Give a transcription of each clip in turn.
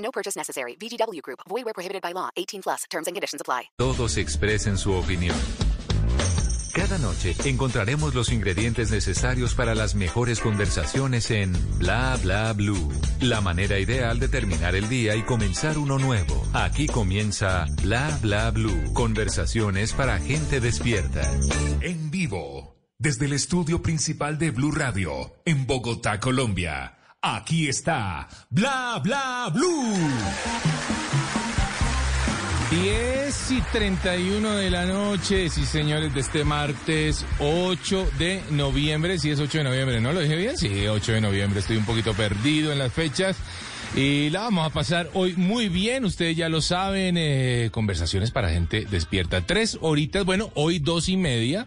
No purchase necessary. VGW Group. Void where prohibited by law. 18 plus. Terms and conditions apply. Todos expresen su opinión. Cada noche encontraremos los ingredientes necesarios para las mejores conversaciones en Bla Bla Blue. La manera ideal de terminar el día y comenzar uno nuevo. Aquí comienza Bla Bla Blue. Conversaciones para gente despierta. En vivo, desde el estudio principal de Blue Radio, en Bogotá, Colombia. Aquí está Bla Bla Blue. 10 y 31 de la noche, sí señores, de este martes 8 de noviembre, si es 8 de noviembre, ¿no lo dije bien? Sí, 8 de noviembre, estoy un poquito perdido en las fechas. Y la vamos a pasar hoy muy bien, ustedes ya lo saben, eh, conversaciones para gente despierta. Tres horitas, bueno, hoy dos y media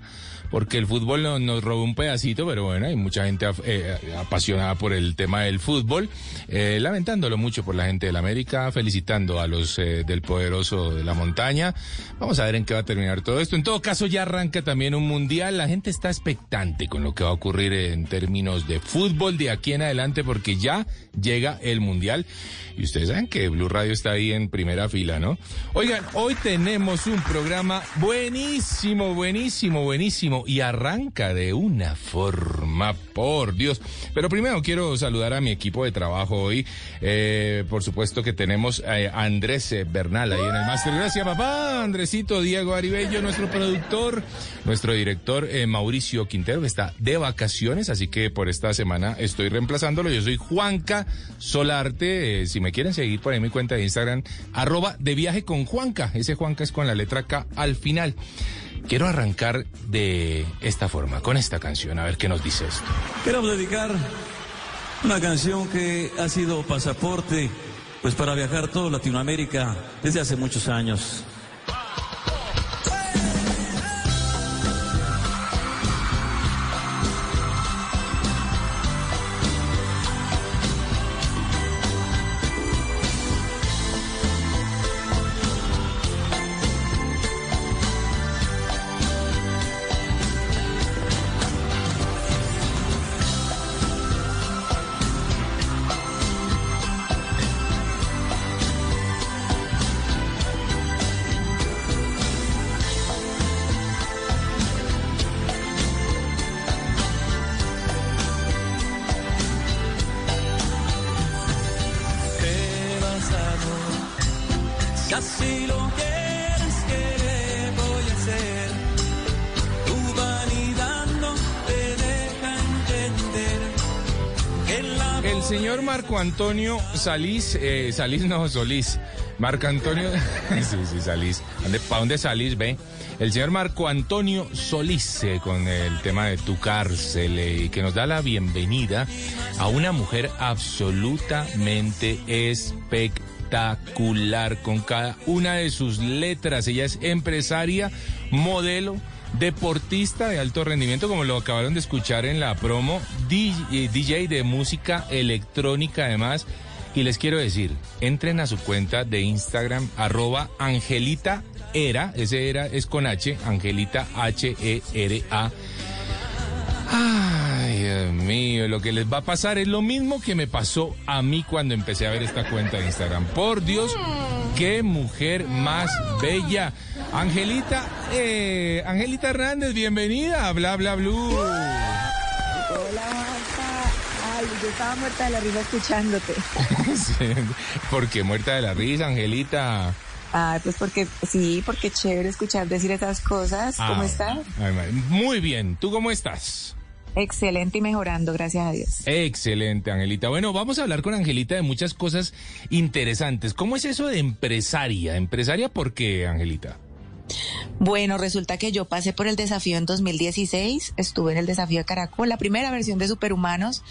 porque el fútbol no, nos robó un pedacito, pero bueno, hay mucha gente eh, apasionada por el tema del fútbol, eh, lamentándolo mucho por la gente del América, felicitando a los eh, del poderoso de la montaña. Vamos a ver en qué va a terminar todo esto. En todo caso, ya arranca también un mundial. La gente está expectante con lo que va a ocurrir en términos de fútbol de aquí en adelante, porque ya llega el mundial. Y ustedes saben que Blue Radio está ahí en primera fila, ¿no? Oigan, hoy tenemos un programa buenísimo, buenísimo, buenísimo y arranca de una forma, por Dios. Pero primero quiero saludar a mi equipo de trabajo hoy. Eh, por supuesto que tenemos a Andrés eh, Bernal ahí en el máster. Gracias, papá. Andresito Diego Aribello, nuestro productor, nuestro director eh, Mauricio Quintero, que está de vacaciones, así que por esta semana estoy reemplazándolo. Yo soy Juanca Solarte. si me quieren seguir por ahí mi cuenta de Instagram, arroba de viaje con Juanca. Ese Juanca es con la letra K al final. Quiero arrancar de esta forma, con esta canción, a ver qué nos dice esto. Quiero dedicar una canción que ha sido pasaporte pues para viajar toda Latinoamérica desde hace muchos años. Antonio Salís, eh, Salís no, Solís. Marco Antonio, sí, sí, Salís. ¿Para dónde salís, ve? El señor Marco Antonio Solís, eh, con el tema de tu cárcel, eh, y que nos da la bienvenida a una mujer absolutamente espectacular, con cada una de sus letras. Ella es empresaria, modelo, deportista de alto rendimiento, como lo acabaron de escuchar en la promo, DJ, de música electrónica además. Y les quiero decir, entren a su cuenta de Instagram, arroba Angelita Era, ese era es con H, Angelita H-E-R-A. Ay, Dios mío, lo que les va a pasar es lo mismo que me pasó a mí cuando empecé a ver esta cuenta de Instagram. Por Dios, qué mujer más bella. Angelita, eh, Angelita Hernández, bienvenida a Bla Bla Blue. Hola, Ay, yo estaba muerta de la risa escuchándote. ¿Por qué muerta de la risa, Angelita? Ah, pues porque sí, porque chévere escuchar decir esas cosas. ¿Cómo ah, estás? muy bien. ¿Tú cómo estás? Excelente y mejorando, gracias a Dios. Excelente, Angelita. Bueno, vamos a hablar con Angelita de muchas cosas interesantes. ¿Cómo es eso de empresaria? ¿Empresaria por qué, Angelita? Bueno, resulta que yo pasé por el desafío en 2016, estuve en el desafío de Caracol, la primera versión de Superhumanos,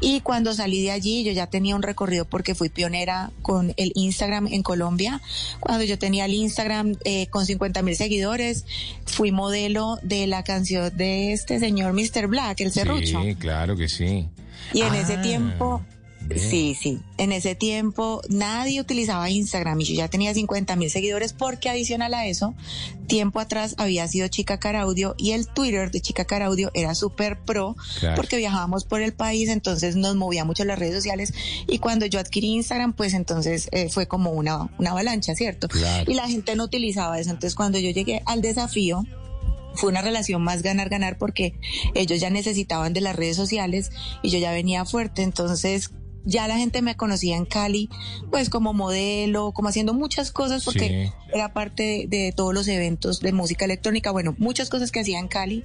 y cuando salí de allí yo ya tenía un recorrido porque fui pionera con el Instagram en Colombia. Cuando yo tenía el Instagram eh, con 50 mil seguidores, fui modelo de la canción de este señor Mr. Black, el serrucho. Sí, claro que sí. Y en ese Ah, tiempo, sí, sí, en ese tiempo nadie utilizaba Instagram y yo ya tenía 50 mil seguidores porque adicional a eso, tiempo atrás había sido Chica Caraudio y el Twitter de Chica Caraudio era súper pro Claro. porque viajábamos por el país, entonces nos movía mucho las redes sociales y cuando yo adquirí Instagram, pues entonces eh, fue como una, una avalancha, ¿cierto? Claro. Y la gente no utilizaba eso, entonces cuando yo llegué al desafío, fue una relación más ganar-ganar porque ellos ya necesitaban de las redes sociales y yo ya venía fuerte, entonces ya la gente me conocía en Cali, pues como modelo, como haciendo muchas cosas porque Sí. era parte de, de todos los eventos de música electrónica, bueno, muchas cosas que hacía en Cali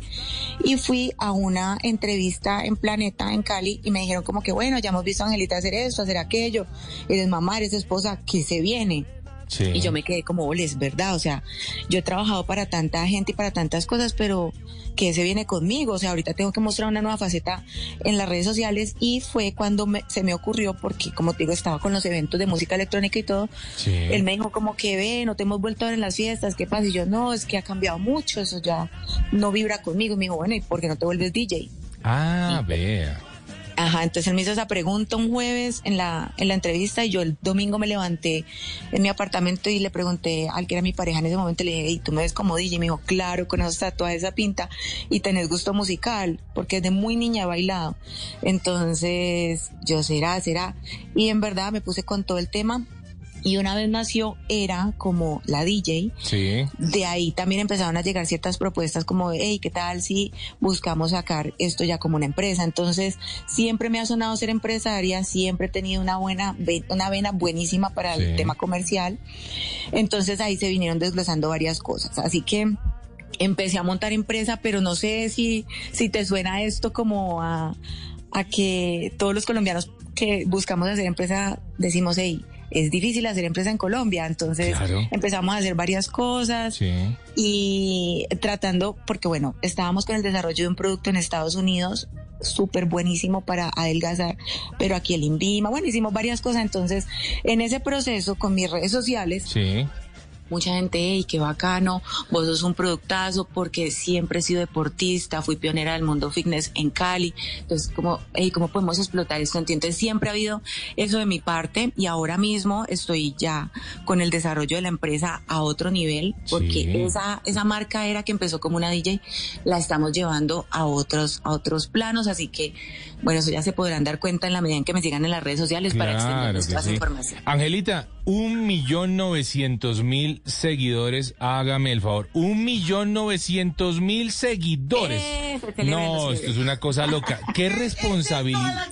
y fui a una entrevista en Planeta en Cali y me dijeron como que bueno, ya hemos visto a Angelita hacer esto, hacer aquello, eres mamá, eres esposa, ¿qué se viene? Sí. Y yo me quedé como, ole, es verdad, o sea, yo he trabajado para tanta gente y para tantas cosas, pero que se viene conmigo, o sea, ahorita tengo que mostrar una nueva faceta en las redes sociales y fue cuando me- se me ocurrió, porque como te digo, estaba con los eventos de música electrónica y todo, Sí. él me dijo como que ve, no te hemos vuelto a ver en las fiestas, ¿qué pasa? Y yo, no, es que ha cambiado mucho, eso ya no vibra conmigo. Y me dijo, bueno, ¿y por qué no te vuelves DJ? Ah, vea. Ajá, entonces él me hizo esa pregunta un jueves en la, en la entrevista y yo el domingo me levanté en mi apartamento y le pregunté al que era mi pareja en ese momento, le dije, ¿y tú me ves como DJ? Y me dijo, claro, con esos tatuajes, esa pinta y tenés gusto musical, porque desde muy niña he bailado. Entonces, yo será, será. Y en verdad me puse con todo el tema y una vez nació era como la DJ Sí. de ahí también empezaron a llegar ciertas propuestas como, hey, ¿qué tal si buscamos sacar esto ya como una empresa? Entonces, siempre me ha sonado ser empresaria, siempre he tenido una buena, una vena buenísima para Sí. el tema comercial. Entonces, ahí se vinieron desglosando varias cosas. Así que empecé a montar empresa, pero no sé si, si te suena esto como a, a que todos los colombianos que buscamos hacer empresa decimos, hey, es difícil hacer empresa en Colombia, entonces Claro. empezamos a hacer varias cosas Sí. y tratando, porque bueno, estábamos con el desarrollo de un producto en Estados Unidos súper buenísimo para adelgazar, pero aquí el INVIMA, bueno, hicimos varias cosas, entonces en ese proceso con mis redes sociales Sí. Mucha gente, hey, qué bacano, vos sos un productazo porque siempre he sido deportista, fui pionera del mundo fitness en Cali, entonces como, hey, ¿cómo podemos explotar esto? Entonces siempre ha habido eso de mi parte y ahora mismo estoy ya con el desarrollo de la empresa a otro nivel porque Sí. esa, esa marca era que empezó como una DJ, la estamos llevando a otros, a otros planos, así que bueno, eso ya se podrán dar cuenta en la medida en que me sigan en las redes sociales para Claro toda esa sí. información. Angelita, un millón novecientos mil seguidores, hágame el favor. Un millón novecientos mil seguidores. Eh, no, esto es una cosa loca. Qué responsabilidad.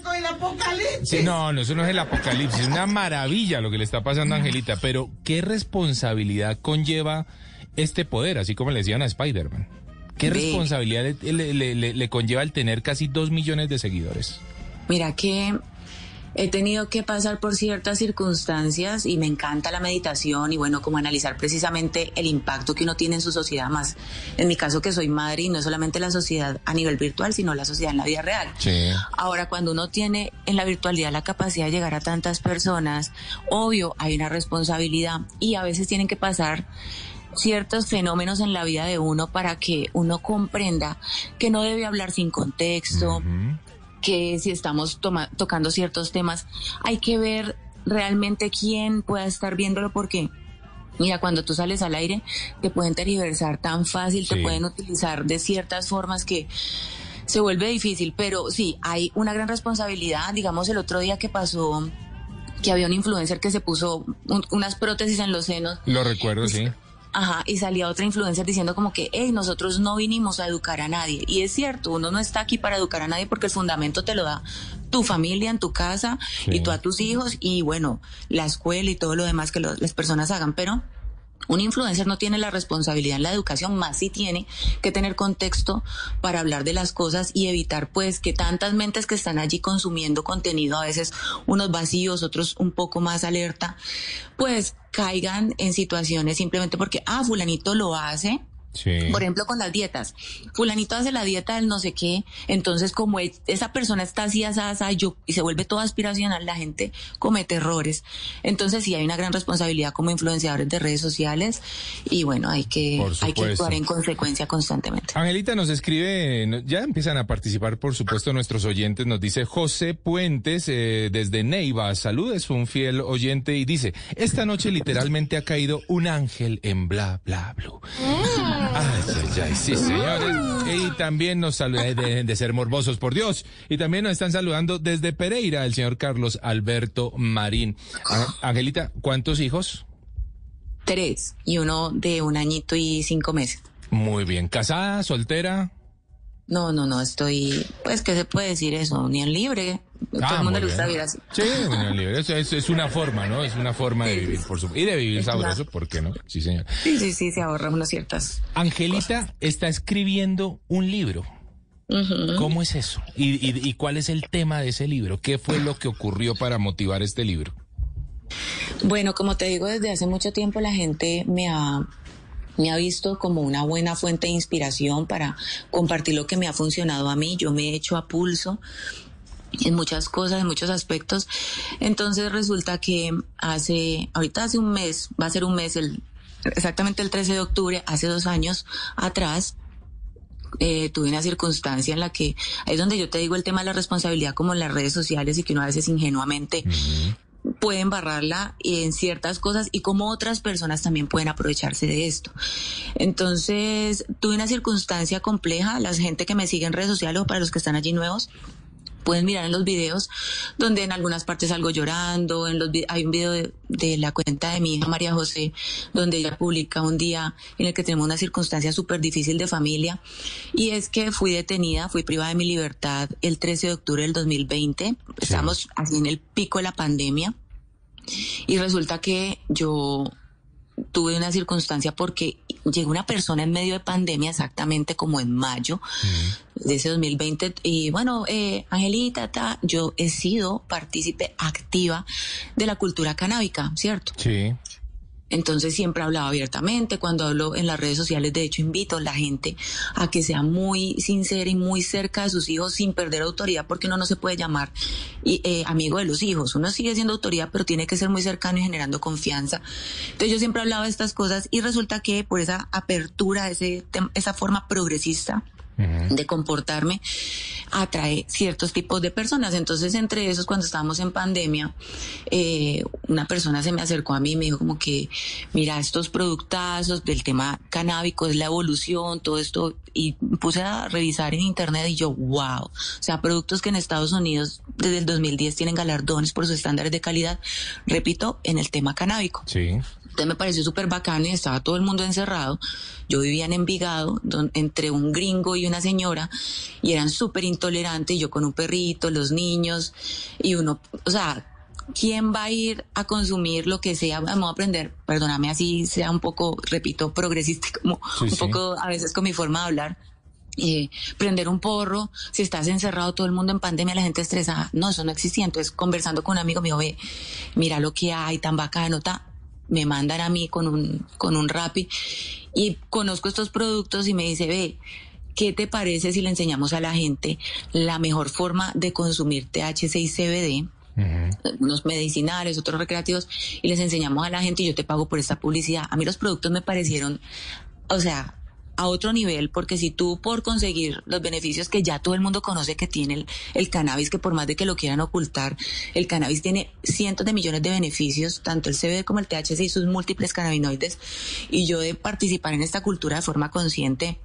Sí, no, no, eso no es el apocalipsis, es una maravilla lo que le está pasando a Angelita, pero qué responsabilidad conlleva este poder, así como le decían a Spider-Man. ¿Qué responsabilidad le, le- le- le- le conlleva el tener casi dos millones de seguidores? Mira que he tenido que pasar por ciertas circunstancias y me encanta la meditación y bueno, como analizar precisamente el impacto que uno tiene en su sociedad, más en mi caso que soy madre y no solamente la sociedad a nivel virtual, sino la sociedad en la vida real. Sí. Ahora, cuando uno tiene en la virtualidad la capacidad de llegar a tantas personas, obvio, hay una responsabilidad y a veces tienen que pasar ciertos fenómenos en la vida de uno para que uno comprenda que no debe hablar sin contexto, que si estamos tocando ciertos temas, hay que ver realmente quién pueda estar viéndolo porque... Mira, cuando tú sales al aire, te pueden tergiversar tan fácil, te pueden utilizar de ciertas formas que se vuelve difícil, pero sí, hay una gran responsabilidad. Digamos, el otro día que pasó que había un influencer que se puso un- unas prótesis en los senos Lo recuerdo, sí. Ajá, y salía otra influencer diciendo como que, hey, nosotros no vinimos a educar a nadie. Y es cierto, uno no está aquí para educar a nadie porque el fundamento te lo da tu familia en tu casa Sí. y tú a tus hijos y bueno, la escuela y todo lo demás que lo- las personas hagan, pero un influencer no tiene la responsabilidad en la educación, más si tiene que tener contexto para hablar de las cosas y evitar pues que tantas mentes que están allí consumiendo contenido, a veces unos vacíos, otros un poco más alerta, pues caigan en situaciones simplemente porque, ah, fulanito lo hace, Sí. Por ejemplo, con las dietas. Fulanito hace la dieta del no sé qué, entonces como es- esa persona está así, asá, yo, y se vuelve todo aspiracional, la gente comete errores. Entonces sí hay una gran responsabilidad como influenciadores de redes sociales y bueno, hay que, hay que actuar en consecuencia constantemente. Angelita nos escribe, ya empiezan a participar, por supuesto, nuestros oyentes. Nos dice José Puentes eh, desde Neiva. Salud, es un fiel oyente y dice: Esta noche literalmente ha caído un ángel en bla, bla, blue. Ay, ay, ay, sí, señores. Y también nos saludan, dejen de ser morbosos, por Dios. Y también nos están saludando desde Pereira el señor Carlos Alberto Marín. Á- Angelita, ¿cuántos hijos? Tres y uno de un añito y cinco meses. Muy bien. ¿Casada, soltera? No, no, no, estoy, pues, ¿qué se puede decir eso? Unión libre. Todo Ah, el mundo le gusta vivir así. Sí, unión libre. Eso es, es una forma, ¿no? Es una forma de vivir, por supuesto. Y de vivir sabroso, ¿por qué no? Sí, señor. Sí, sí, sí, se ahorra unas ciertas. Angelita está escribiendo un libro. ¿Cómo es eso? ¿Y, y, y cuál es el tema de ese libro? ¿Qué fue lo que ocurrió para motivar este libro? Bueno, como te digo, desde hace mucho tiempo la gente me ha, me ha visto como una buena fuente de inspiración para compartir lo que me ha funcionado a mí. Yo me he hecho a pulso en muchas cosas, en muchos aspectos. Entonces resulta que hace, ahorita hace un mes, va a ser un mes, el, exactamente el 13 de octubre, hace dos años atrás, eh, tuve una circunstancia en la que es donde yo te digo el tema de la responsabilidad como en las redes sociales y que uno a veces ingenuamente puede embarrarla en ciertas cosas y como otras personas también pueden aprovecharse de esto. Entonces, tuve una circunstancia compleja, la gente que me sigue en redes sociales o para los que están allí nuevos, pueden mirar en los videos donde en algunas partes salgo llorando, en los hay un video de, de la cuenta de mi hija María José donde ella publica un día en el que tenemos una circunstancia súper difícil de familia. Y es que fui detenida, fui privada de mi libertad el 13 de octubre del 2020, estamos así en el pico de la pandemia y resulta que yo tuve una circunstancia porque llegó una persona en medio de pandemia exactamente como en mayo de ese 2020 y bueno, eh, Angelita, ta, yo he sido partícipe activa de la cultura canábica, ¿cierto? Sí. Entonces siempre hablaba abiertamente, cuando hablo en las redes sociales, de hecho invito a la gente a que sea muy sincera y muy cerca de sus hijos sin perder autoridad, porque uno no se puede llamar eh, amigo de los hijos, uno sigue siendo autoridad, pero tiene que ser muy cercano y generando confianza. Entonces yo siempre hablaba de estas cosas y resulta que por esa apertura, ese, esa forma progresista, de comportarme atrae ciertos tipos de personas. Entonces, entre esos, cuando estábamos en pandemia, eh, una persona se me acercó a mí y me dijo como que, mira, estos productazos del tema canábico es la evolución, todo esto, y puse a revisar en internet y yo, wow, o sea, productos que en Estados Unidos desde el 2010 tienen galardones por sus estándares de calidad, repito, en el tema canábico. Sí. Entonces me pareció súper bacano y estaba todo el mundo encerrado. Yo vivía en Envigado, don- entre un gringo y una señora, y eran súper intolerantes, y yo con un perrito, los niños, y uno, o sea, ¿quién va a ir a consumir lo que sea? Vamos a aprender, perdóname así sea un poco, repito, progresista, como Sí, un sí. poco a veces con mi forma de hablar. eh, prender un porro, si estás encerrado todo el mundo en pandemia, la gente estresada, no, eso no existía. Entonces, conversando con un amigo, me dijo, ve, mira lo que hay, tan bacano, ta, me mandan a mí con un, con un rapi y conozco estos productos y me dice, ve, ¿qué te parece si le enseñamos a la gente la mejor forma de consumir THC y CBD? unos medicinales, otros recreativos, y les enseñamos a la gente y yo te pago por esta publicidad. A mí los productos me parecieron, o sea, a otro nivel, porque si tú por conseguir los beneficios que ya todo el mundo conoce que tiene el, cannabis, que por más de que lo quieran ocultar, el cannabis tiene cientos de millones de beneficios, tanto el CBD como el THC y sus múltiples cannabinoides, y yo de participar en esta cultura de forma consciente,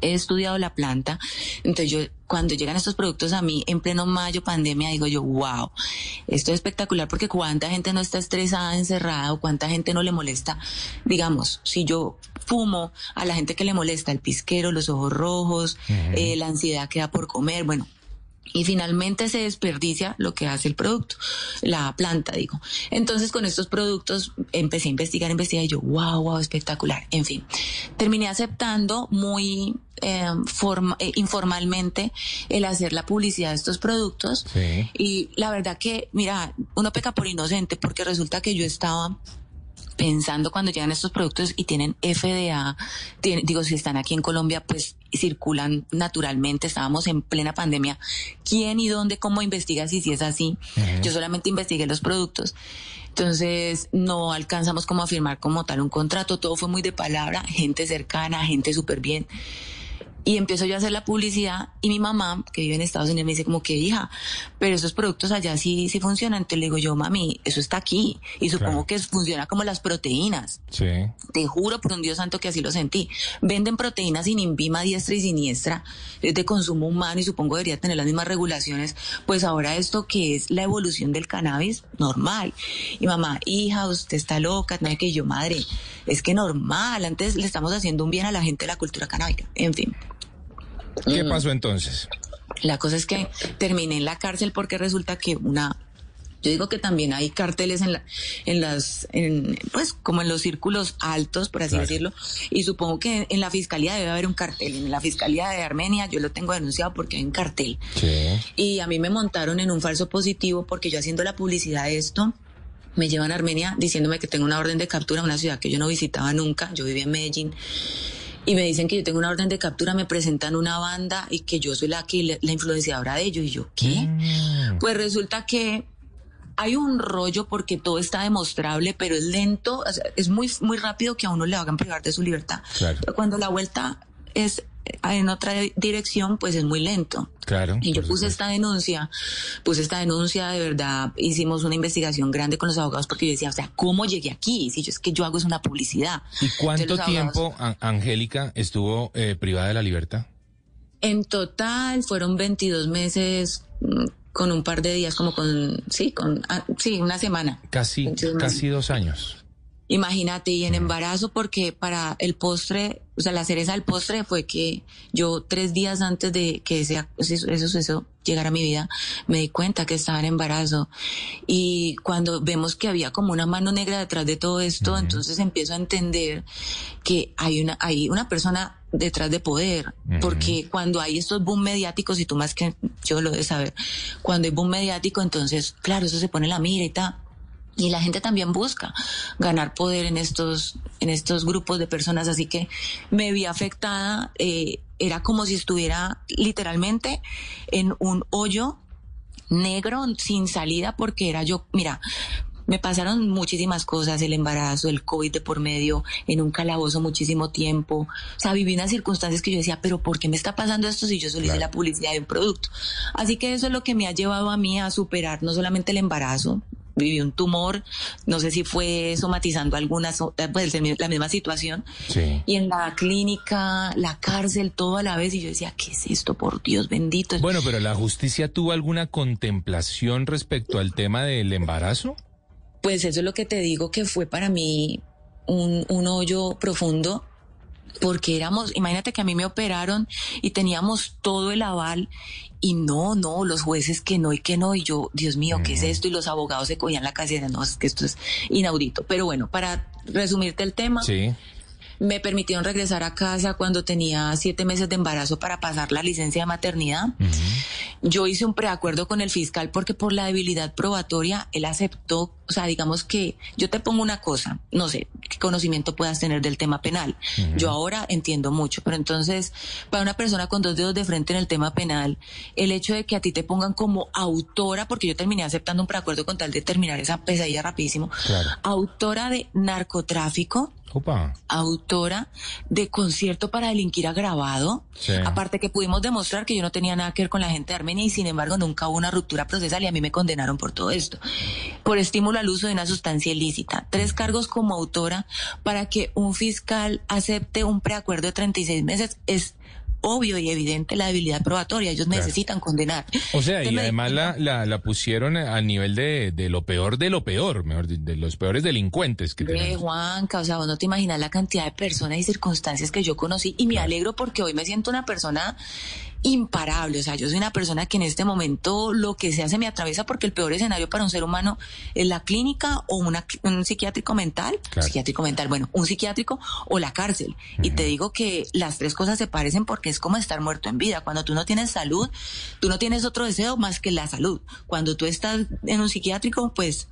he estudiado la planta, entonces yo cuando llegan estos productos a mí en pleno mayo pandemia digo yo, wow, esto es espectacular porque cuánta gente no está estresada, encerrada o cuánta gente no le molesta, digamos, si yo fumo a la gente que le molesta el pisquero, los ojos rojos, eh, la ansiedad que da por comer, bueno, y finalmente se desperdicia lo que hace el producto, la planta, digo. Entonces, con estos productos empecé a investigar, investigar y yo, wow, wow, espectacular. En fin, terminé aceptando muy eh, forma- eh, informalmente el hacer la publicidad de estos productos. Sí. Y la verdad que, mira, uno peca por inocente porque resulta que yo estaba pensando cuando llegan estos productos y tienen FDA, digo, si están aquí en Colombia, pues circulan naturalmente, estábamos en plena pandemia. ¿Quién y dónde, cómo investiga si, si es así? Yo solamente investigué los productos. Entonces, no alcanzamos como a firmar como tal un contrato, todo fue muy de palabra, gente cercana, gente súper bien. Y empiezo yo a hacer la publicidad y mi mamá, que vive en Estados Unidos, me dice como que hija, pero esos productos allá sí, sí funcionan. Entonces le digo yo, mami, eso está aquí. Y supongo Claro. que funciona como las proteínas. Sí. Te juro por un Dios santo que así lo sentí. Venden proteínas sin INVIMA diestra y siniestra, es de consumo humano y supongo debería tener las mismas regulaciones. Pues ahora esto que es la evolución del cannabis, normal. Y mamá, hija, usted está loca, no que yo, madre, es que normal. Antes le estamos haciendo un bien a la gente de la cultura canábica. En fin. ¿Qué Mm. pasó entonces? La cosa es que terminé en la cárcel porque resulta que una yo digo que también hay carteles en la, en las en, pues como en los círculos altos por así Claro. decirlo y supongo que en la fiscalía debe haber un cartel en la fiscalía de Armenia yo lo tengo denunciado porque hay un cartel Sí. y a mí me montaron en un falso positivo porque yo haciendo la publicidad de esto me llevan a Armenia diciéndome que tengo una orden de captura, una ciudad que yo no visitaba nunca, yo vivía en Medellín, y me dicen que yo tengo una orden de captura, me presentan una banda y que yo soy la que la influenciadora de ellos. Y yo, ¿qué? Mm. Pues resulta que hay un rollo porque todo está demostrable, pero es lento, es muy, muy rápido que a uno le hagan privar de su libertad. Claro. Pero cuando la vuelta es en otra dirección, pues es muy lento. Claro. Y yo puse esta denuncia, puse esta denuncia, de verdad, hicimos una investigación grande con los abogados porque yo decía, o sea, ¿cómo llegué aquí? Si yo es que yo hago es una publicidad. ¿Y cuánto abogados- tiempo, An- Angélica, estuvo eh, privada de la libertad? En total fueron 22 meses mm, con un par de días, como con, sí, con, ah, sí, una semana. Casi, 22 meses. casi dos años. Imagínate, y en embarazo, porque para el postre, o sea, la cereza del postre fue que yo tres días antes de que ese, ese, suceso llegara a mi vida, me di cuenta que estaba en embarazo. Y cuando vemos que había como una mano negra detrás de todo esto, entonces empiezo a entender que hay una, hay una persona detrás de poder, porque cuando hay estos boom mediáticos, y tú más que yo lo de saber, cuando hay boom mediático, entonces, claro, eso se pone en la mira y tal. Y la gente también busca ganar poder en estos, en estos grupos de personas, así que me vi afectada, eh, era como si estuviera literalmente en un hoyo negro sin salida porque era yo, mira, me pasaron muchísimas cosas, el embarazo, el COVID de por medio, en un calabozo muchísimo tiempo. O sea, viví unas circunstancias que yo decía, pero ¿por qué me está pasando esto si yo solo hice la publicidad de un producto? Así que eso es lo que me ha llevado a mí a superar no solamente el embarazo, viví un tumor, no sé si fue somatizando algunas, o- pues la misma situación, Sí. y en la clínica, la cárcel, todo a la vez, y yo decía, ¿qué es esto? Por Dios bendito. Bueno, pero la justicia tuvo alguna contemplación respecto al tema del embarazo? Pues eso es lo que te digo que fue para mí un, un hoyo profundo, porque éramos, imagínate que a mí me operaron y teníamos todo el aval y no, no, los jueces que no y que no, y yo, Dios mío, ¿qué es esto? Y los abogados se cogían la casa y decían, no, es que esto es inaudito. Pero bueno, para resumirte el tema, Sí. Me permitieron regresar a casa cuando tenía siete meses de embarazo para pasar la licencia de maternidad. Yo hice un preacuerdo con el fiscal porque por la debilidad probatoria él aceptó, o sea, digamos que yo te pongo una cosa, no sé qué conocimiento puedas tener del tema penal. Yo ahora entiendo mucho, pero entonces para una persona con dos dedos de frente en el tema penal, el hecho de que a ti te pongan como autora, porque yo terminé aceptando un preacuerdo con tal de terminar esa pesadilla rapidísimo, Claro. autora de narcotráfico, Opa. autora de concierto para delinquir agravado. Sí. Aparte que pudimos demostrar que yo no tenía nada que ver con la gente de Armenia y sin embargo nunca hubo una ruptura procesal y a mí me condenaron por todo esto. Por estímulo al uso de una sustancia ilícita. Tres cargos como autora para que un fiscal acepte un preacuerdo de 36 meses es obvio y evidente la debilidad probatoria. Ellos Claro. necesitan condenar. O sea, Entonces y además la, la, la pusieron al nivel de, de lo peor de lo peor, mejor dicho, de los peores delincuentes que tenemos. Juanca, o sea, vos no te imaginas la cantidad de personas y circunstancias que yo conocí y me alegro porque hoy me siento una persona imparable, o sea, yo soy una persona que en este momento lo que sea se me atraviesa porque el peor escenario para un ser humano es la clínica o una, un psiquiátrico mental, Claro. psiquiátrico mental, bueno, un psiquiátrico o la cárcel. Y te digo que las tres cosas se parecen porque es como estar muerto en vida. Cuando tú no tienes salud, tú no tienes otro deseo más que la salud. Cuando tú estás en un psiquiátrico, pues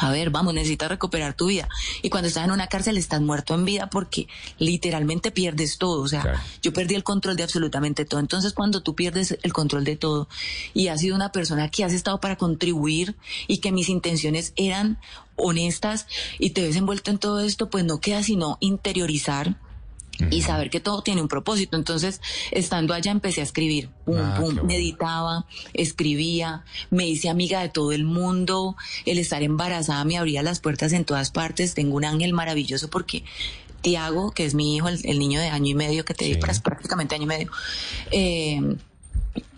a ver, vamos, necesitas recuperar tu vida. Y cuando estás en una cárcel estás muerto en vida porque literalmente pierdes todo. O sea, Claro. yo perdí el control de absolutamente todo. Entonces, cuando tú pierdes el control de todo y has sido una persona que has estado para contribuir y que mis intenciones eran honestas y te ves envuelto en todo esto, pues no queda sino interiorizar y saber que todo tiene un propósito. Entonces, estando allá empecé a escribir, pum, Ah, pum, bueno. meditaba, escribía, me hice amiga de todo el mundo, el estar embarazada me abría las puertas en todas partes, tengo un ángel maravilloso porque Tiago, que es mi hijo, el, el niño de año y medio que te di Sí. pr- prácticamente año y medio, eh,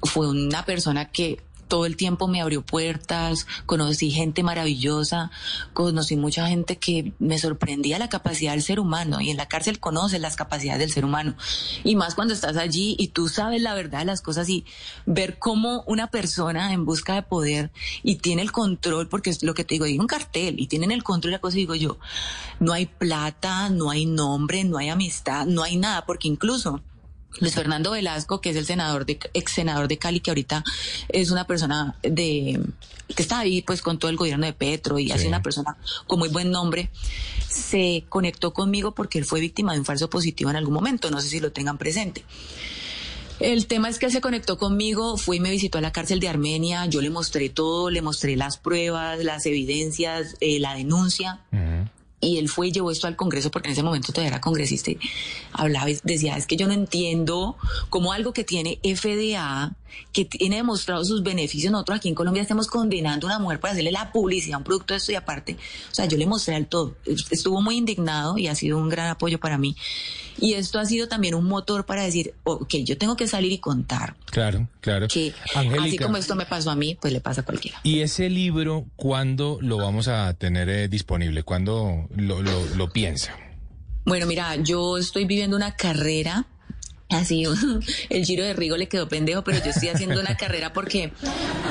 fue una persona que todo el tiempo me abrió puertas, conocí gente maravillosa, conocí mucha gente que me sorprendía la capacidad del ser humano y en la cárcel conoces las capacidades del ser humano. Y más cuando estás allí y tú sabes la verdad de las cosas y ver cómo una persona en busca de poder y tiene el control, porque es lo que te digo, hay un cartel y tienen el control y la cosa digo yo, no hay plata, no hay nombre, no hay amistad, no hay nada, porque incluso Luis Fernando Velasco, que es el senador de, ex senador de Cali, que ahorita es una persona de que está ahí pues con todo el gobierno de Petro y Sí. así una persona con muy buen nombre, se conectó conmigo porque él fue víctima de un falso positivo en algún momento, no sé si lo tengan presente. El tema es que él se conectó conmigo, fue y me visitó a la cárcel de Armenia, yo le mostré todo, le mostré las pruebas, las evidencias, eh, la denuncia. Y él fue y llevó esto al Congreso porque en ese momento todavía era congresista y hablaba y decía, es que yo no entiendo cómo algo que tiene FDA, que tiene demostrado sus beneficios, nosotros aquí en Colombia estamos condenando a una mujer para hacerle la publicidad a un producto de esto y aparte, o sea, yo le mostré al todo. Estuvo muy indignado y ha sido un gran apoyo para mí. Y esto ha sido también un motor para decir, ok, yo tengo que salir y contar Claro, claro. que así como esto me pasó a mí, pues le pasa a cualquiera. ¿y ese libro cuándo lo vamos a tener eh, disponible? ¿Cuándo lo, lo, lo piensa? Bueno, mira, yo estoy viviendo una carrera. Así, el giro de Rigo le quedó pendejo, pero yo estoy haciendo una carrera porque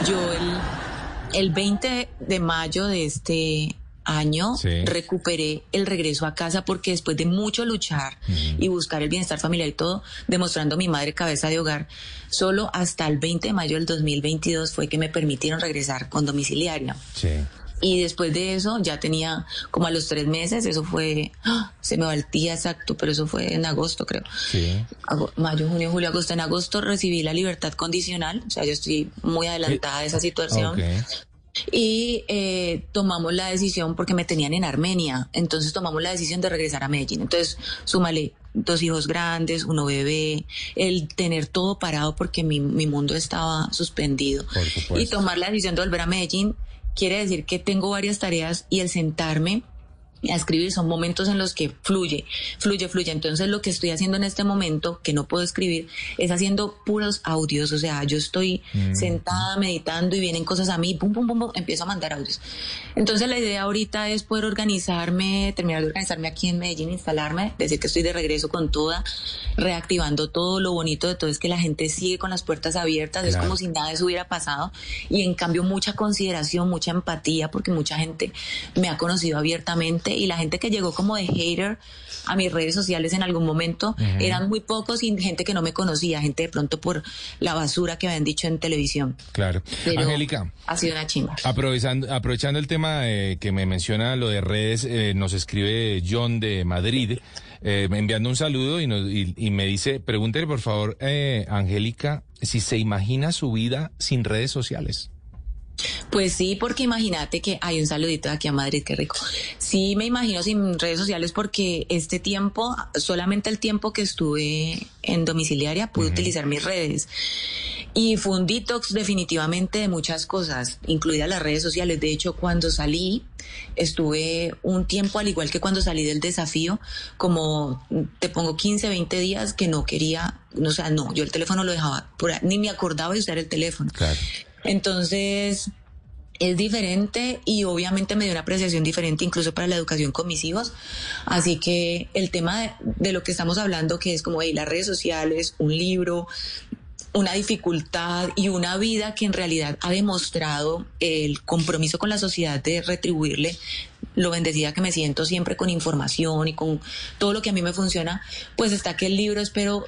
yo el, el 20 de mayo de este año Sí. recuperé el regreso a casa porque después de mucho luchar y buscar el bienestar familiar y todo, demostrando a mi madre cabeza de hogar, solo hasta el 20 de mayo del 2022 fue que me permitieron regresar con domiciliaria. Sí. Y después de eso ya tenía como a los tres meses, eso fue, ¡ah! se me va el día exacto, pero eso fue en agosto creo. Sí. Mayo, junio, julio, agosto. En agosto recibí la libertad condicional, o sea, yo estoy muy adelantada de esa situación. Ok. Y eh, tomamos la decisión porque me tenían en Armenia, entonces tomamos la decisión de regresar a Medellín. Entonces, súmale dos hijos grandes, uno bebé, el tener todo parado porque mi, mi mundo estaba suspendido. Y tomar la decisión de volver a Medellín quiere decir que tengo varias tareas y el sentarme a escribir son momentos en los que fluye, fluye, fluye. Entonces lo que estoy haciendo en este momento, que no puedo escribir, es haciendo puros audios. O sea, yo estoy sentada meditando y vienen cosas a mí, pum, pum, pum, pum, empiezo a mandar audios. Entonces la idea ahorita es poder organizarme, terminar de organizarme aquí en Medellín, instalarme, decir que estoy de regreso con toda, reactivando todo. Lo bonito de todo es que la gente sigue con las puertas abiertas, es Claro. como si nada de eso hubiera pasado. Y en cambio mucha consideración, mucha empatía, porque mucha gente me ha conocido abiertamente y la gente que llegó como de hater a mis redes sociales en algún momento eran muy pocos y gente que no me conocía, gente de pronto por la basura que habían dicho en televisión. Claro. Pero Angélica. ha sido una chimba. Aprovechando, aprovechando el tema eh, que me menciona lo de redes, eh, nos escribe John de Madrid, eh, enviando un saludo y, nos- y- y me dice, pregúntele por favor, eh, Angélica, si se imagina su vida sin redes sociales. Pues sí, porque imagínate que hay un saludito de aquí a Madrid, qué rico. Sí, me imagino sin redes sociales porque este tiempo, solamente el tiempo que estuve en domiciliaria, pude utilizar mis redes. Y fue un detox definitivamente de muchas cosas, incluidas las redes sociales. De hecho, cuando salí, estuve un tiempo, al igual que cuando salí del desafío, como te pongo 15, 20 días que no quería, o sea, no, yo el teléfono lo dejaba, por ni me acordaba de usar el teléfono. Claro. Entonces, es diferente y obviamente me dio una apreciación diferente incluso para la educación con mis hijos. Así que el tema de, lo que estamos hablando, que es como hey, las redes sociales, un libro, una dificultad y una vida que en realidad ha demostrado el compromiso con la sociedad de retribuirle lo bendecida que me siento siempre con información y con todo lo que a mí me funciona, pues está que el libro espero,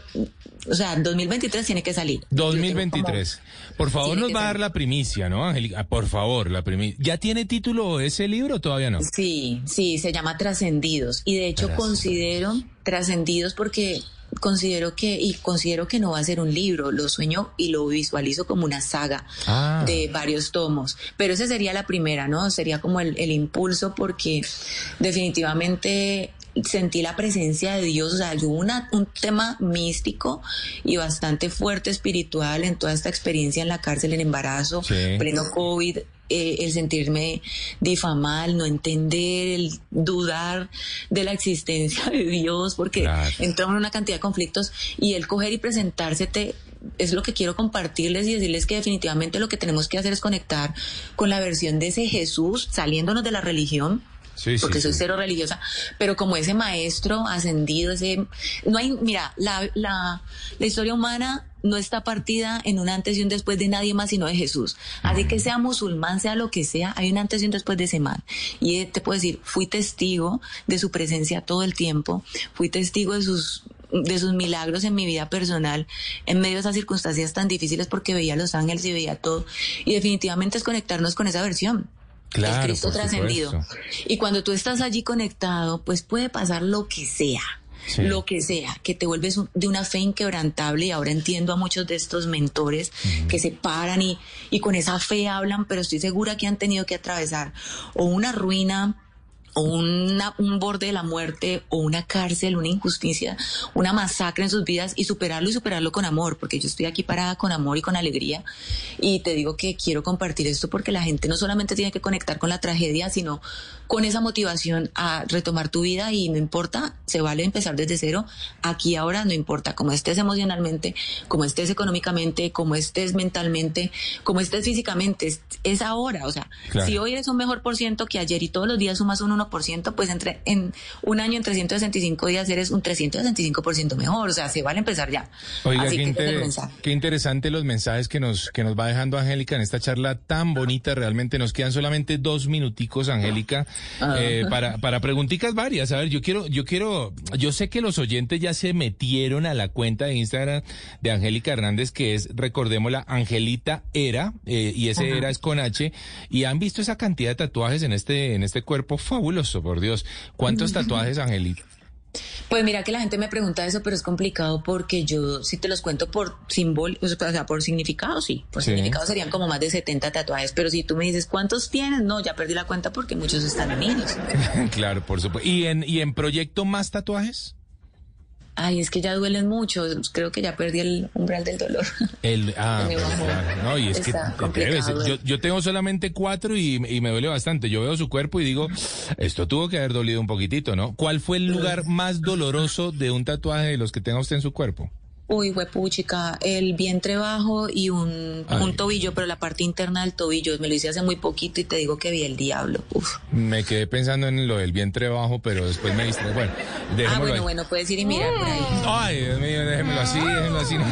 o sea, 2023 tiene que salir. 2023. Por favor, nos va a dar la primicia, ¿no, Angélica? Por favor, la primicia. ¿Ya tiene título ese libro o todavía no? Sí, sí, se llama Trascendidos. Y de hecho considero Trascendidos porque considero que, y considero que no va a ser un libro, lo sueño y lo visualizo como una saga Ah. de varios tomos. Pero esa sería la primera, ¿no? Sería como el, el impulso porque definitivamente sentí la presencia de Dios, o sea, una, un tema místico y bastante fuerte espiritual en toda esta experiencia en la cárcel, en embarazo, Sí. pleno COVID, eh, el sentirme difamada, el no entender, el dudar de la existencia de Dios, porque Claro. entramos en una cantidad de conflictos y el coger y presentarse te es lo que quiero compartirles y decirles que definitivamente lo que tenemos que hacer es conectar con la versión de ese Jesús saliéndonos de la religión Sí, sí, porque soy sí. cero religiosa, pero como ese maestro ascendido, ese no hay, mira, la, la, la historia humana no está partida en un antes y un después de nadie más sino de Jesús. Así que sea musulmán, sea lo que sea, hay un antes y un después de ese man. Y eh, te puedo decir, fui testigo de su presencia todo el tiempo, fui testigo de sus de sus milagros en mi vida personal en medio de esas circunstancias tan difíciles porque veía a los ángeles y veía todo y definitivamente es conectarnos con esa versión Claro, el Cristo trascendido. Y cuando tú estás allí conectado, pues puede pasar lo que sea. Sí. Lo que sea, que te vuelves de una fe inquebrantable y ahora entiendo a muchos de estos mentores que se paran y, y con esa fe hablan, pero estoy segura que han tenido que atravesar o una ruina o una, un borde de la muerte o una cárcel, una injusticia, una masacre en sus vidas y superarlo y superarlo con amor, porque yo estoy aquí parada con amor y con alegría y te digo que quiero compartir esto porque la gente no solamente tiene que conectar con la tragedia, sino con esa motivación a retomar tu vida y no importa, se vale empezar desde cero, aquí ahora no importa cómo estés emocionalmente, cómo estés económicamente, cómo estés mentalmente, cómo estés físicamente, es, es ahora, o sea, Claro. si hoy eres un mejor por ciento que ayer y todos los días sumas un 1%, pues entre, en un año en 365 días eres un 365% mejor, o sea, se vale empezar ya. Oiga, Así qué, que es inter- qué interesante los mensajes que nos, que nos va dejando Angélica en esta charla tan bonita. Realmente nos quedan solamente dos minuticos, Angélica, eh, para, para preguntitas varias. A ver, yo quiero, yo quiero, yo sé que los oyentes ya se metieron a la cuenta de Instagram de Angélica Hernández, que es, recordémosla, Angelita Era, eh, y ese Era es con H, y han visto esa cantidad de tatuajes en este, en este cuerpo fabuloso, por Dios. ¿Cuántos tatuajes, Angelita? Pues mira que la gente me pregunta eso, pero es complicado porque yo, si te los cuento por símbolo, o sea, por significado, sí. Por Sí. significado serían como más de 70 tatuajes, pero si tú me dices, ¿cuántos tienes? No, ya perdí la cuenta porque muchos están en niños. claro, por supuesto. ¿Y en, y en proyecto más tatuajes? Ay, es que ya duelen mucho. Creo que ya perdí el umbral del dolor. El, ah, pues, claro. No, y es que Está te- complicado, debe ser. ¿eh? yo, yo tengo solamente cuatro y, y me duele bastante. Yo veo su cuerpo y digo, esto tuvo que haber dolido un poquitito, ¿no? ¿Cuál fue el lugar más doloroso de un tatuaje de los que tenga usted en su cuerpo? Uy, huepuchica, el vientre bajo y un, un tobillo, pero la parte interna del tobillo. Me lo hice hace muy poquito y te digo que vi el diablo. Uf. Me quedé pensando en lo del vientre bajo, pero después me distraje. Bueno, Ah, bueno, ahí. bueno, puedes ir y mirar por ahí. Ay, Dios mío, déjemelo así, déjemelo así.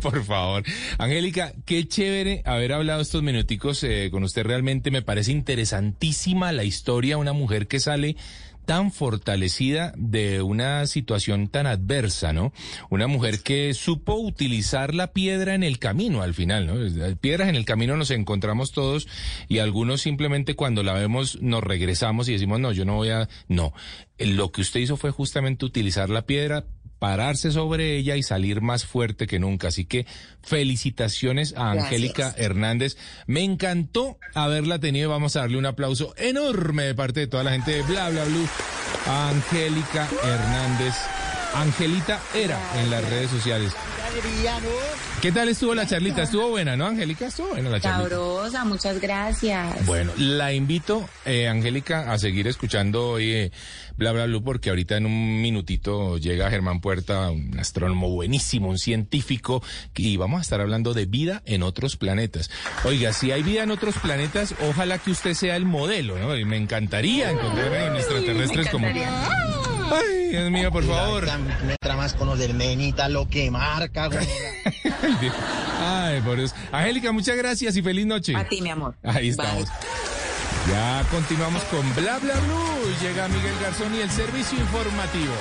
Por favor. Angélica, qué chévere haber hablado estos minuticos eh, con usted. Realmente me parece interesantísima la historia. Una mujer que sale tan fortalecida de una situación tan adversa, ¿no? Una mujer que supo utilizar la piedra en el camino al final, ¿no? Piedras en el camino nos encontramos todos y algunos simplemente cuando la vemos nos regresamos y decimos, no, yo no voy a... No, lo que usted hizo fue justamente utilizar la piedra pararse sobre ella y salir más fuerte que nunca. Así que felicitaciones a Gracias. Angélica Hernández. Me encantó haberla tenido. Vamos a darle un aplauso enorme de parte de toda la gente de Bla Bla Blue Angélica Hernández. Angelita era en las redes sociales. ¿Qué tal estuvo la charlita? Estuvo buena, ¿no, Angélica? Estuvo buena la charlita. Sabrosa, muchas gracias. Bueno, la invito, eh, Angélica, a seguir escuchando hoy eh, Bla Bla Blue, porque ahorita en un minutito llega Germán Puerta, un astrónomo buenísimo, un científico, y vamos a estar hablando de vida en otros planetas. Oiga, si hay vida en otros planetas, ojalá que usted sea el modelo, ¿no? Y me encantaría encontrarme con extraterrestres como... Ay, Dios mío, por favor. Mientras más conocer menita lo que marca, güey. Ay, por Dios. Angélica, muchas gracias y feliz noche. A ti, mi amor. Ahí Bye. estamos. Ya continuamos con Bla Bla Blue. Llega Miguel Garzón y el servicio informativo.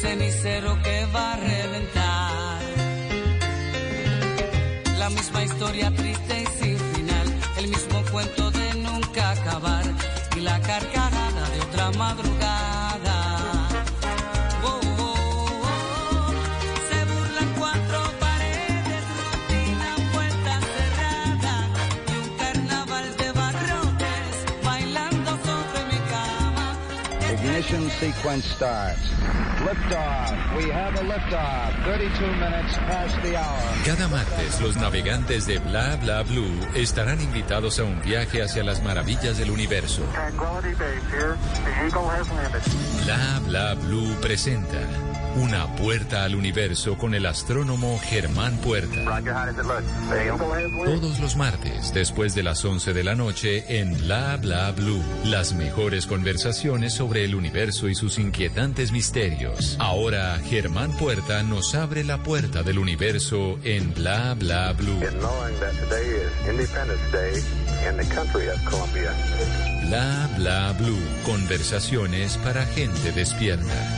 Cenicero que va a reventar. La misma historia triste y sin final. El mismo cuento de nunca acabar. Y la carcajada de otra madrugada. Sequence starts. Liftoff. We have a liftoff. 32 minutes past the hour. Cada martes los navegantes de Bla Bla Blue estarán invitados a un viaje hacia las maravillas del universo. Bla Bla Blue presenta una puerta al universo con el astrónomo Germán Puerta. Todos los martes, después de las 11 de la noche, en Bla Bla Blue. Las mejores conversaciones sobre el universo y sus inquietantes misterios. Ahora, Germán Puerta nos abre la puerta del universo en Bla Bla Blue. Bla Bla Blue. Conversaciones para gente despierta.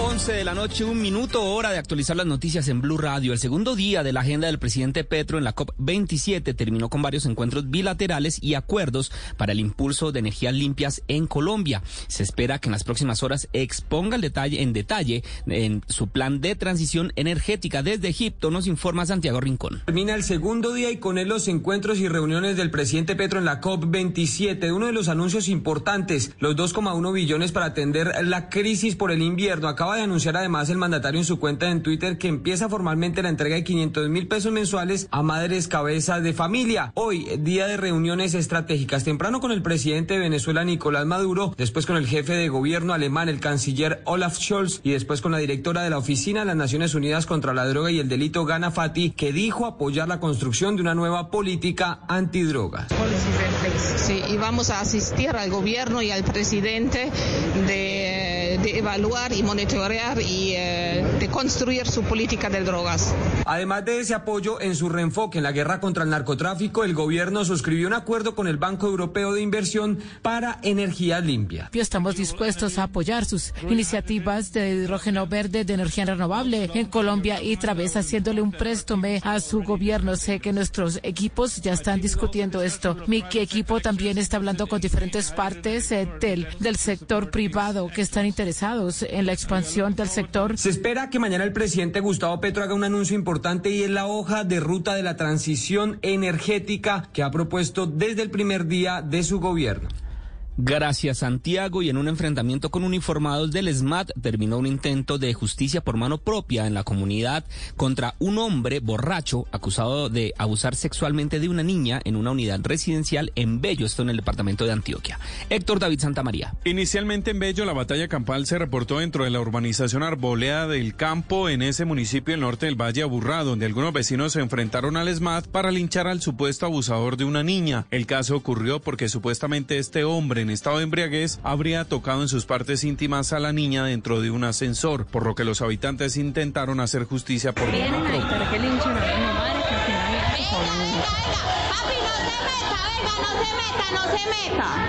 11 de la noche, un minuto, hora de actualizar las noticias en Blue Radio. El segundo día de la agenda del presidente Petro en la COP27 terminó con varios encuentros bilaterales y acuerdos para el impulso de energías limpias en Colombia. Se espera que en las próximas horas exponga el detalle, en detalle en su plan de transición energética. Desde Egipto nos informa Santiago Rincón. Termina el segundo día y con él los encuentros y reuniones del presidente Petro en la COP27. Uno de los anuncios importantes, los 2,1 billones para atender la crisis por el invierno. De anunciar además el mandatario en su cuenta en Twitter que empieza formalmente la entrega de 500 mil pesos mensuales a madres cabezas de familia. Hoy, día de reuniones estratégicas. Temprano con el presidente de Venezuela, Nicolás Maduro, después con el jefe de gobierno alemán, el canciller Olaf Scholz, y después con la directora de la Oficina de las Naciones Unidas contra la Droga y el Delito, Gana Fati, que dijo apoyar la construcción de una nueva política antidrogas. Sí, y vamos a asistir al gobierno y al presidente de, de evaluar y monitorear y eh, de construir su política de drogas. Además de ese apoyo en su reenfoque en la guerra contra el narcotráfico, el gobierno suscribió un acuerdo con el Banco Europeo de Inversión para energía limpia. Estamos dispuestos a apoyar sus iniciativas de hidrógeno verde, de energía renovable en Colombia y vez haciéndole un préstame a su gobierno. Sé que nuestros equipos ya están discutiendo esto. Mi equipo también está hablando con diferentes partes eh, del, del sector privado que están interesados en la expansión del sector. Se espera que mañana el presidente Gustavo Petro haga un anuncio importante y es la hoja de ruta de la transición energética que ha propuesto desde el primer día de su gobierno. Gracias, Santiago. Y en un enfrentamiento con uniformados del SMAT terminó un intento de justicia por mano propia en la comunidad contra un hombre borracho acusado de abusar sexualmente de una niña en una unidad residencial en Bello, esto en el departamento de Antioquia. Héctor David Santamaría. Inicialmente en Bello, la batalla campal se reportó dentro de la urbanización Arboleda del Campo, en ese municipio del norte del Valle Aburrá, donde algunos vecinos se enfrentaron al SMAT para linchar al supuesto abusador de una niña. El caso ocurrió porque supuestamente este hombre en estado de embriaguez habría tocado en sus partes íntimas a la niña dentro de un ascensor, por lo que los habitantes intentaron hacer justicia por mano propia.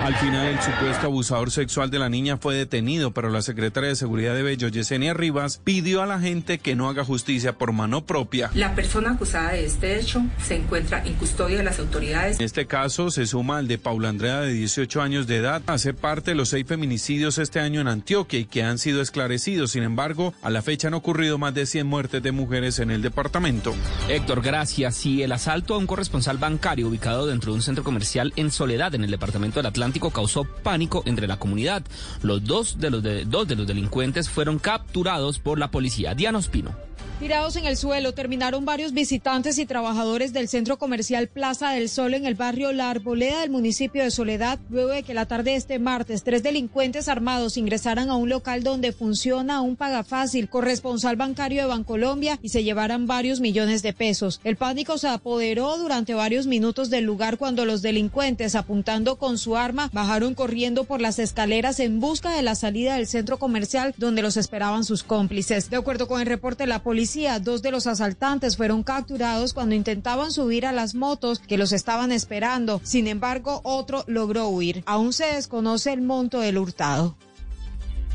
Al final, el supuesto abusador sexual de la niña fue detenido, pero la secretaria de Seguridad de Bello, Yesenia Rivas, pidió a la gente que no haga justicia por mano propia. La persona acusada de este hecho se encuentra en custodia de las autoridades. En este caso se suma al de Paula Andrea, de 18 años de edad. Hace parte de los seis feminicidios este año en Antioquia y que han sido esclarecidos. Sin embargo, a la fecha han ocurrido más de 100 muertes de mujeres en el departamento. Héctor, gracias. Y el asalto a un corresponsal bancario ubicado dentro de un centro comercial en Soledad, en el departamento del Atlántico, causó pánico entre la comunidad. Los dos de los, de, dos de los delincuentes fueron capturados por la policía. Diana Ospino. Tirados en el suelo terminaron varios visitantes y trabajadores del centro comercial Plaza del Sol en el barrio La Arboleda del municipio de Soledad, luego de que la tarde de este martes tres delincuentes armados ingresaran a un local donde funciona un pagafácil corresponsal bancario de Bancolombia y se llevaran varios millones de pesos. El pánico se apoderó durante varios minutos del lugar cuando los delincuentes, apuntando con su arma, bajaron corriendo por las escaleras en busca de la salida del centro comercial donde los esperaban sus cómplices. De acuerdo con el reporte la policía, dos de los asaltantes fueron capturados cuando intentaban subir a las motos que los estaban esperando. Sin embargo, otro logró huir. Aún se desconoce el monto del hurtado.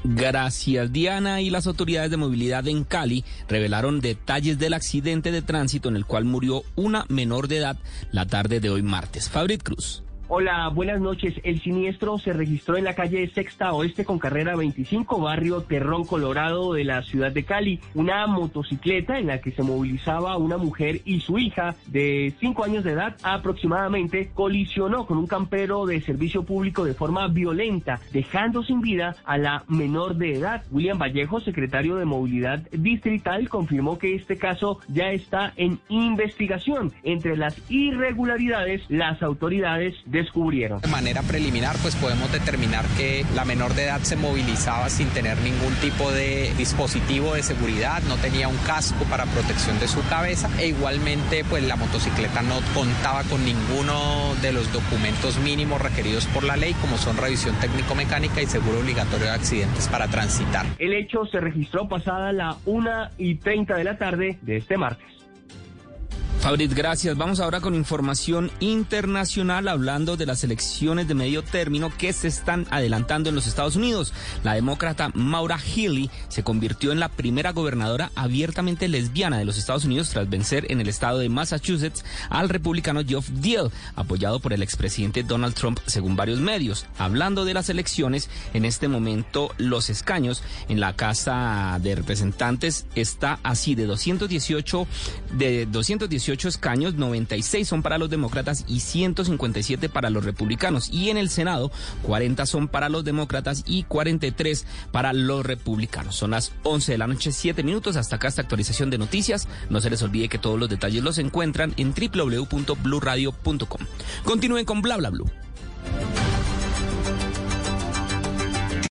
Gracias, Diana. Y las autoridades de movilidad en Cali revelaron detalles del accidente de tránsito en el cual murió una menor de edad la tarde de hoy martes. Fabrit Cruz. Hola, buenas noches. El siniestro se registró en la calle Sexta Oeste con carrera 25, barrio Terrón Colorado de la ciudad de Cali. Una motocicleta en la que se movilizaba una mujer y su hija de 5 años de edad aproximadamente colisionó con un campero de servicio público de forma violenta, dejando sin vida a la menor de edad. William Vallejo, secretario de Movilidad Distrital, confirmó que este caso ya está en investigación. Entre las irregularidades, las autoridades descubrieron. De manera preliminar, pues podemos determinar que la menor de edad se movilizaba sin tener ningún tipo de dispositivo de seguridad, no tenía un casco para protección de su cabeza e igualmente pues la motocicleta no contaba con ninguno de los documentos mínimos requeridos por la ley como son revisión técnico-mecánica y seguro obligatorio de accidentes para transitar. El hecho se registró pasada la 1 y 30 de la tarde de este martes. Fabrit, gracias. Vamos ahora con información internacional hablando de las elecciones de medio término que se están adelantando en los Estados Unidos. La demócrata Maura Healey se convirtió en la primera gobernadora abiertamente lesbiana de los Estados Unidos tras vencer en el estado de Massachusetts al republicano Geoff Deal, apoyado por el expresidente Donald Trump, según varios medios. Hablando de las elecciones, en este momento los escaños en la Casa de Representantes está así de 218 de 218 escaños, 96 son para los demócratas y 157 para los republicanos. Y en el Senado, 40 son para los demócratas y 43 para los republicanos. Son las 11 de la noche, 7 minutos. Hasta acá esta actualización de noticias. No se les olvide que todos los detalles los encuentran en www.bluradio.com. Continúen con Bla Bla Blue.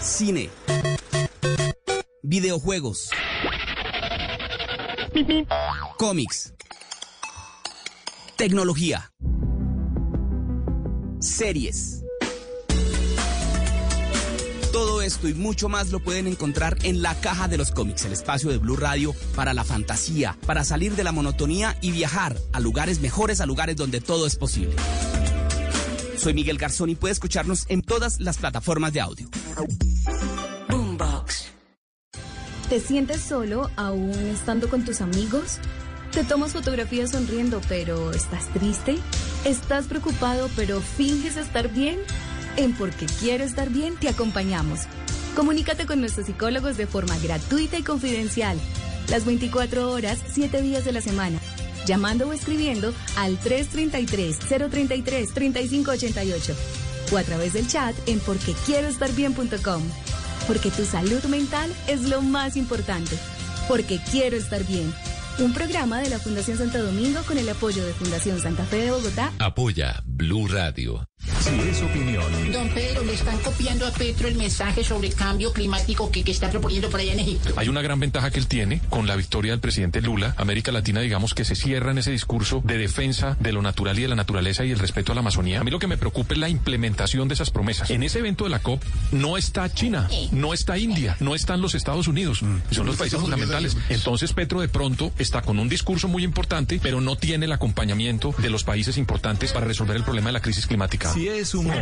Cine. Videojuegos. Cómics. Tecnología. Series. Todo esto y mucho más lo pueden encontrar en la caja de los cómics, el espacio de Blue Radio para la fantasía, para salir de la monotonía y viajar a lugares mejores, a lugares donde todo es posible. Soy Miguel Garzón y puede escucharnos en todas las plataformas de audio. Boombox. ¿Te sientes solo aún estando con tus amigos? ¿Te tomas fotografías sonriendo pero estás triste? ¿Estás preocupado pero finges estar bien? En Porque Quiero Estar Bien te acompañamos. Comunícate con nuestros psicólogos de forma gratuita y confidencial. Las 24 horas, 7 días de la semana. Llamando o escribiendo al 333-033-3588 o a través del chat en porquequieroestarbien.com. Porque tu salud mental es lo más importante. Porque quiero estar bien. Un programa de la Fundación Santo Domingo con el apoyo de Fundación Santa Fe de Bogotá. Apoya Blue Radio. Si es opinión. Don Pedro, le están copiando a Petro el mensaje sobre cambio climático que, que está proponiendo por allá en Egipto. Hay una gran ventaja que él tiene con la victoria del presidente Lula. América Latina, digamos que se cierra en ese discurso de defensa de lo natural y de la naturaleza y el respeto a la Amazonía. A mí lo que me preocupa es la implementación de esas promesas. En ese evento de la COP no está China, no está India, no están los Estados Unidos. Son los países fundamentales. Entonces Petro de pronto está con un discurso muy importante, pero no tiene el acompañamiento de los países importantes para resolver el problema de la crisis climática. Si es humor.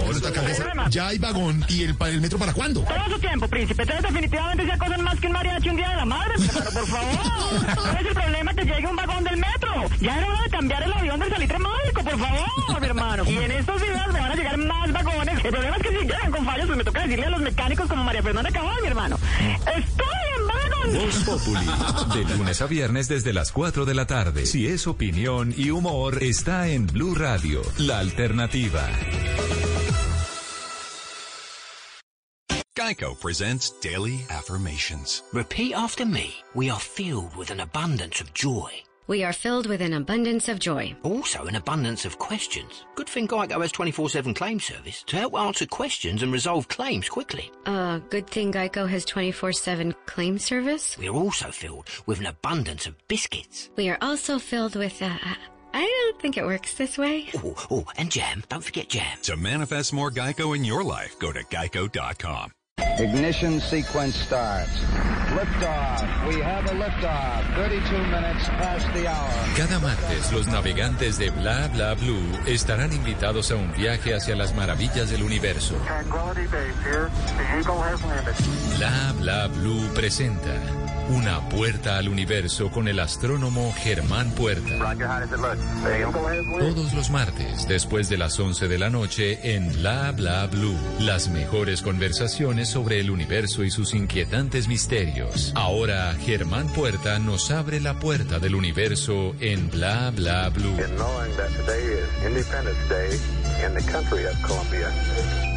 Ya hay vagón y el, metro para cuándo? Todo su tiempo, príncipe. Ustedes definitivamente se acosan más que un mariachi un día de la madre, pero por favor. ¿Cuál es el problema que llegue un vagón del metro? Ya era hora de cambiar el avión del salitre mágico, por favor, mi hermano. Y en estos días me van a llegar más vagones. El problema es que si llegan con fallos, pues me toca decirle a los mecánicos como María Fernanda Cabal, mi hermano. Estoy en vagón. Voz Populi, de lunes a viernes desde las 4 de la tarde. Si es opinión y humor, está en Blue Radio, la alternativa. Geico presents Daily Affirmations. Repeat after me. We are filled with an abundance of joy. We are filled with an abundance of joy. Also, an abundance of questions. Good thing Geico has 24 7 claim service to help answer questions and resolve claims quickly. Uh, good thing Geico has 24 7 claim service. We are also filled with an abundance of biscuits. We are also filled with, uh, I don't think it works this way. Oh, oh, and jam. Don't forget jam. To manifest more Geico in your life, go to geico.com. Ignition sequence starts. Liftoff. We have a liftoff. 32 minutes past the hour. Cada martes, los navegantes de Bla Bla Blue estarán invitados a un viaje hacia las maravillas del universo. Bla Bla Blue presenta Una puerta al universo con el astrónomo Germán Puerta. Todos los martes, después de las 11 de la noche, en Bla Bla Blue. Las mejores conversaciones sobre el universo y sus inquietantes misterios. Ahora, Germán Puerta nos abre la puerta del universo en Bla Bla Blue.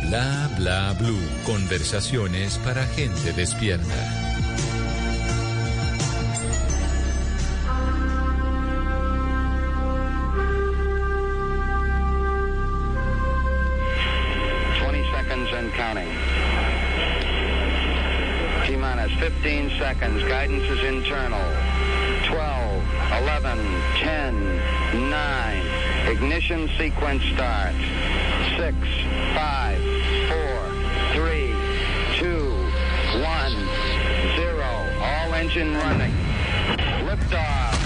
Bla Bla Blue. Conversaciones para gente despierta. 15 seconds. Guidance is internal. 12, 11, 10, 9. Ignition sequence starts. 6, 5, 4, 3, 2, 1, 0. All engine running. Liftoff.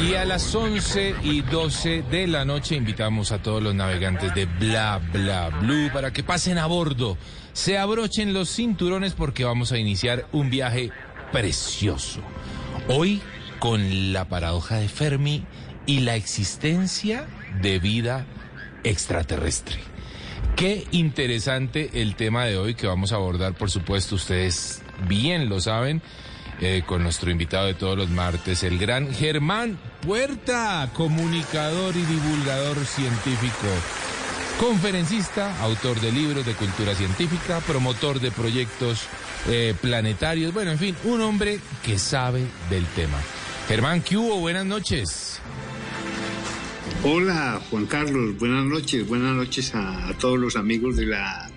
Y a las 11 y 12 de la noche invitamos a todos los navegantes de Bla Bla Blue para que pasen a bordo, se abrochen los cinturones porque vamos a iniciar un viaje precioso. Hoy con la paradoja de Fermi y la existencia de vida extraterrestre. Qué interesante el tema de hoy que vamos a abordar, por supuesto, ustedes bien lo saben, eh, con nuestro invitado de todos los martes, el gran Germán Puerta, comunicador y divulgador científico, conferencista, autor de libros de cultura científica, promotor de proyectos eh, planetarios, bueno, en fin, un hombre que sabe del tema. Germán, ¿qué hubo? Buenas noches. Hola Juan Carlos, buenas noches, buenas noches a, a todos los amigos de la,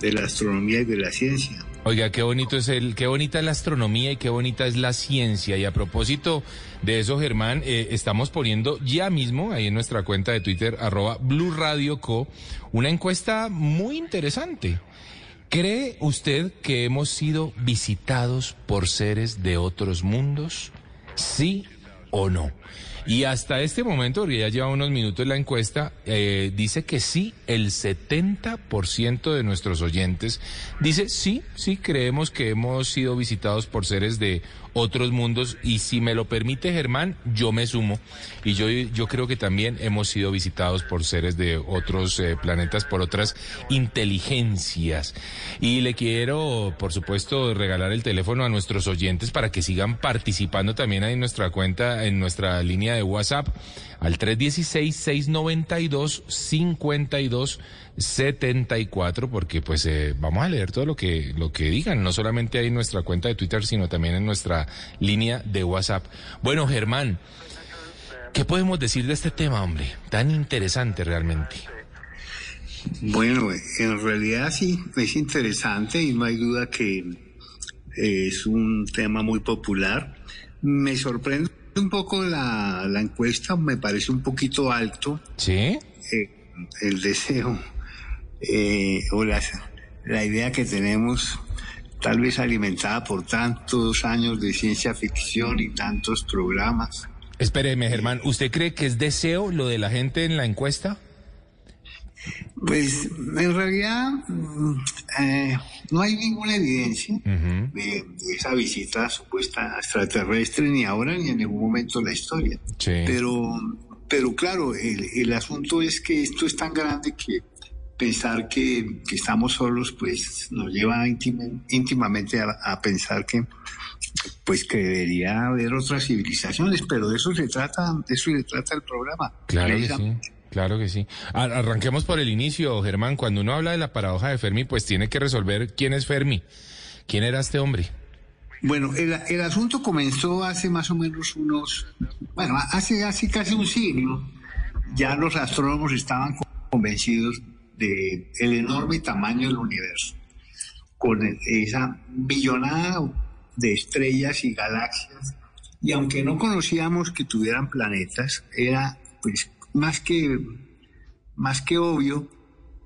de la astronomía y de la ciencia. Oiga, qué bonito es el, qué bonita es la astronomía y qué bonita es la ciencia. Y a propósito de eso, Germán, eh, estamos poniendo ya mismo ahí en nuestra cuenta de Twitter, arroba Blue Radio Co, una encuesta muy interesante. ¿Cree usted que hemos sido visitados por seres de otros mundos? ¿Sí o no? Y hasta este momento, porque ya lleva unos minutos la encuesta, eh, dice que sí, el 70% de nuestros oyentes dice sí, sí, creemos que hemos sido visitados por seres de otros mundos y si me lo permite Germán, yo me sumo y yo, yo creo que también hemos sido visitados por seres de otros eh, planetas, por otras inteligencias. Y le quiero, por supuesto, regalar el teléfono a nuestros oyentes para que sigan participando también en nuestra cuenta, en nuestra línea de WhatsApp al 316-692-5274, porque pues eh, vamos a leer todo lo que, lo que digan, no solamente ahí en nuestra cuenta de Twitter, sino también en nuestra línea de WhatsApp. Bueno, Germán, ¿qué podemos decir de este tema, hombre? Tan interesante realmente. Bueno, en realidad sí, es interesante y no hay duda que eh, es un tema muy popular. Me sorprende un poco la, la encuesta, me parece un poquito alto. ¿Sí? Eh, el deseo eh, o las, la idea que tenemos, tal vez alimentada por tantos años de ciencia ficción y tantos programas. Espéreme, Germán, ¿usted cree que es deseo lo de la gente en la encuesta? Pues en realidad mm, eh, no hay ninguna evidencia de, de esa visita supuesta extraterrestre ni ahora ni en ningún momento en la historia. Pero, pero claro, el, el asunto es que esto es tan grande que pensar que, que estamos solos pues nos lleva íntima- íntimamente a, a pensar que pues que debería haber otras civilizaciones, pero de eso se trata, de eso se trata el programa. Claro que sí. Claro que sí. Ar- Arranquemos por el inicio, Germán. Cuando uno habla de la paradoja de Fermi, pues tiene que resolver quién es Fermi. ¿Quién era este hombre? Bueno, el, el asunto comenzó hace más o menos unos, bueno, hace, hace casi un siglo. Ya los astrónomos estaban convencidos de el enorme tamaño del universo, con esa millonada de estrellas y galaxias. Y aunque no conocíamos que tuvieran planetas, era pues más que, más que obvio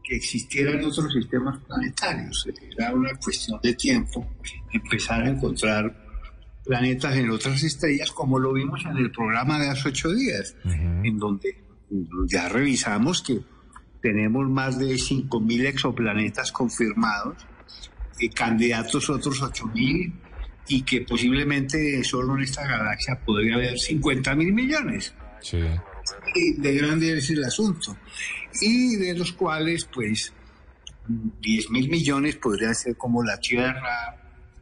que existieran otros sistemas planetarios. Era una cuestión de tiempo empezar a encontrar planetas en otras estrellas, como lo vimos en el programa de hace ocho días, en donde ya revisamos que tenemos más de 5.000 exoplanetas confirmados, y candidatos otros 8.000, y que posiblemente solo en esta galaxia podría haber 50.000 millones Sí. y de grande es el asunto. Y de los cuales, pues, 10 mil millones podrían ser como la Tierra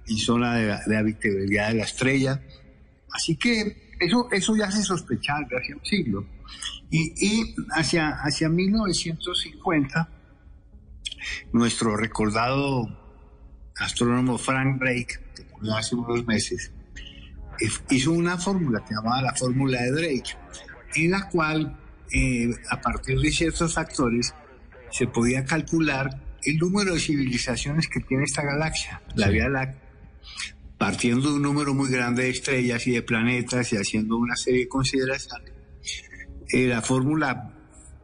y zona de, de habitabilidad de la estrella. Así que eso, eso ya se sospechaba desde hace un siglo. Y, y hacia, hacia 1950, nuestro recordado astrónomo Frank Drake, que murió hace unos meses, hizo una fórmula que llamaba la fórmula de Drake, en la cual, eh, a partir de ciertos factores, se podía calcular el número de civilizaciones que tiene esta galaxia, la Vía Láctea, partiendo de un número muy grande de estrellas y de planetas y haciendo una serie de consideraciones. Eh, la fórmula,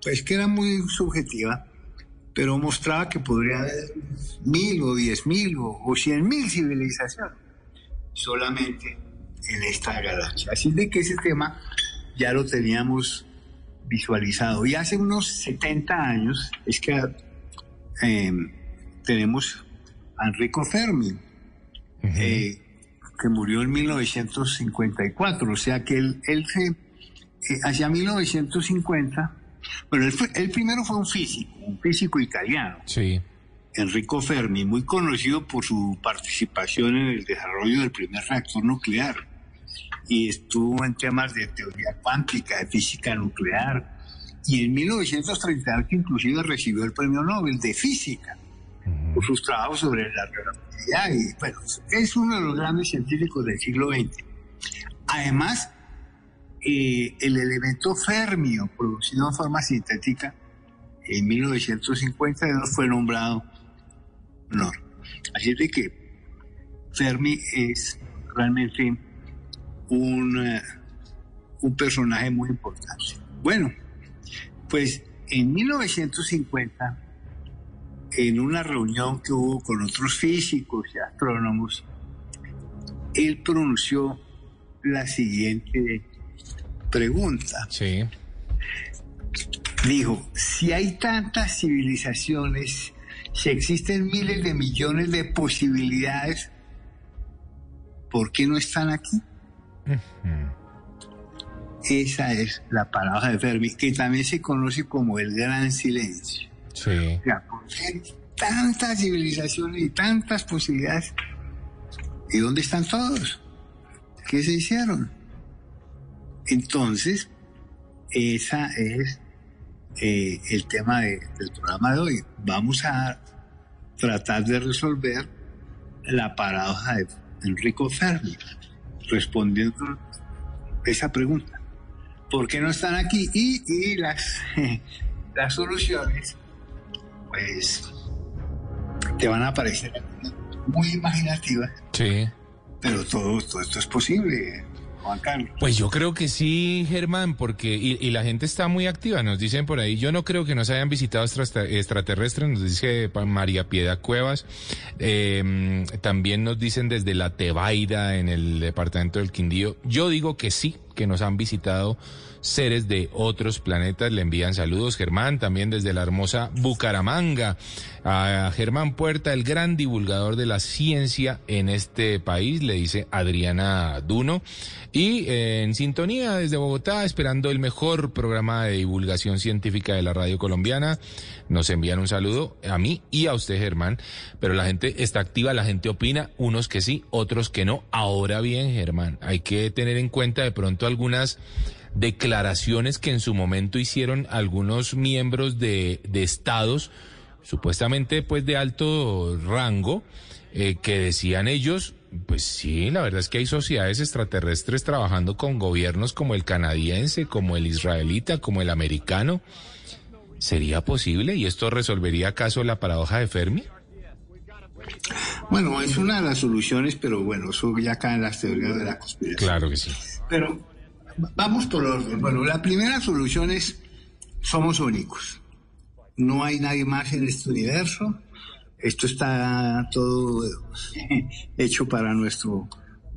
pues que era muy subjetiva, pero mostraba que podría haber mil o diez mil o, o cien mil civilizaciones solamente en esta galaxia. Así de que ese tema ya lo teníamos visualizado. Y hace unos 70 años es que eh, tenemos a Enrico Fermi, eh, que murió en 1954. O sea que él, él se, eh, hacia 1950, bueno, él, fue- él primero fue un físico, un físico italiano. Sí. Enrico Fermi, muy conocido por su participación en el desarrollo del primer reactor nuclear y estuvo en temas de teoría cuántica, de física nuclear y en 1938 inclusive recibió el premio Nobel de física por sus trabajos sobre la relatividad y bueno, es uno de los grandes científicos del siglo XX. Además, eh, el elemento fermio producido en forma sintética en 1952 fue nombrado honor. Así de que Fermi es realmente un, eh, un personaje muy importante. Bueno, pues en 1950, en una reunión que hubo con otros físicos y astrónomos, él pronunció la siguiente pregunta. Sí. Dijo, si hay tantas civilizaciones, si existen miles de millones de posibilidades, ¿por qué no están aquí? Esa es la paradoja de Fermi, que también se conoce como el gran silencio. Sí. O sea, ¿por qué hay tantas civilizaciones y tantas posibilidades? ¿Y dónde están todos? ¿Qué se hicieron? Entonces, esa es eh, el tema de- del programa de hoy. Vamos a tratar de resolver la paradoja de Enrico Fermi, respondiendo esa pregunta. ¿Por qué no están aquí? Y, y las, las soluciones, pues, te van a parecer muy imaginativas, Sí. pero todo, todo esto es posible. Juan Carlos. Pues yo creo que sí, Germán, porque y, y la gente está muy activa, nos dicen por ahí. Yo no creo que nos hayan visitado extra- extraterrestres, nos dice María Piedad Cuevas. Eh, también nos dicen desde la Tebaida en el departamento del Quindío. Yo digo que sí, que nos han visitado seres de otros planetas. Le envían saludos, Germán, también desde la hermosa Bucaramanga. A Germán Puerta, el gran divulgador de la ciencia en este país, le dice Adriana Duno. Y eh, en sintonía desde Bogotá, esperando el mejor programa de divulgación científica de la radio colombiana, nos envían un saludo a mí y a usted, Germán. Pero la gente está activa, la gente opina, unos que sí, otros que no. Ahora bien, Germán, hay que tener en cuenta de pronto algunas declaraciones que en su momento hicieron algunos miembros de, de estados, supuestamente pues de alto rango, eh, que decían ellos, pues sí, la verdad es que hay sociedades extraterrestres trabajando con gobiernos como el canadiense, como el israelita, como el americano. ¿Sería posible? ¿Y esto resolvería acaso la paradoja de Fermi? Bueno, es una de las soluciones, pero bueno, eso ya cae en las teorías de la conspiración. Claro que sí. Pero vamos por orden. Bueno, la primera solución es somos únicos. No hay nadie más en este universo. Esto está todo hecho para nuestro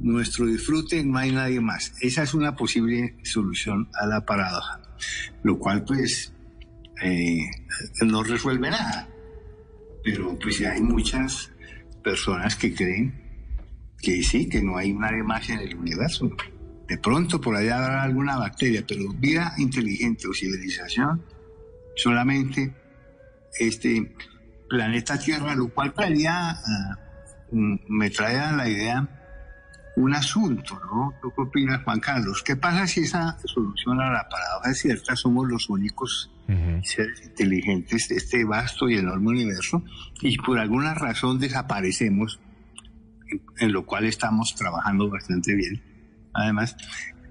nuestro disfrute, no hay nadie más. Esa es una posible solución a la paradoja, lo cual pues eh, no resuelve nada. Pero pues hay muchas personas que creen que sí, que no hay nadie más en el universo. De pronto por allá habrá alguna bacteria, pero vida inteligente o civilización, solamente este planeta Tierra, lo cual traería, mm, me trae a la idea un asunto, ¿no? ¿Tú qué opinas, Juan Carlos? ¿Qué pasa si esa solución a la paradoja es cierta? Somos los únicos seres inteligentes de este vasto y enorme universo y por alguna razón desaparecemos, en, en lo cual estamos trabajando bastante bien. Además,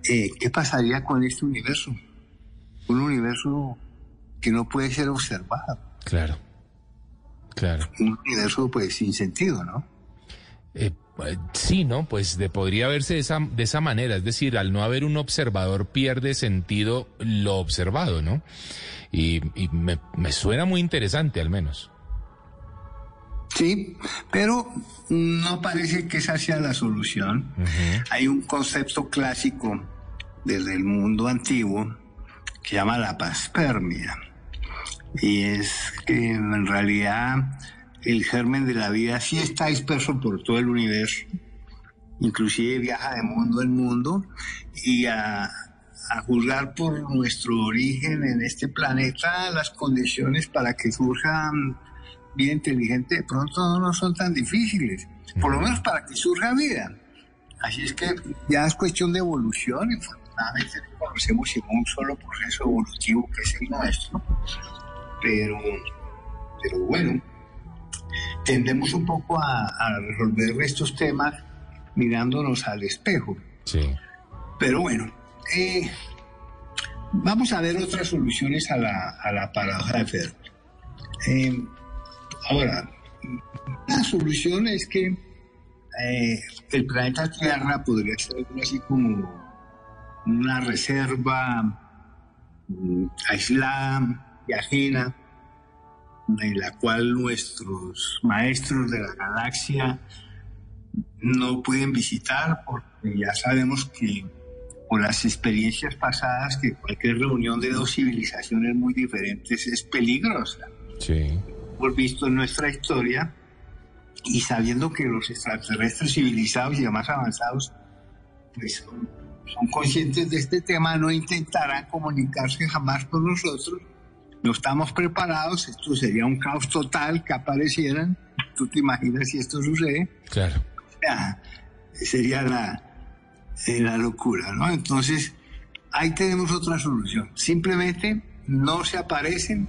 eh, ¿qué pasaría con este universo? Un universo que no puede ser observado. Claro. Claro. Un universo pues sin sentido, ¿no? Eh, eh, sí, ¿no? Pues de, podría verse de esa, de esa manera. Es decir, al no haber un observador pierde sentido lo observado, ¿no? Y, y me, me suena muy interesante al menos. Sí, pero no parece que esa sea la solución. Hay un concepto clásico desde el mundo antiguo que se llama la paspermia. Y es que en realidad el germen de la vida sí está disperso por todo el universo. Inclusive viaja de mundo en mundo y a, a juzgar por nuestro origen en este planeta, las condiciones para que surja vida inteligente de pronto no son tan difíciles, por lo menos para que surja vida. Así es que ya es cuestión de evolución, infortunadamente no conocemos en un solo proceso evolutivo que es el nuestro, pero, pero bueno, tendemos un poco a, a resolver estos temas mirándonos al espejo. Sí. Pero bueno, eh, vamos a ver otras soluciones a la, a la paradoja de Fermi. Eh, ahora, la solución es que eh, el planeta Tierra podría ser algo así como una reserva mm, aislada y ajena en la cual nuestros maestros de la galaxia no pueden visitar porque ya sabemos que por las experiencias pasadas que cualquier reunión de dos civilizaciones muy diferentes es peligrosa. Sí. Hemos visto en nuestra historia y sabiendo que los extraterrestres civilizados y demás avanzados pues son, son conscientes de este tema, no intentarán comunicarse jamás con nosotros. No estamos preparados, esto sería un caos total que aparecieran. ¿Tú te imaginas si esto sucede? Claro. Ya, sería la, eh, la locura, ¿no? Entonces, ahí tenemos otra solución. Simplemente no se aparecen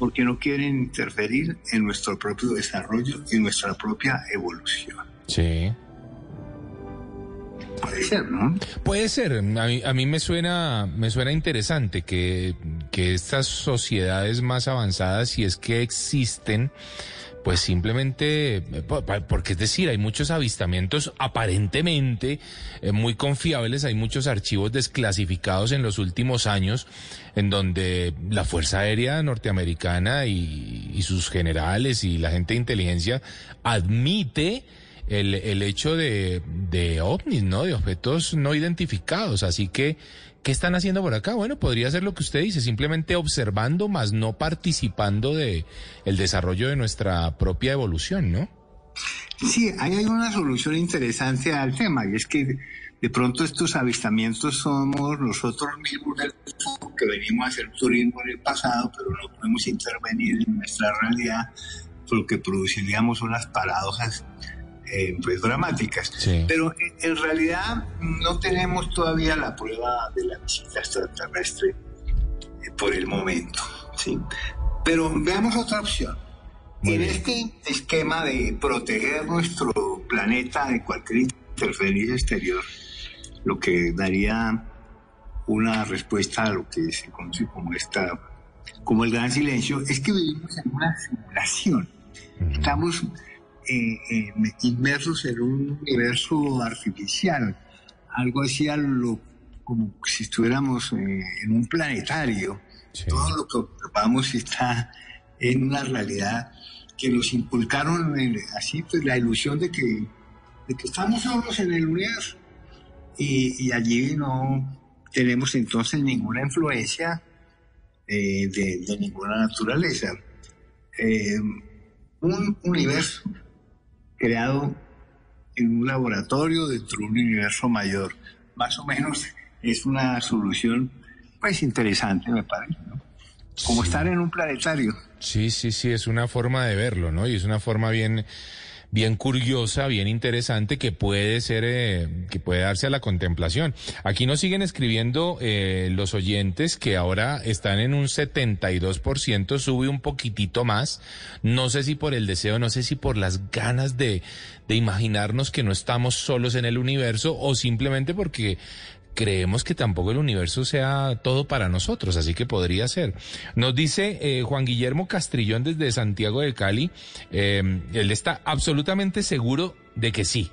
porque no quieren interferir en nuestro propio desarrollo y nuestra propia evolución. Sí. Puede ser, ¿no? Puede ser. A mí, a mí me suena, me suena interesante que, que estas sociedades más avanzadas, si es que existen, pues simplemente, eh, porque es decir, hay muchos avistamientos aparentemente eh, muy confiables, hay muchos archivos desclasificados en los últimos años en donde la Fuerza Aérea Norteamericana y, y sus generales y la gente de inteligencia admite el, el hecho de, de ovnis, ¿no? De objetos no identificados. Así que, ¿qué están haciendo por acá? Bueno, podría ser lo que usted dice, simplemente observando, más no participando de el desarrollo de nuestra propia evolución, ¿no? Sí, ahí hay una solución interesante al tema, y es que de pronto estos avistamientos somos nosotros mismos del que venimos a hacer turismo en el pasado, pero no podemos intervenir en nuestra realidad, lo que produciríamos unas paradojas eh, pues dramáticas. Pero en, en realidad no tenemos todavía la prueba de la visita extraterrestre eh, por el momento, ¿sí? Pero veamos otra opción. En este esquema de proteger nuestro planeta de cualquier interferencia exterior, lo que daría una respuesta a lo que se conoce como esta, como el gran silencio, es que vivimos en una simulación. Estamos eh, eh, inmersos en un universo artificial, algo así a lo como si estuviéramos eh, en un planetario. Todo lo que observamos está en una realidad que nos inculcaron eh, así pues, la ilusión de que, de que estamos solos en el universo y, y allí no tenemos entonces ninguna influencia eh, de, de ninguna naturaleza. Eh, un universo creado en un laboratorio dentro de un universo mayor. Más o menos es una solución pues interesante, me parece. ¿no? Como estar en un planetario. Sí, sí, sí, es una forma de verlo, ¿no? Y es una forma bien, bien curiosa, bien interesante que puede ser, eh, que puede darse a la contemplación. Aquí nos siguen escribiendo eh, los oyentes que ahora están en un 72%, sube un poquitito más. No sé si por el deseo, no sé si por las ganas de, de imaginarnos que no estamos solos en el universo o simplemente porque creemos que tampoco el universo sea todo para nosotros, así que podría ser. Nos dice eh, Juan Guillermo Castrillón desde Santiago de Cali, eh, él está absolutamente seguro de que sí.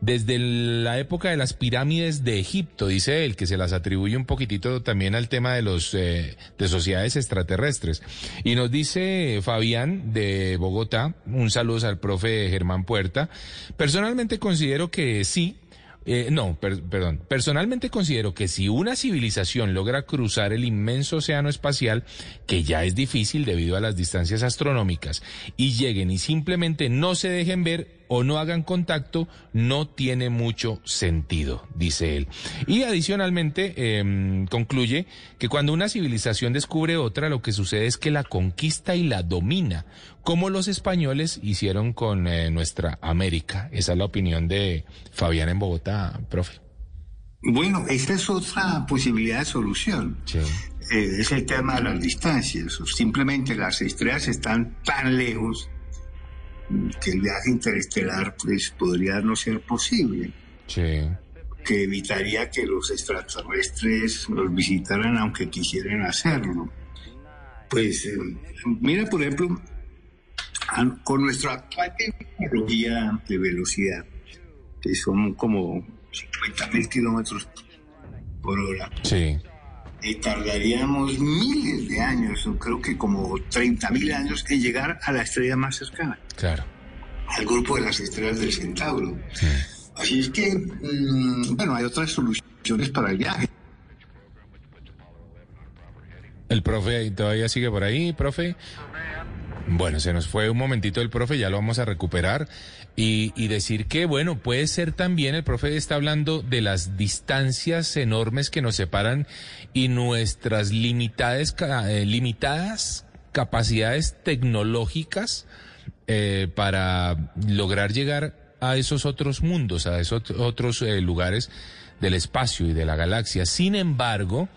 Desde la época de las pirámides de Egipto, dice él, que se las atribuye un poquitito también al tema de los eh, de sociedades extraterrestres. Y nos dice Fabián de Bogotá, un saludo al profe Germán Puerta. Personalmente considero que sí, eh, no, per- perdón. Personalmente considero que si una civilización logra cruzar el inmenso océano espacial, que ya es difícil debido a las distancias astronómicas, y lleguen y simplemente no se dejen ver o no hagan contacto, no tiene mucho sentido, dice él. Y adicionalmente em, concluye que cuando una civilización descubre otra, lo que sucede es que la conquista y la domina, como los españoles hicieron con eh, nuestra América. Esa es la opinión de Fabián en Bogotá, profe. Bueno, esa es otra posibilidad de solución. Eh, es el tema de las distancias. Simplemente las estrellas están tan lejos que el viaje interestelar pues podría no ser posible. Que evitaría que los extraterrestres los visitaran aunque quisieran hacerlo. Pues eh, mira, por ejemplo, con nuestra actual tecnología de velocidad, que son como 50 mil kilómetros por hora, Sí. eh, tardaríamos miles de años, creo que como 30 mil años, en llegar a la estrella más cercana, Claro. al grupo de las estrellas del Centauro. Así es que, mm, bueno, hay otras soluciones para el viaje. El profe todavía sigue por ahí, profe. Bueno, se nos fue un momentito el profe, ya lo vamos a recuperar. Y, y decir que, bueno, puede ser también, el profe está hablando de las distancias enormes que nos separan y nuestras limitadas, eh, limitadas capacidades tecnológicas eh, para lograr llegar a esos otros mundos, a esos ot- otros eh, lugares del espacio y de la galaxia. Sin embargo,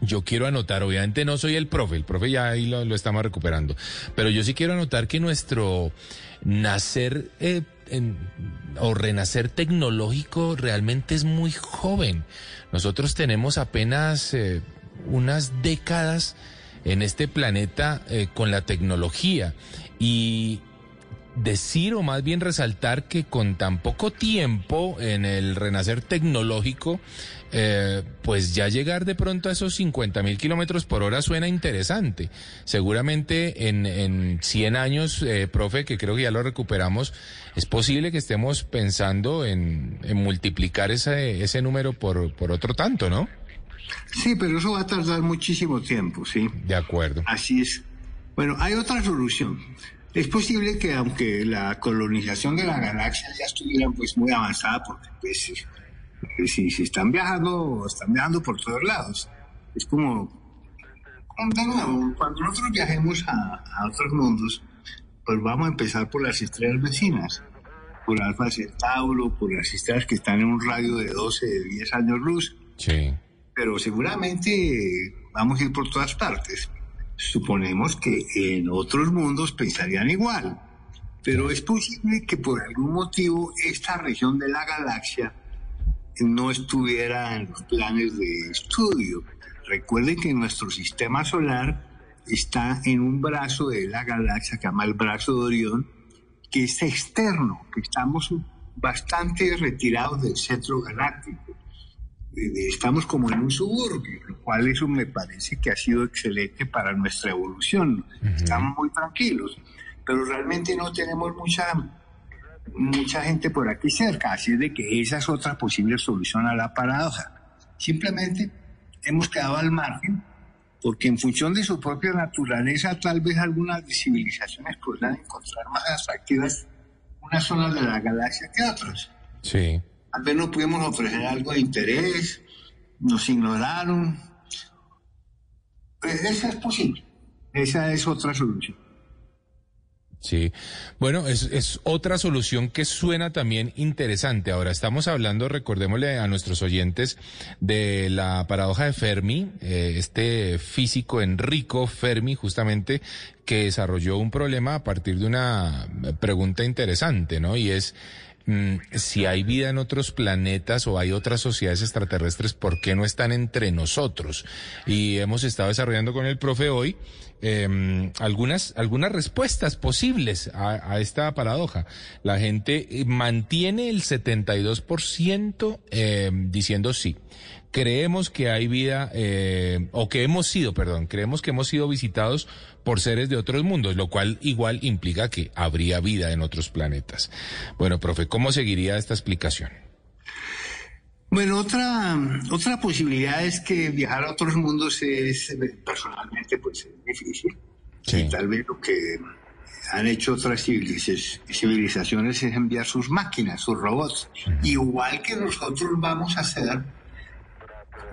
yo quiero anotar, obviamente no soy el profe, el profe ya ahí lo, estamos recuperando, pero yo sí quiero anotar que nuestro nacer eh, o renacer tecnológico realmente es muy joven. Nosotros tenemos apenas eh, unas décadas en este planeta eh, con la tecnología y decir o más bien resaltar que con tan poco tiempo en el renacer tecnológico, eh, pues ya llegar de pronto a esos 50 mil kilómetros por hora suena interesante. Seguramente en, en 100 años, eh, profe, que creo que ya lo recuperamos, es posible que estemos pensando en, en multiplicar ese, ese número por, por otro tanto, ¿no? Sí, pero eso va a tardar muchísimo tiempo, ¿sí? De acuerdo. Así es. Bueno, hay otra solución. Es posible que aunque la colonización de la galaxia ya estuviera pues muy avanzada, porque pues si, si están viajando, están viajando por todos lados. Es como, cuando, cuando nosotros viajemos a, a otros mundos, pues vamos a empezar por las estrellas vecinas, por Alfa Centauro, por las estrellas que están en un radio de 12, de 10 años luz. Sí. Pero seguramente vamos a ir por todas partes. Suponemos que en otros mundos pensarían igual, pero es posible que por algún motivo esta región de la galaxia no estuviera en los planes de estudio. Recuerden que nuestro sistema solar está en un brazo de la galaxia que se llama el brazo de Orión, que es externo, que estamos bastante retirados del centro galáctico. Eh, Estamos como en un suburbio, lo cual eso me parece que ha sido excelente para nuestra evolución. Estamos muy tranquilos, pero realmente no tenemos mucha mucha gente por aquí cerca, así es de que esa es otra posible solución a la paradoja. Simplemente hemos quedado al margen porque en función de su propia naturaleza tal vez algunas civilizaciones podrán encontrar más atractivas unas zonas de la galaxia que otras. Sí. No pudimos ofrecer algo de interés, nos ignoraron. Pues esa es posible, esa es otra solución. Sí, bueno, es, otra solución que suena también interesante. Ahora estamos hablando, recordémosle a nuestros oyentes, de la paradoja de Fermi, eh, este físico Enrico Fermi, justamente, que desarrolló un problema a partir de una pregunta interesante, ¿no? Y es, si hay vida en otros planetas o hay otras sociedades extraterrestres, ¿por qué no están entre nosotros? Y hemos estado desarrollando con el profe hoy eh, algunas, algunas respuestas posibles a, esta paradoja. La gente mantiene el 72% eh, diciendo sí. Creemos que hay vida, eh, o que hemos sido, perdón, creemos que hemos sido visitados por seres de otros mundos, lo cual igual implica que habría vida en otros planetas. Bueno, profe, ¿cómo seguiría esta explicación? Bueno, otra, otra posibilidad es que viajar a otros mundos es personalmente pues es difícil. Sí. Y tal vez lo que han hecho otras civilizaciones es enviar sus máquinas, sus robots. Uh -huh. Igual que nosotros vamos a hacer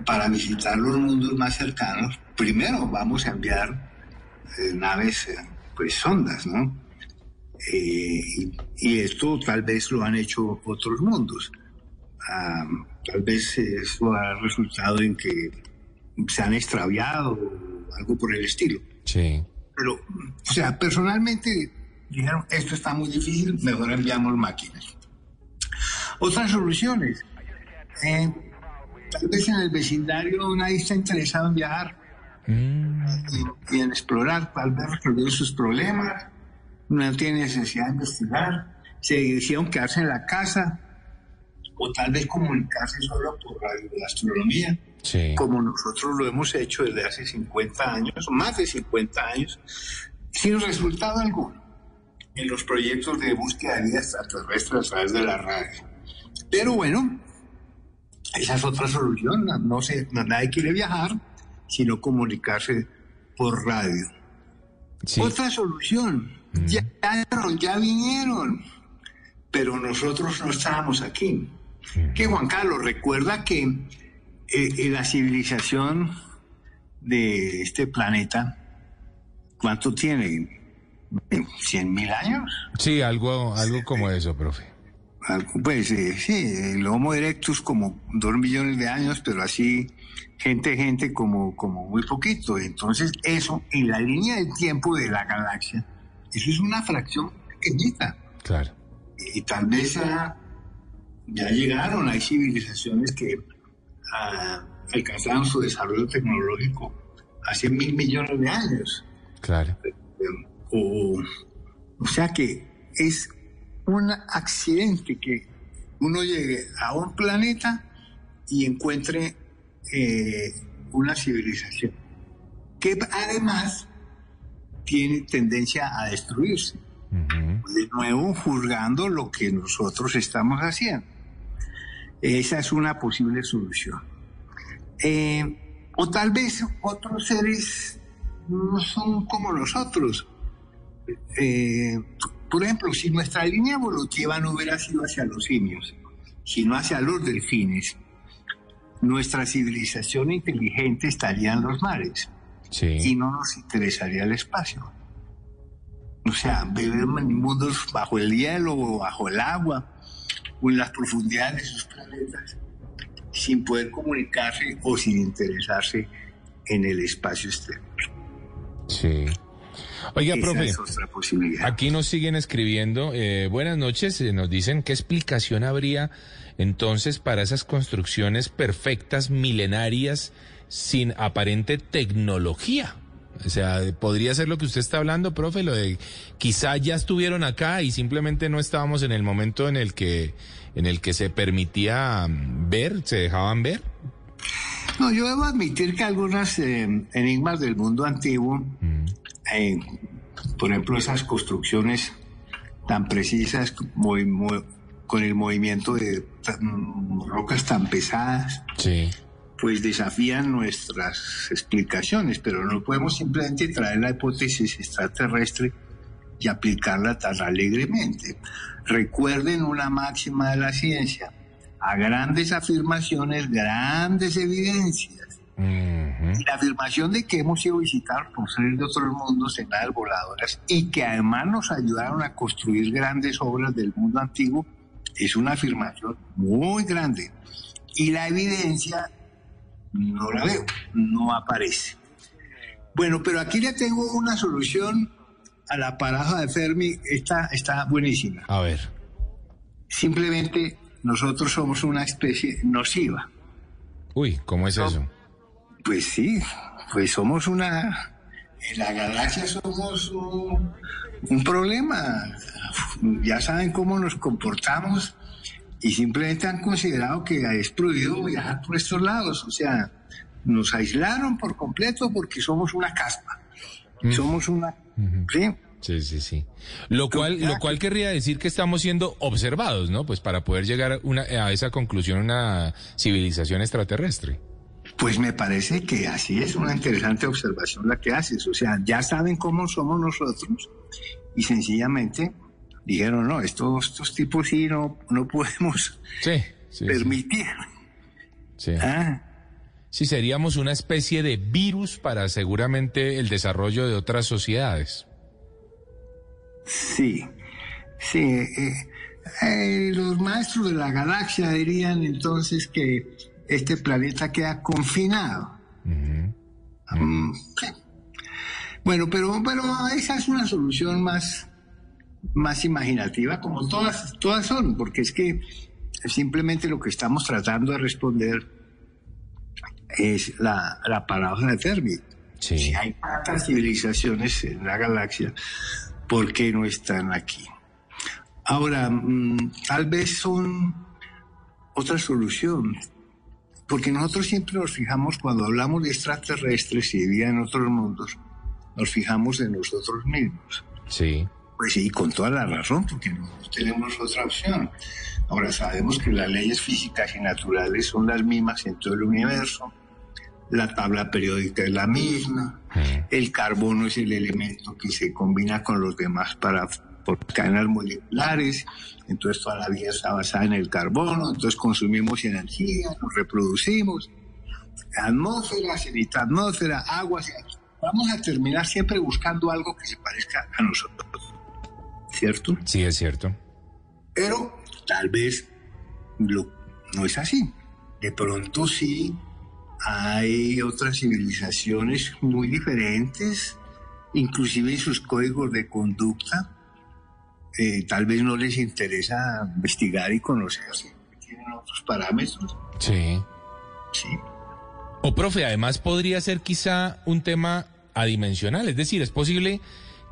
para visitar los mundos más cercanos, primero vamos a enviar naves, eh, pues sondas, ¿no? Eh, y, esto tal vez lo han hecho otros mundos. Um, tal vez eso ha resultado en que se han extraviado o algo por el estilo. Sí. Pero, o sea, personalmente dijeron, esto está muy difícil, mejor enviamos máquinas. Otras soluciones. Eh, tal vez en el vecindario nadie está interesado en viajar mm. y, y, en explorar, tal vez resolver sus problemas, no tiene necesidad de investigar, se decidieron quedarse en la casa o tal vez comunicarse solo por radioastronomía, sí. como nosotros lo hemos hecho desde hace 50 años, más de 50 años, sin resultado alguno en los proyectos de búsqueda de vida extraterrestre a través de la radio. Pero bueno, esa es otra solución. No sé, nadie quiere viajar, sino comunicarse por radio. Sí. Otra solución, mm. ya, ya vinieron, pero nosotros no estábamos aquí. Que Juan Carlos, recuerda que eh, la civilización de este planeta, ¿cuánto tiene? ¿100 mil años? Sí, algo, algo como eso, profe. Pues eh, sí, el Homo erectus como dos millones de años, pero así gente, gente como, como muy poquito. Entonces eso, en la línea del tiempo de la galaxia, eso es una fracción pequeñita. Claro. Y tal vez ya, ya llegaron, hay civilizaciones que ah, alcanzaron su desarrollo tecnológico hace mil millones de años. Claro. O, o sea que es un accidente que uno llegue a un planeta y encuentre eh, una civilización que además tiene tendencia a destruirse. De nuevo, juzgando lo que nosotros estamos haciendo. Esa es una posible solución. Eh, o tal vez otros seres no son como nosotros. Eh, por ejemplo, si nuestra línea evolutiva no hubiera sido hacia los simios, sino hacia los delfines, nuestra civilización inteligente estaría en los mares y no nos interesaría el espacio. O sea, vivir en mundos bajo el hielo o bajo el agua o en las profundidades de sus planetas sin poder comunicarse o sin interesarse en el espacio exterior. Sí. Oiga, Esa profe, es otra posibilidad. aquí nos siguen escribiendo. eh, buenas noches, eh, nos dicen qué explicación habría entonces para esas construcciones perfectas, milenarias, sin aparente tecnología. O sea, podría ser lo que usted está hablando, profe, lo de quizá ya estuvieron acá y simplemente no estábamos en el momento en el que en el que se permitía mm, ver, se dejaban ver. No, yo debo admitir que algunas eh, enigmas del mundo antiguo, eh, por ejemplo, esas construcciones tan precisas, muy- muy- con el movimiento de tan- rocas tan pesadas, pues desafían nuestras explicaciones, pero no podemos simplemente traer la hipótesis extraterrestre y aplicarla tan alegremente. Recuerden una máxima de la ciencia, a grandes afirmaciones, grandes evidencias. Y la afirmación de que hemos sido visitados por seres de otros mundos en naves voladoras y que además nos ayudaron a construir grandes obras del mundo antiguo es una afirmación muy grande. Y la evidencia no la veo, no aparece. Bueno, pero aquí le tengo una solución a la paradoja de Fermi, esta está buenísima. A ver. Simplemente nosotros somos una especie nociva. Uy, ¿cómo es eso? Pues sí, pues somos una... En la galaxia somos un, un problema. Ya saben cómo nos comportamos y simplemente han considerado que es prohibido viajar por estos lados. O sea, nos aislaron por completo porque somos una caspa. Somos una... ¿sí? Sí, sí, sí. Lo cual, lo cual querría decir que estamos siendo observados, ¿no? Pues para poder llegar una- a esa conclusión una civilización extraterrestre. Pues me parece que así es una interesante observación la que haces. O sea, ya saben cómo somos nosotros y sencillamente dijeron, no, estos, estos tipos sí no, no podemos Sí, sí. permitir. Sí. Ah. Sí, seríamos una especie de virus para seguramente el desarrollo de otras sociedades. Sí, sí. eh, eh, los maestros de la galaxia dirían entonces que este planeta queda confinado. Mm. Bueno, pero, pero esa es una solución más, más imaginativa, como todas, todas son, porque es que simplemente lo que estamos tratando de responder es la, la paradoja de Fermi. Si hay tantas civilizaciones en la galaxia, ¿por qué no están aquí? Ahora, mm, tal vez son otra solución, porque nosotros siempre nos fijamos cuando hablamos de extraterrestres y de vida en otros mundos, nos fijamos en nosotros mismos. Sí. Pues sí, con toda la razón, porque no tenemos otra opción. Ahora sabemos que las leyes físicas y naturales son las mismas en todo el universo. La tabla periódica es la misma. El carbono es el elemento que se combina con los demás para por cadenas moleculares. Entonces toda la vida está basada en el carbono. Entonces consumimos energía, nos reproducimos. Atmósfera, atmósfera, agua. Vamos a terminar siempre buscando algo que se parezca a nosotros. ¿Cierto? Sí, es cierto. Pero tal vez lo- no es así. De pronto sí hay otras civilizaciones muy diferentes, inclusive en sus códigos de conducta. Eh, tal vez no les interesa investigar y conocer, tienen otros parámetros. Sí. Sí. O profe, además podría ser quizá un tema adimensional, es decir, es posible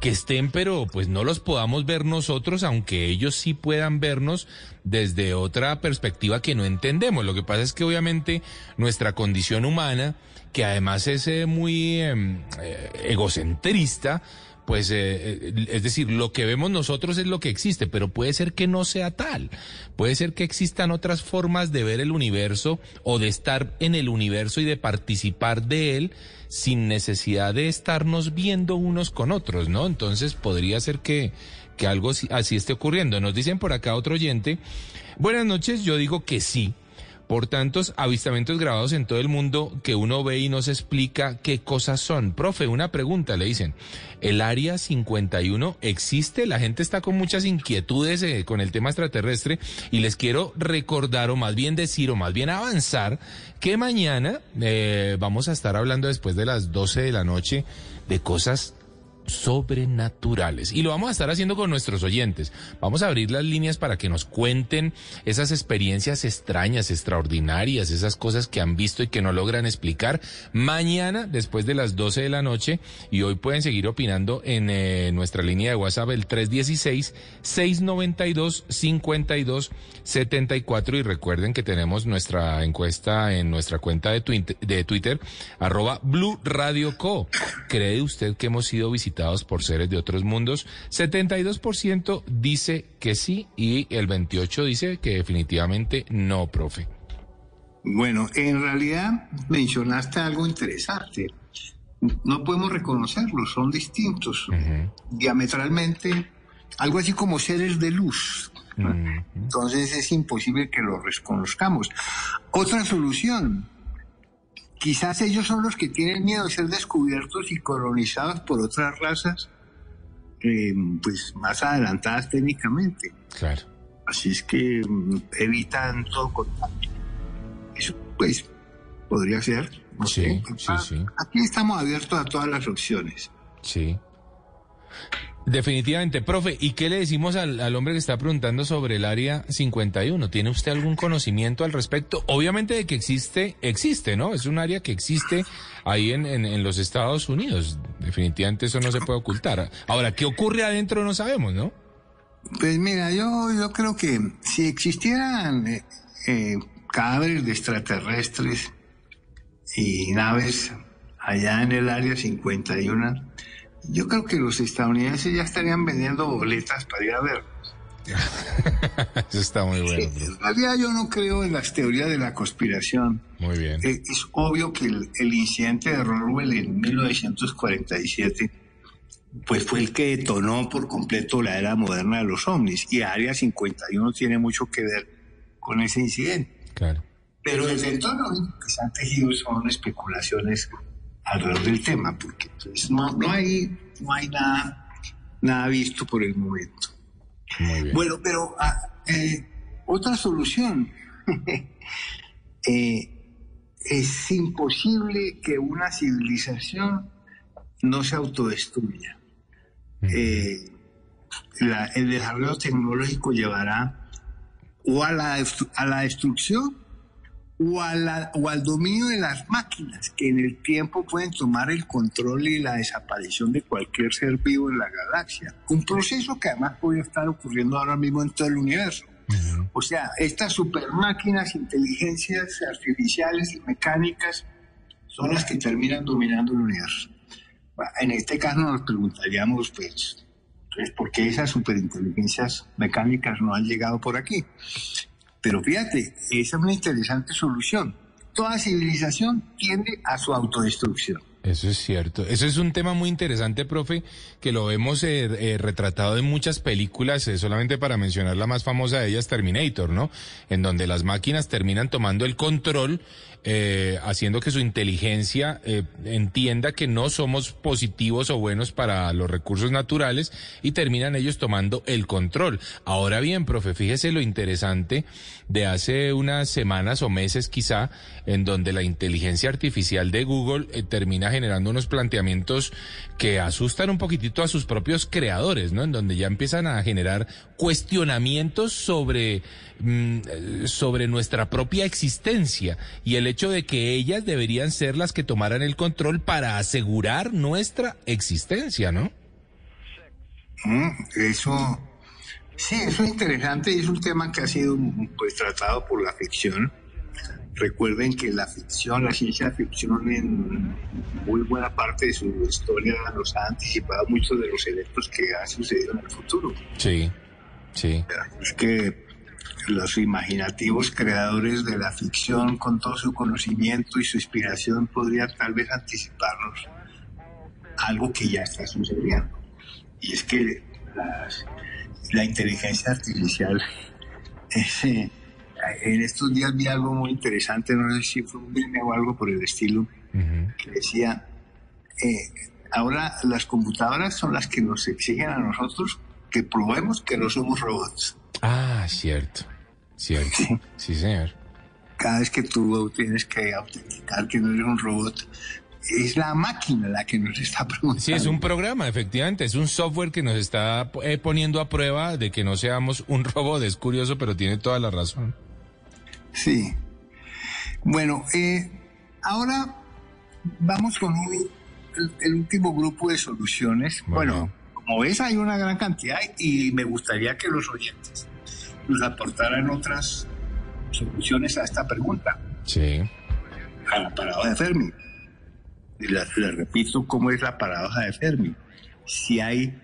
que estén, pero pues no los podamos ver nosotros, aunque ellos sí puedan vernos desde otra perspectiva que no entendemos. Lo que pasa es que obviamente nuestra condición humana, que además es eh, muy em, eh, egocentrista, pues eh, eh, es decir, lo que vemos nosotros es lo que existe, pero puede ser que no sea tal. Puede ser que existan otras formas de ver el universo o de estar en el universo y de participar de él sin necesidad de estarnos viendo unos con otros, ¿no? Entonces podría ser que, que algo así, así esté ocurriendo. Nos dicen por acá otro oyente, buenas noches, yo digo que sí por tantos avistamientos grabados en todo el mundo que uno ve y no se explica qué cosas son. Profe, una pregunta, le dicen, ¿el Área 51 existe? La gente está con muchas inquietudes eh, con el tema extraterrestre y les quiero recordar o más bien decir o más bien avanzar que mañana eh, vamos a estar hablando después de las 12 de la noche de cosas sobrenaturales. Y lo vamos a estar haciendo con nuestros oyentes. Vamos a abrir las líneas para que nos cuenten esas experiencias extrañas, extraordinarias, esas cosas que han visto y que no logran explicar mañana después de las 12 de la noche. Y hoy pueden seguir opinando en eh, nuestra línea de WhatsApp el 316-692-5274. Y recuerden que tenemos nuestra encuesta en nuestra cuenta de, Twitter, de Twitter arroba Blue Radio Co. ¿Cree usted que hemos sido visitados? Por seres de otros mundos. 72% dice que sí y el 28% dice que definitivamente no, profe. Bueno, en realidad mencionaste algo interesante. No podemos reconocerlos, son distintos, diametralmente, algo así como seres de luz. Entonces es imposible que los reconozcamos. Otra solución, Quizás ellos son los que tienen miedo de ser descubiertos y colonizados por otras razas, eh, pues más adelantadas técnicamente. Claro. Así es que mm, evitan todo contacto. Eso, pues, podría ser. sí, sí, sí. Aquí estamos abiertos a todas las opciones. Sí. Definitivamente, profe, ¿y qué le decimos al, hombre que está preguntando sobre el área 51? ¿Tiene usted algún conocimiento al respecto? Obviamente de que existe, existe, ¿no? Es un área que existe ahí en, en, los Estados Unidos. Definitivamente eso no se puede ocultar. Ahora, ¿qué ocurre adentro? No sabemos, ¿no? Pues mira, yo, yo creo que si existieran eh, eh, cadáveres de extraterrestres y naves allá en el área 51, yo creo que los estadounidenses ya estarían vendiendo boletas para ir a verlos. Eso está muy bueno. en realidad yo no creo en las teorías de la conspiración. Muy bien. Eh, es obvio que el, incidente de Roswell en 1947 pues fue el que detonó por completo la era moderna de los ovnis y Área 51 tiene mucho que ver con ese incidente. Claro. Pero desde entonces lo que se han tejido son especulaciones alrededor del tema, porque pues, no, no, hay, no hay nada, nada visto por el momento. Bueno, pero ah, eh, otra solución. Eh, es imposible que una civilización no se autodestruya. Eh, el desarrollo tecnológico llevará o a la, a la destrucción o, o al dominio de las máquinas que en el tiempo pueden tomar el control y la desaparición de cualquier ser vivo en la galaxia. Un proceso que además puede estar ocurriendo ahora mismo en todo el universo. O sea, estas super máquinas, inteligencias artificiales y mecánicas son las que terminan dominando el universo. En este caso nos preguntaríamos, pues, entonces, ¿por qué esas superinteligencias mecánicas no han llegado por aquí? Pero fíjate, esa es una interesante solución. Toda civilización tiende a su autodestrucción. Eso es cierto. Eso es un tema muy interesante, profe, que lo vemos eh, eh, retratado en muchas películas, eh, solamente para mencionar la más famosa de ellas, Terminator, ¿no? En donde las máquinas terminan tomando el control eh, haciendo que su inteligencia eh, entienda que no somos positivos o buenos para los recursos naturales y terminan ellos tomando el control. Ahora bien, profe, fíjese lo interesante de hace unas semanas o meses quizá, en donde la inteligencia artificial de Google eh, termina generando unos planteamientos que asustan un poquitito a sus propios creadores, ¿no? En donde ya empiezan a generar cuestionamientos sobre, mm, sobre nuestra propia existencia y el hecho de que ellas deberían ser las que tomaran el control para asegurar nuestra existencia, ¿no? Mm, Eso, sí, eso es interesante y es un tema que ha sido pues tratado por la ficción. Recuerden que la ficción, la ciencia ficción en muy buena parte de su historia nos ha anticipado muchos de los eventos que han sucedido en el futuro. Sí, sí. Es que los imaginativos creadores de la ficción con todo su conocimiento y su inspiración podrían tal vez anticiparnos algo que ya está sucediendo. Y es que las- la inteligencia artificial, es, eh, en estos días vi algo muy interesante, no sé si fue un meme o algo por el estilo, que decía, eh, ahora las computadoras son las que nos exigen a nosotros que probemos que no somos robots. Ah, cierto, cierto. Sí, señor. Cada vez que tú tienes que autenticar que no eres un robot, es la máquina la que nos está preguntando. Sí, es un programa, efectivamente, es un software que nos está eh, poniendo a prueba de que no seamos un robot. Es curioso, pero tiene toda la razón. Sí. Bueno, eh, ahora vamos con un- el, el último grupo de soluciones. Bueno. como ves, hay una gran cantidad y me gustaría que los oyentes nos aportaran otras soluciones a esta pregunta, Sí. a la paradoja de Fermi. Les repito cómo es la paradoja de Fermi. Si hay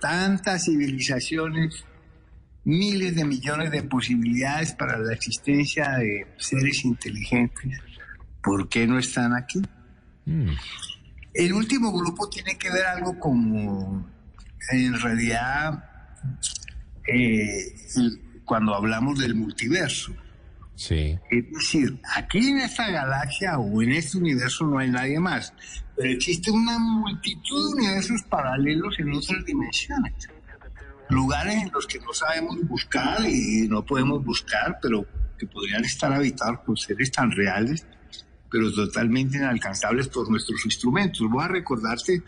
tantas civilizaciones, miles de millones de posibilidades para la existencia de seres inteligentes, ¿por qué no están aquí? El último grupo tiene que ver algo como, en realidad, eh, cuando hablamos del multiverso. Sí. Es decir, aquí en esta galaxia o en este universo no hay nadie más, pero existe una multitud de universos paralelos en otras dimensiones. Lugares en los que no sabemos buscar y no podemos buscar, pero que podrían estar habitados por seres tan reales, pero totalmente inalcanzables por nuestros instrumentos. Voy a recordarte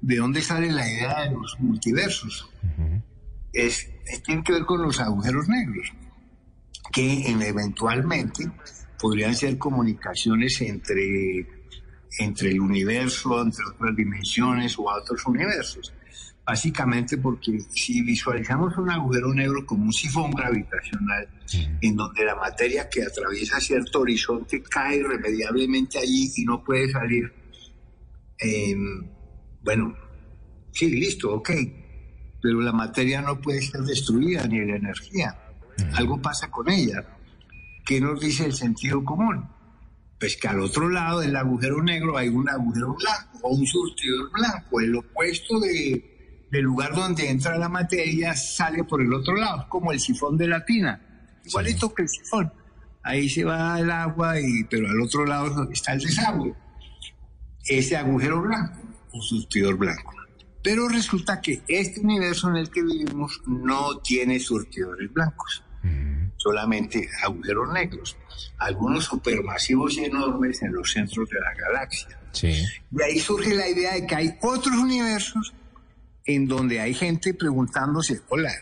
de dónde sale la idea de los multiversos. es, es- tiene que ver con los agujeros negros que en- eventualmente podrían ser comunicaciones entre, entre el universo, entre otras dimensiones o a otros universos. Básicamente porque si visualizamos un agujero negro como un sifón gravitacional, en donde la materia que atraviesa cierto horizonte cae irremediablemente allí y no puede salir, em, bueno, sí, listo, ok, pero la materia no puede ser destruida ni la energía. Algo pasa con ella. ¿Qué nos dice el sentido común? Pues que al otro lado del agujero negro hay un agujero blanco o un surtidor blanco. El opuesto de, del lugar donde entra la materia sale por el otro lado, como el sifón de la tina. Igualito que el sifón. Ahí se va el agua, y, pero al otro lado está el desagüe. Ese agujero blanco, un surtidor blanco. Pero resulta que este universo en el que vivimos no tiene surtidores blancos, solamente agujeros negros, algunos supermasivos y enormes en los centros de la galaxia. Sí. Y ahí surge la idea de que hay otros universos en donde hay gente preguntándose, hola,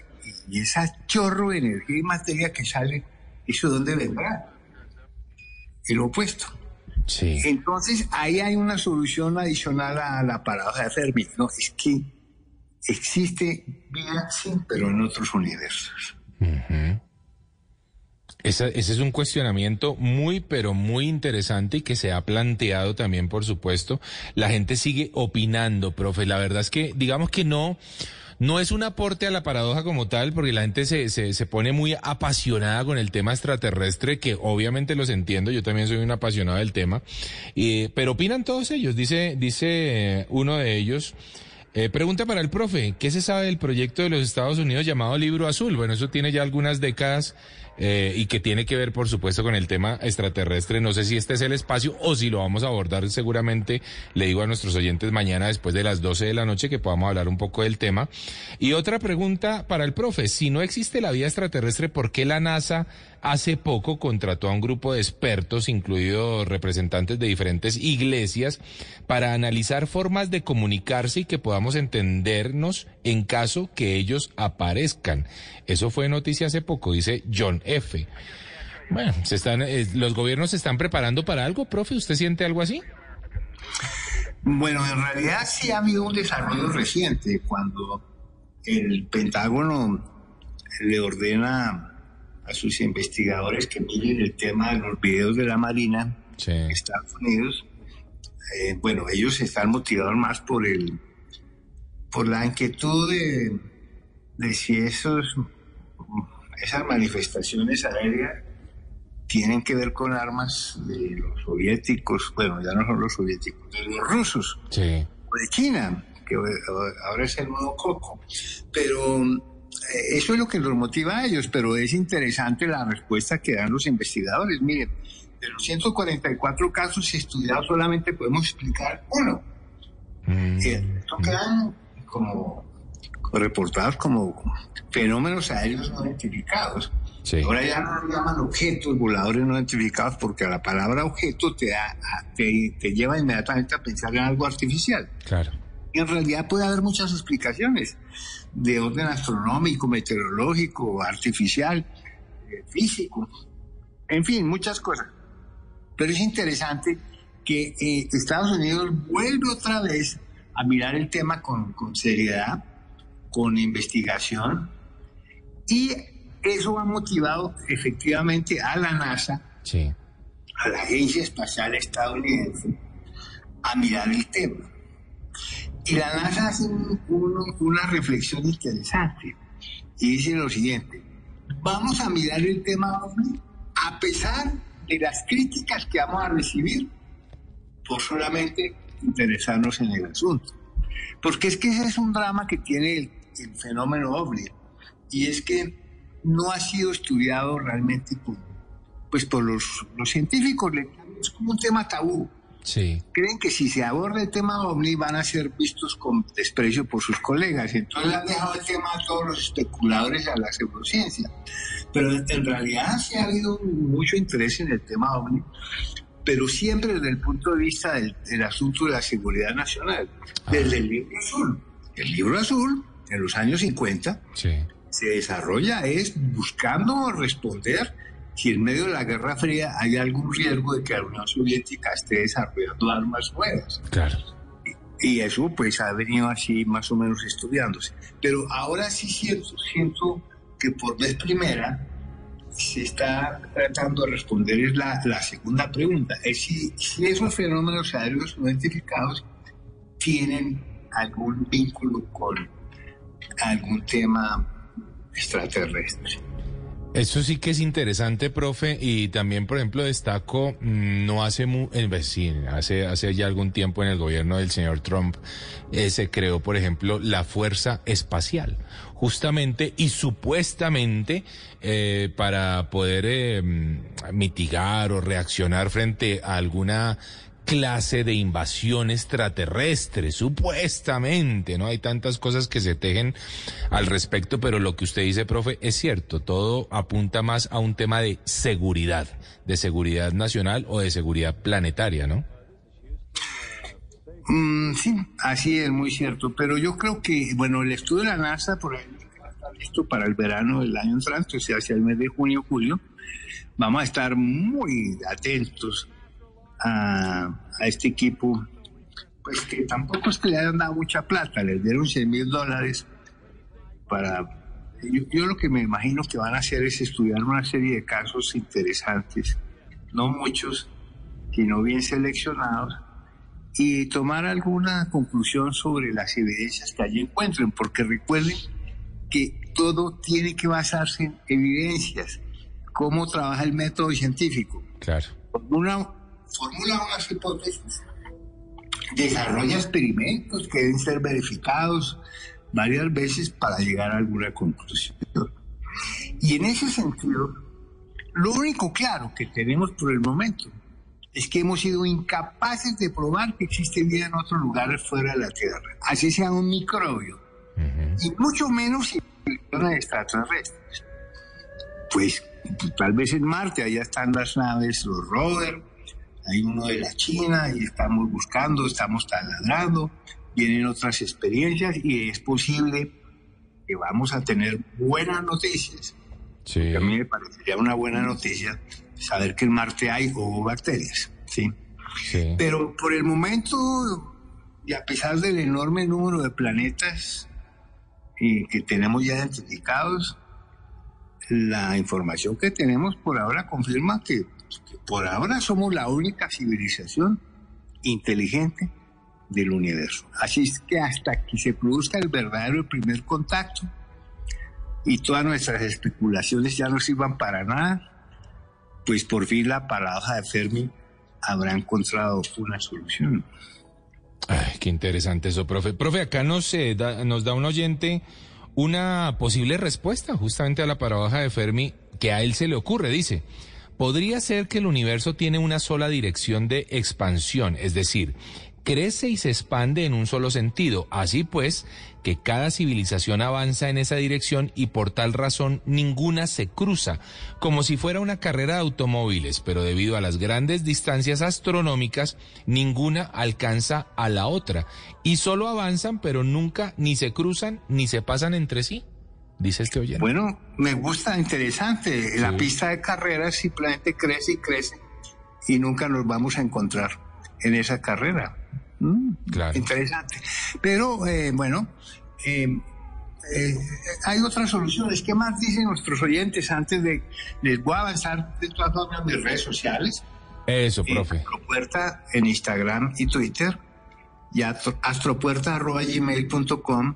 ¿y esa chorro de energía y materia que sale, eso de dónde vendrá? El opuesto. Sí. Entonces, ahí hay una solución adicional a la paradoja de Fermi. No, es que existe vida, sí, pero en otros universos. Esa- ese es un cuestionamiento muy, pero muy interesante y que se ha planteado también, por supuesto. La gente sigue opinando, profe. La verdad es que, digamos que no, no es un aporte a la paradoja como tal, porque la gente se, se, se pone muy apasionada con el tema extraterrestre, que obviamente los entiendo, yo también soy un apasionado del tema, eh, pero opinan todos ellos. Dice, dice uno de ellos. Eh, pregunta para el profe, ¿qué se sabe del proyecto de los Estados Unidos llamado Libro Azul? Bueno, eso tiene ya algunas décadas eh, y que tiene que ver, por supuesto, con el tema extraterrestre. No sé si este es el espacio o si lo vamos a abordar seguramente, le digo a nuestros oyentes mañana después de las 12 de la noche que podamos hablar un poco del tema. Y otra pregunta para el profe, si no existe la vida extraterrestre, ¿por qué la NASA hace poco contrató a un grupo de expertos, incluidos representantes de diferentes iglesias, para analizar formas de comunicarse y que podamos entendernos en caso que ellos aparezcan. Eso fue noticia hace poco, dice John F. Bueno, se están, eh, los gobiernos se están preparando para algo, profe. ¿Usted siente algo así? Bueno, en realidad sí ha habido un desarrollo reciente cuando el Pentágono le ordena a sus investigadores que miren el tema de los videos de la Marina en Estados Unidos. Eh, bueno, ellos están motivados más por el por la inquietud de, de si esos esas manifestaciones aéreas tienen que ver con armas de los soviéticos, bueno, ya no son los soviéticos, de los rusos, o de China, que ahora es el nuevo coco. Pero eso es lo que los motiva a ellos, pero es interesante la respuesta que dan los investigadores. Miren, de los 144 casos estudiados solamente podemos explicar uno. Mm. Eh, quedan como reportados como fenómenos aéreos no identificados. Ahora ya no lo llaman objetos voladores no identificados porque la palabra objeto te, te, te, lleva inmediatamente a pensar en algo artificial. Claro. Y en realidad puede haber muchas explicaciones de orden astronómico, meteorológico, artificial, eh, físico, en fin, muchas cosas. Pero es interesante que eh, Estados Unidos vuelve otra vez a mirar el tema con, con seriedad, con investigación, y eso ha motivado efectivamente a la NASA, a la Agencia Espacial Estadounidense, a mirar el tema. Y la NASA hace una reflexión interesante y dice lo siguiente, vamos a mirar el tema a pesar de las críticas que vamos a recibir por solamente interesarnos en el asunto. Porque es que ese es un drama que tiene el, fenómeno ovni y es que no ha sido estudiado realmente por, pues por los, los científicos, es como un tema tabú. Creen que si se aborda el tema OVNI van a ser vistos con desprecio por sus colegas. Entonces han dejado el tema a todos los especuladores a la pseudociencia. Pero en realidad sí ha habido mucho interés en el tema OVNI, pero siempre desde el punto de vista del, asunto de la seguridad nacional, desde el libro azul. El libro azul, en los años 50, se desarrolla es buscando responder si en medio de la Guerra Fría hay algún riesgo de que la Unión Soviética esté desarrollando armas nuevas. Claro. Y, eso pues ha venido así más o menos estudiándose. Pero ahora sí siento, siento que por vez primera se está tratando de responder es la, la segunda pregunta. Es si, si esos fenómenos aéreos no identificados tienen algún vínculo con algún tema extraterrestre. Eso sí que es interesante, profe, y también, por ejemplo, destaco, mm, no hace, mu eh, pues sí, hace, hace ya algún tiempo en el gobierno del señor Trump eh, se creó, por ejemplo, la Fuerza Espacial, justamente y supuestamente eh, para poder mitigar o reaccionar frente a alguna clase de invasión extraterrestre, supuestamente, ¿no? Hay tantas cosas que se tejen al respecto, pero lo que usted dice, profe, es cierto, todo apunta más a un tema de seguridad, de seguridad nacional o de seguridad planetaria, ¿no? Mm, sí, así es, muy cierto, pero yo creo que, bueno, el estudio de la NASA por está listo para el verano del año entrante, o sea, hacia el mes de junio, julio, vamos a estar muy atentos a, este equipo, pues que tampoco es que le hayan dado mucha plata, les dieron 100 mil dólares para... Yo, lo que me imagino que van a hacer es estudiar una serie de casos interesantes, no muchos, sino bien seleccionados, y tomar alguna conclusión sobre las evidencias que allí encuentren, porque recuerden que todo tiene que basarse en evidencias, cómo trabaja el método científico. Claro. Una formula unas hipótesis, desarrolla experimentos que deben ser verificados varias veces para llegar a alguna conclusión. Y en ese sentido, lo único claro que tenemos por el momento es que hemos sido incapaces de probar que existe vida en otros lugares fuera de la Tierra, así sea un microbio, y mucho menos en extraterrestres. Pues tal vez en Marte, allá están las naves, los rovers, hay uno de la China y estamos buscando, estamos taladrando, vienen otras experiencias y es posible que vamos a tener buenas noticias. a mí me parecería una buena noticia saber que en Marte hay o bacterias, ¿sí? Pero por el momento, y a pesar del enorme número de planetas y que tenemos ya identificados, la información que tenemos por ahora confirma que por ahora somos la única civilización inteligente del universo. Así es que hasta que se produzca el verdadero primer contacto y todas nuestras especulaciones ya no sirvan para nada, pues por fin la paradoja de Fermi habrá encontrado una solución. Ay, qué interesante eso, profe. Profe, acá nos, da, nos da un oyente una posible respuesta justamente a la paradoja de Fermi que a él se le ocurre. Dice, podría ser que el universo tiene una sola dirección de expansión, es decir, crece y se expande en un solo sentido. Así pues, que cada civilización avanza en esa dirección y por tal razón ninguna se cruza, como si fuera una carrera de automóviles, pero debido a las grandes distancias astronómicas, ninguna alcanza a la otra y solo avanzan, pero nunca ni se cruzan ni se pasan entre sí. Dice este oyente. Bueno, me gusta, interesante. La pista de carreras simplemente crece y crece y nunca nos vamos a encontrar en esa carrera. Mm, claro. Interesante. Pero eh, bueno, eh, eh, hay otras soluciones. ¿Qué más dicen nuestros oyentes antes de les voy a avanzar de todas formas mis redes sociales? Eso, profe. Astropuerta en Instagram y Twitter y astropuerta.gmail.com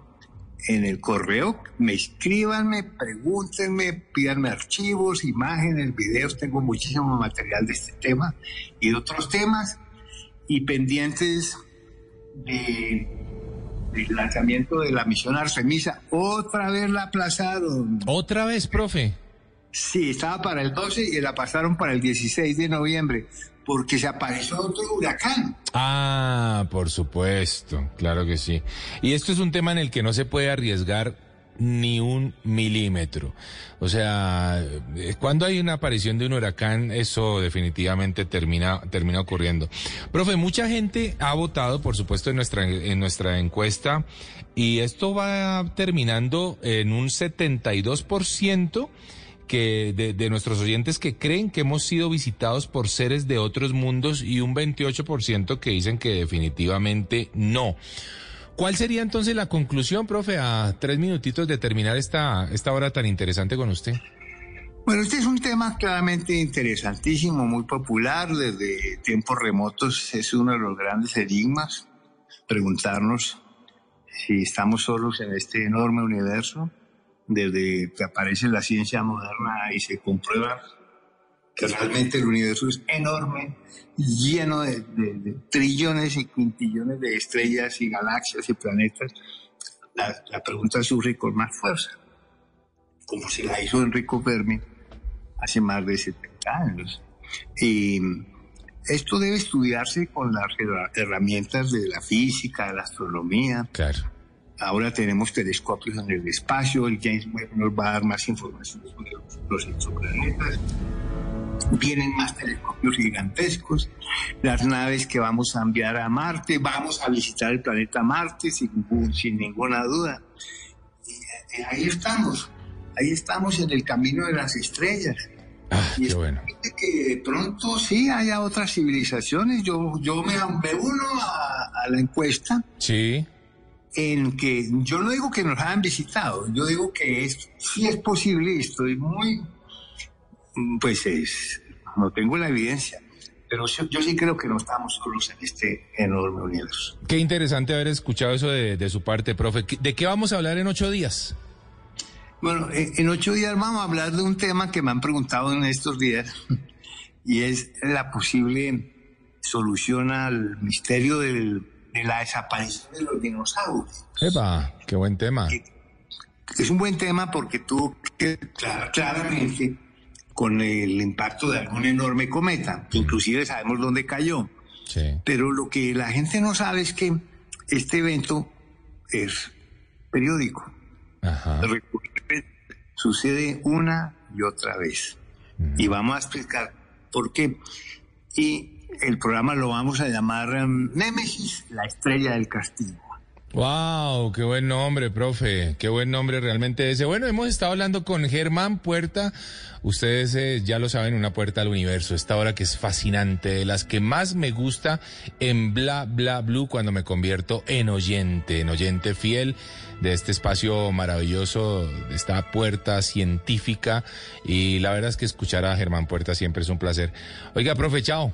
en el correo. Me escríbanme, pregúntenme, pídanme archivos, imágenes, videos. Tengo muchísimo material de este tema y de otros temas y pendientes de, del lanzamiento de la misión Artemisa. Otra vez la aplazaron. ¿Otra vez, profe? Sí, estaba para el 12 y la pasaron para el 16 de noviembre, porque se apareció otro huracán. Ah, por supuesto, claro que sí. Y esto es un tema en el que no se puede arriesgar ni un milímetro. O sea, eh, cuando hay una aparición de un huracán, eso definitivamente termina, termina ocurriendo. Profe, mucha gente ha votado, por supuesto, en nuestra, en nuestra encuesta, y esto va terminando en un 72% que de, de, nuestros oyentes que creen que hemos sido visitados por seres de otros mundos y un 28% que dicen que definitivamente no. ¿Cuál sería entonces la conclusión, profe, a tres minutitos de terminar esta, esta hora tan interesante con usted? Bueno, este es un tema claramente interesantísimo, muy popular desde tiempos remotos. Es uno de los grandes enigmas, preguntarnos si estamos solos en este enorme universo, desde que aparece la ciencia moderna y se comprueba que realmente el universo es enorme, lleno de, de, de trillones y quintillones de estrellas y galaxias y planetas, la, pregunta surge con más fuerza, como se la hizo Enrico Fermi hace más de 70 años. Y esto debe estudiarse con las herramientas de la física, de la astronomía. Claro. Ahora tenemos telescopios en el espacio, el James Webb nos va a dar más información sobre los exoplanetas vienen más telescopios gigantescos, las naves que vamos a enviar a Marte, vamos a visitar el planeta Marte sin, sin ninguna duda. Y, ahí estamos, ahí estamos en el camino de las estrellas. Ah, y qué bueno. que de pronto sí haya otras civilizaciones. Yo, yo me, me uno a, a la encuesta. Sí en que yo no digo que nos hayan visitado, yo digo que es, sí es posible y estoy muy pues es, no tengo la evidencia, pero yo, yo, sí creo que no estamos solos en este enorme universo. Qué interesante haber escuchado eso de, de su parte, profe. ¿De qué vamos a hablar en ocho días? Bueno, en ocho días vamos a hablar de un tema que me han preguntado en estos días y es la posible solución al misterio del, de la desaparición de los dinosaurios. ¡Epa! ¡Qué buen tema! Es un buen tema porque tú claramente con el impacto de algún enorme cometa, que inclusive sabemos dónde cayó. Sí. Pero lo que la gente no sabe es que este evento es periódico. Ajá. Sucede una y otra vez. Y vamos a explicar por qué. Y el programa lo vamos a llamar um, Némesis, la estrella del castigo. Wow, qué buen nombre, profe. Qué buen nombre realmente ese. Bueno, hemos estado hablando con Germán Puerta. Ustedes eh, ya lo saben, una puerta al universo. Esta hora que es fascinante, de las que más me gusta en Bla Bla Blue cuando me convierto en oyente, en oyente fiel de este espacio maravilloso, de esta puerta científica. Y la verdad es que escuchar a Germán Puerta siempre es un placer. Oiga, profe, chao.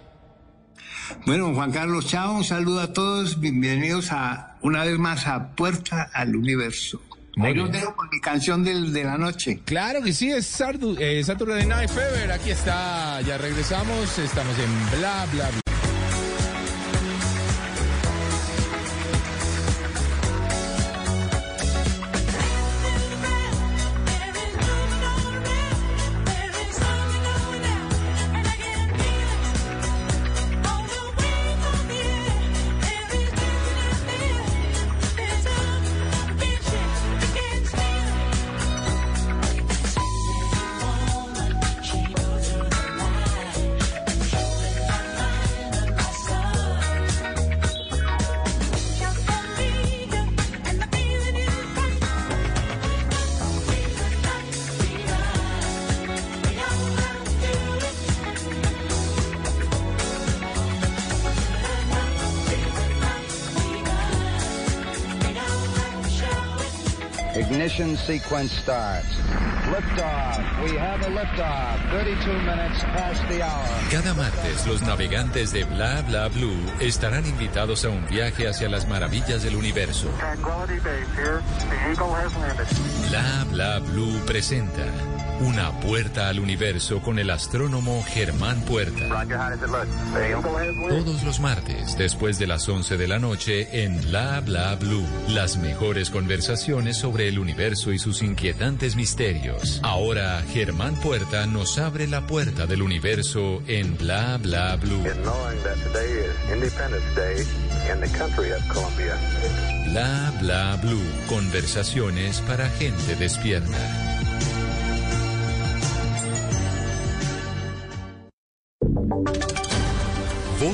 Bueno, Juan Carlos, chao, un saludo a todos, bienvenidos a una vez más a Puerta al Universo. Muy Ahí los bien. dejo con mi canción del- de la noche. Claro que sí, es Sardu, eh, Saturday Night Fever. Aquí está, ya regresamos. Estamos en Bla Bla Bla. Ignition sequence starts. Liftoff. We have a liftoff. 32 minutes past the hour. Cada martes los navegantes de Bla Bla Blue estarán invitados a un viaje hacia las maravillas del universo. Tranquility Base here. The Eagle has landed. Bla Bla Blue presenta Una puerta al universo con el astrónomo Germán Puerta. Todos los martes, después de las 11 de la noche, en Bla Bla Blue. Las mejores conversaciones sobre el universo y sus inquietantes misterios. Ahora, Germán Puerta nos abre la puerta del universo en Bla Bla Blue. Bla Bla Blue. Conversaciones para gente despierta.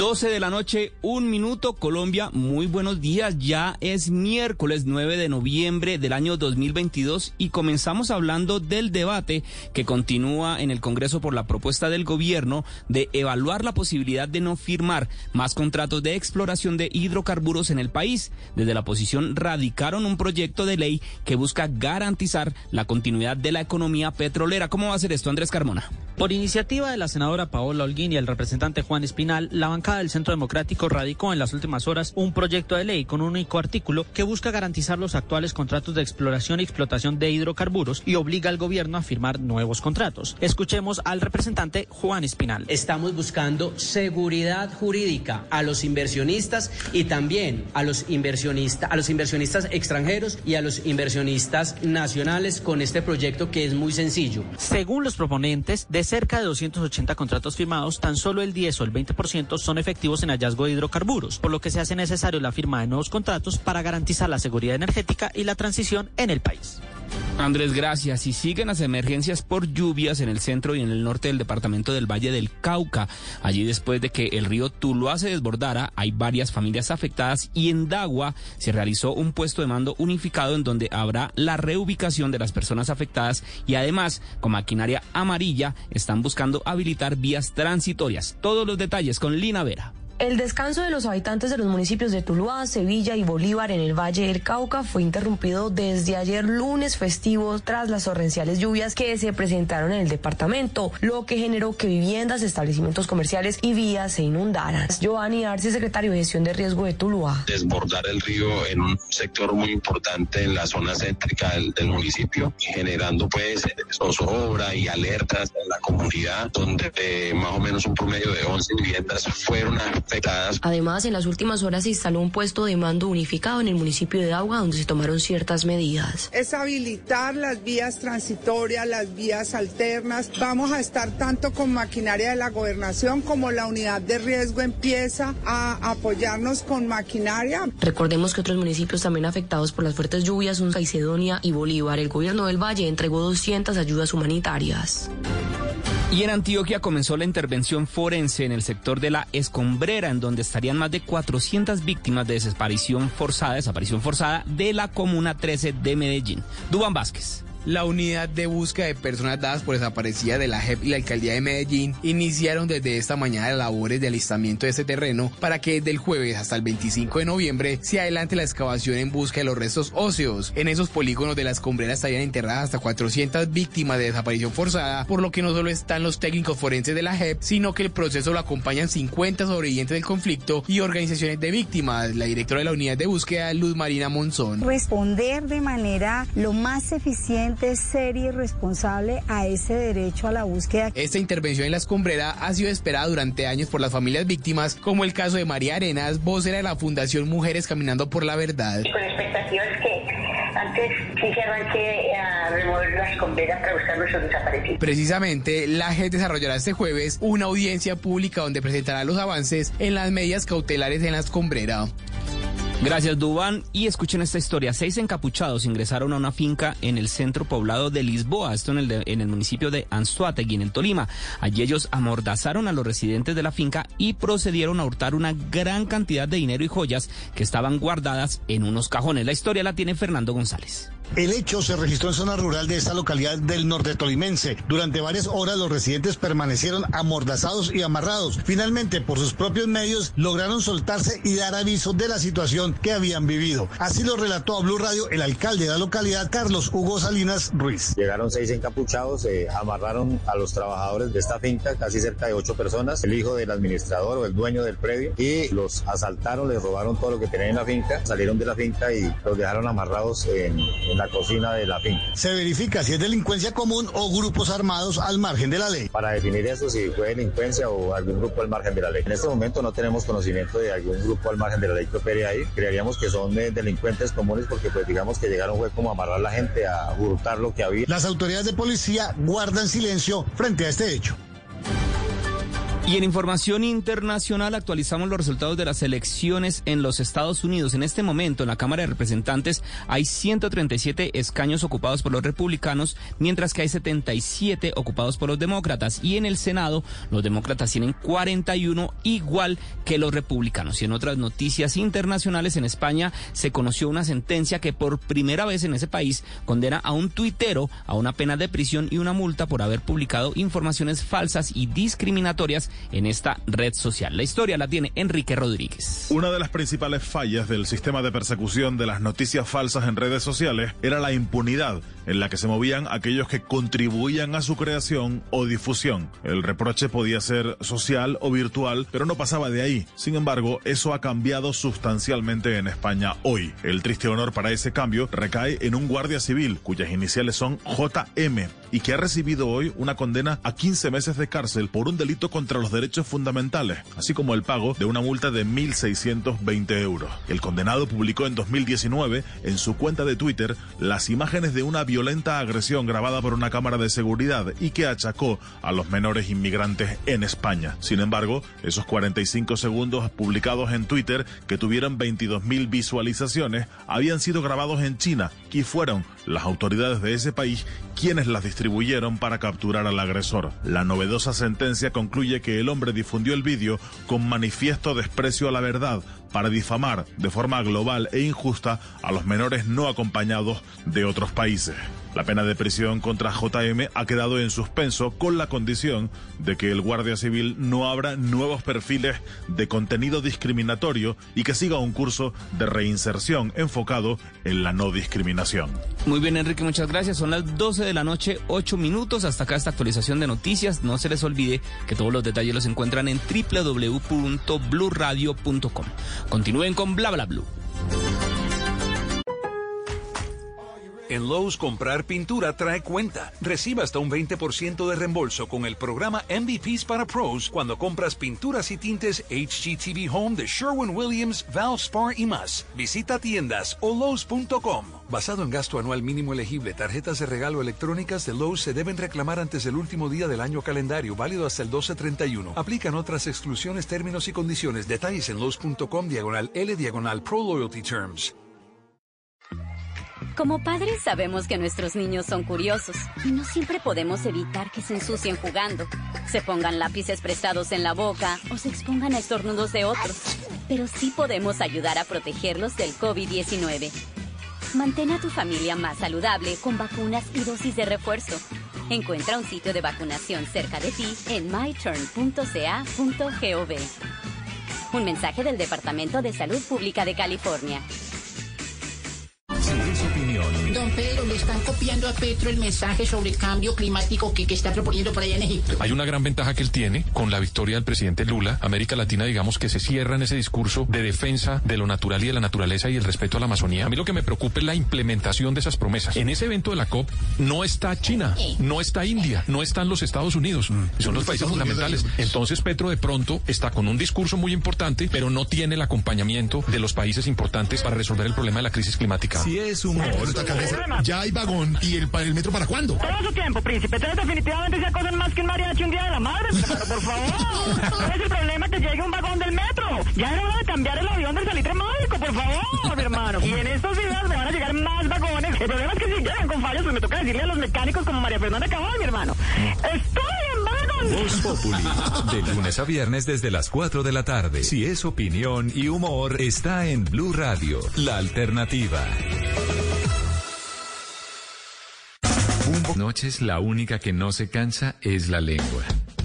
12 de la noche, un minuto, Colombia, muy buenos días. Ya es miércoles 9 de noviembre del año 2022 y comenzamos hablando del debate que continúa en el Congreso por la propuesta del gobierno de evaluar la posibilidad de no firmar más contratos de exploración de hidrocarburos en el país. Desde la oposición radicaron un proyecto de ley que busca garantizar la continuidad de la economía petrolera. ¿Cómo va a ser esto, Andrés Carmona? Por iniciativa de la senadora Paola Holguín y el representante Juan Espinal, la bancada del Centro Democrático radicó en las últimas horas un proyecto de ley con un único artículo que busca garantizar los actuales contratos de exploración y explotación de hidrocarburos y obliga al gobierno a firmar nuevos contratos. Escuchemos al representante Juan Espinal. Estamos buscando seguridad jurídica a los inversionistas y también a los inversionistas, a los inversionistas extranjeros y a los inversionistas nacionales con este proyecto que es muy sencillo. Según los proponentes, de cerca de 280 contratos firmados, tan solo el 10 o el 20% son efectivos en hallazgo de hidrocarburos, por lo que se hace necesario la firma de nuevos contratos para garantizar la seguridad energética y la transición en el país. Andrés, gracias. Y siguen las emergencias por lluvias en el centro y en el norte del departamento del Valle del Cauca. Allí después de que el río Tuluá se desbordara, hay varias familias afectadas y en Dagua se realizó un puesto de mando unificado en donde habrá la reubicación de las personas afectadas y además, con maquinaria amarilla, están buscando habilitar vías transitorias. Todos los detalles con Lina Vera. El descanso de los habitantes de los municipios de Tuluá, Sevilla y Bolívar en el Valle del Cauca fue interrumpido desde ayer lunes festivo tras las torrenciales lluvias que se presentaron en el departamento, lo que generó que viviendas, establecimientos comerciales y vías se inundaran. Giovanni Arce, secretario de Gestión de Riesgo de Tuluá. desbordar el río en un sector muy importante en la zona céntrica del, del municipio, generando pues zozobra y alertas en la comunidad, donde eh, más o menos un promedio de 11 viviendas fueron afectadas. Además, en las últimas horas se instaló un puesto de mando unificado en el municipio de Agua, donde se tomaron ciertas medidas. Es habilitar las vías transitorias, las vías alternas. Vamos a estar tanto con maquinaria de la gobernación como la unidad de riesgo empieza a apoyarnos con maquinaria. Recordemos que otros municipios también afectados por las fuertes lluvias son Caicedonia y Bolívar. El gobierno del Valle entregó 200 ayudas humanitarias. Y en Antioquia comenzó la intervención forense en el sector de la Escombrera, en donde estarían más de 400 víctimas de desaparición forzada, desaparición forzada de la Comuna 13 de Medellín. Dubán Vázquez. La unidad de búsqueda de personas dadas por desaparecidas de la JEP y la alcaldía de Medellín iniciaron desde esta mañana labores de alistamiento de este terreno para que desde el jueves hasta el 25 de noviembre se adelante la excavación en busca de los restos óseos. En esos polígonos de las escombrera estarían enterradas hasta 400 víctimas de desaparición forzada, por lo que no solo están los técnicos forenses de la JEP, sino que el proceso lo acompañan 50 sobrevivientes del conflicto y organizaciones de víctimas. La directora de la unidad de búsqueda, Luz Marina Monzón. Responder de manera lo más eficiente seria y responsable a ese derecho a la búsqueda. Esta intervención en la escombrera ha sido esperada durante años por las familias víctimas, como el caso de María Arenas, vocera de la Fundación Mujeres Caminando por la Verdad. Con expectativas que antes sí se arranque a remover la escombrera para buscar nuestros desaparecidos. Precisamente, la JEP desarrollará este jueves una audiencia pública donde presentará los avances en las medidas cautelares en la escombrera. Gracias, Dubán. Y escuchen esta historia. Seis encapuchados ingresaron a una finca en el centro poblado de Lisboa, esto en el, municipio de Anzuategui, en el Tolima. Allí ellos amordazaron a los residentes de la finca y procedieron a hurtar una gran cantidad de dinero y joyas que estaban guardadas en unos cajones. La historia la tiene Fernando González. El hecho se registró en zona rural de esta localidad del norte tolimense. Durante varias horas los residentes permanecieron amordazados y amarrados. Finalmente, por sus propios medios, lograron soltarse y dar aviso de la situación que habían vivido. Así lo relató a Blue Radio el alcalde de la localidad, Carlos Hugo Salinas Ruiz. Llegaron seis encapuchados, eh, amarraron a los trabajadores de esta finca, casi cerca de ocho personas, el hijo del administrador o el dueño del predio, y los asaltaron, les robaron todo lo que tenían en la finca, salieron de la finca y los dejaron amarrados en, en la cocina de la finca. Se verifica si es delincuencia común o grupos armados al margen de la ley. Para definir eso, si fue delincuencia o algún grupo al margen de la ley. En este momento no tenemos conocimiento de algún grupo al margen de la ley que opere ahí. Creeríamos que son eh, delincuentes comunes porque pues digamos que llegaron fue como a amarrar a la gente, a hurtar lo que había. Las autoridades de policía guardan silencio frente a este hecho. Y en información internacional actualizamos los resultados de las elecciones en los Estados Unidos. En este momento en la Cámara de Representantes hay 137 escaños ocupados por los republicanos, mientras que hay 77 ocupados por los demócratas. Y en el Senado los demócratas tienen 41 igual que los republicanos. Y en otras noticias internacionales en España se conoció una sentencia que por primera vez en ese país condena a un tuitero a una pena de prisión y una multa por haber publicado informaciones falsas y discriminatorias en esta red social. La historia la tiene Enrique Rodríguez. Una de las principales fallas del sistema de persecución de las noticias falsas en redes sociales era la impunidad en la que se movían aquellos que contribuían a su creación o difusión. El reproche podía ser social o virtual, pero no pasaba de ahí. Sin embargo, eso ha cambiado sustancialmente en España hoy. El triste honor para ese cambio recae en un guardia civil cuyas iniciales son JM y que ha recibido hoy una condena a 15 meses de cárcel por un delito contra los derechos fundamentales, así como el pago de una multa de 1.620 euros. El condenado publicó en 2019 en su cuenta de Twitter las imágenes de una violenta agresión grabada por una cámara de seguridad y que achacó a los menores inmigrantes en España. Sin embargo, esos 45 segundos publicados en Twitter que tuvieron 22.000 visualizaciones habían sido grabados en China y fueron las autoridades de ese país quienes las distribuyeron para capturar al agresor. La novedosa sentencia concluye que el hombre difundió el vídeo con manifiesto desprecio a la verdad para difamar de forma global e injusta a los menores no acompañados de otros países. La pena de prisión contra JM ha quedado en suspenso con la condición de que el Guardia Civil no abra nuevos perfiles de contenido discriminatorio y que siga un curso de reinserción enfocado en la no discriminación. Muy bien, Enrique, muchas gracias. Son las 12 de la noche, 8 minutos. Hasta acá esta actualización de noticias. No se les olvide que todos los detalles los encuentran en www.bluradio.com. Continúen con Bla Bla Blue. En Lowe's, comprar pintura trae cuenta. Reciba hasta un 20% de reembolso con el programa MVPs para Pros cuando compras pinturas y tintes HGTV Home de Sherwin Williams, Valspar y más. Visita tiendas o Lowe's.com. Basado en gasto anual mínimo elegible, tarjetas de regalo electrónicas de Lowe's se deben reclamar antes del último día del año calendario, válido hasta el 1231. Aplican otras exclusiones, términos y condiciones. Detalles en Lowe's.com, diagonal L, diagonal Pro Loyalty Terms. Como padres sabemos que nuestros niños son curiosos y no siempre podemos evitar que se ensucien jugando, se pongan lápices prestados en la boca o se expongan a estornudos de otros. Pero sí podemos ayudar a protegerlos del COVID-19. Mantén a tu familia más saludable con vacunas y dosis de refuerzo. Encuentra un sitio de vacunación cerca de ti en myturn.ca.gov. Un mensaje del Departamento de Salud Pública de California. Opinión, Don Pedro, le están copiando a Petro el mensaje sobre cambio climático que, que está proponiendo por allá en Egipto. Hay una gran ventaja que él tiene con la victoria del presidente Lula. América Latina, digamos que se cierra en ese discurso de defensa de lo natural y de la naturaleza y el respeto a la Amazonía. A mí lo que me preocupa es la implementación de esas promesas. En ese evento de la COP no está China, no está India, no están los Estados Unidos. Son los países fundamentales. Entonces Petro de pronto está con un discurso muy importante, pero no tiene el acompañamiento de los países importantes para resolver el problema de la crisis climática. Si es ya hay vagón y el, el metro para cuándo? Todo su tiempo, príncipe. Ustedes definitivamente se acosan más que un mariachi un día de la madre, mi hermano, por favor. ¿Cuál es el problema que llegue un vagón del metro? Ya era hora de cambiar el avión del salitre mágico, por favor, mi hermano. Y en estos días me van a llegar más vagones. El problema es que si llegan con fallos, pues me toca decirle a los mecánicos como María Fernanda Cabal, mi hermano. Estoy en vagón. Voz Populi, de lunes a viernes desde las 4 de la tarde. Si es opinión y humor, está en Blue Radio, la alternativa. Noches la única que no se cansa es la lengua.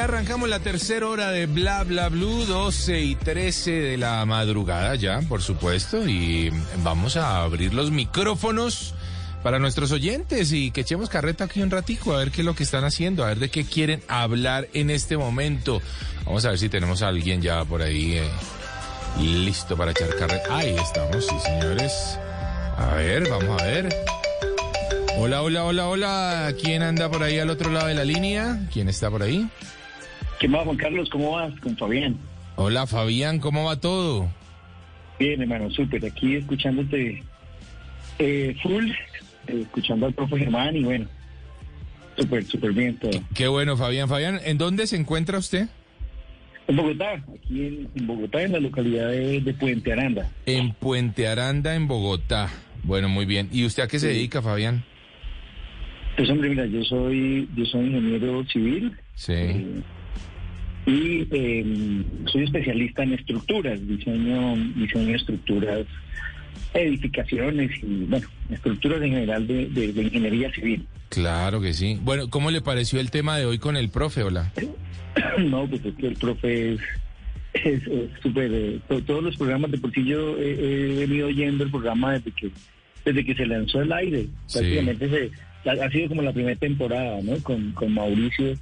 Arrancamos la tercera hora de Bla Bla Blue, 12 y 13 de la madrugada ya, por supuesto. Y vamos a abrir los micrófonos para nuestros oyentes y que echemos carreta aquí un ratico a ver qué es lo que están haciendo, a ver de qué quieren hablar en este momento. Vamos a ver si tenemos a alguien ya por ahí eh, listo para echar carreta. Ahí estamos, sí señores. A ver, vamos a ver. Hola, hola, hola, hola. ¿Quién anda por ahí al otro lado de la línea? ¿Quién está por ahí? ¿Qué más, Juan Carlos? ¿Cómo vas? Con Fabián. Hola, Fabián, ¿cómo va todo? Bien, hermano, súper. Aquí escuchándote eh, full, eh, escuchando al profe Germán y bueno, súper, súper bien todo. Qué bueno, Fabián. Fabián, ¿en dónde se encuentra usted? En Bogotá, aquí en, en Bogotá, en la localidad de, de Puente Aranda. En Puente Aranda, en Bogotá. Bueno, muy bien. ¿Y usted a qué se dedica, Fabián? Pues hombre, mira, yo soy, yo soy ingeniero civil. Sí. eh, y eh, soy especialista en estructuras, diseño, diseño de estructuras, edificaciones y, bueno, estructuras en general de, de- de ingeniería civil. Claro que sí. Bueno, ¿cómo le pareció el tema de hoy con el profe, hola? no, pues es que el profe es es súper... eh, to- todos los programas de por sí yo he, he venido oyendo el programa desde que desde que se lanzó el aire. Sí. Prácticamente se, ha, ha sido como la primera temporada, ¿no? Con, con Mauricio.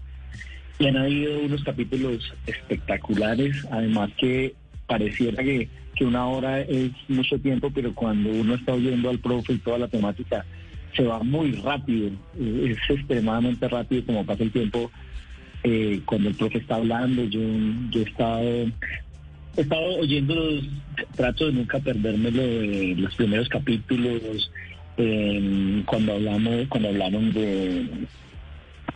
Y han habido unos capítulos espectaculares, además que pareciera que, que una hora es mucho tiempo, pero cuando uno está oyendo al profe y toda la temática, se va muy rápido, eh, es extremadamente rápido como pasa el tiempo eh, cuando el profe está hablando. Yo, he estado, he estado oyendo los, trato de nunca perdérmelo de los primeros capítulos, eh, cuando hablamos, cuando hablaron de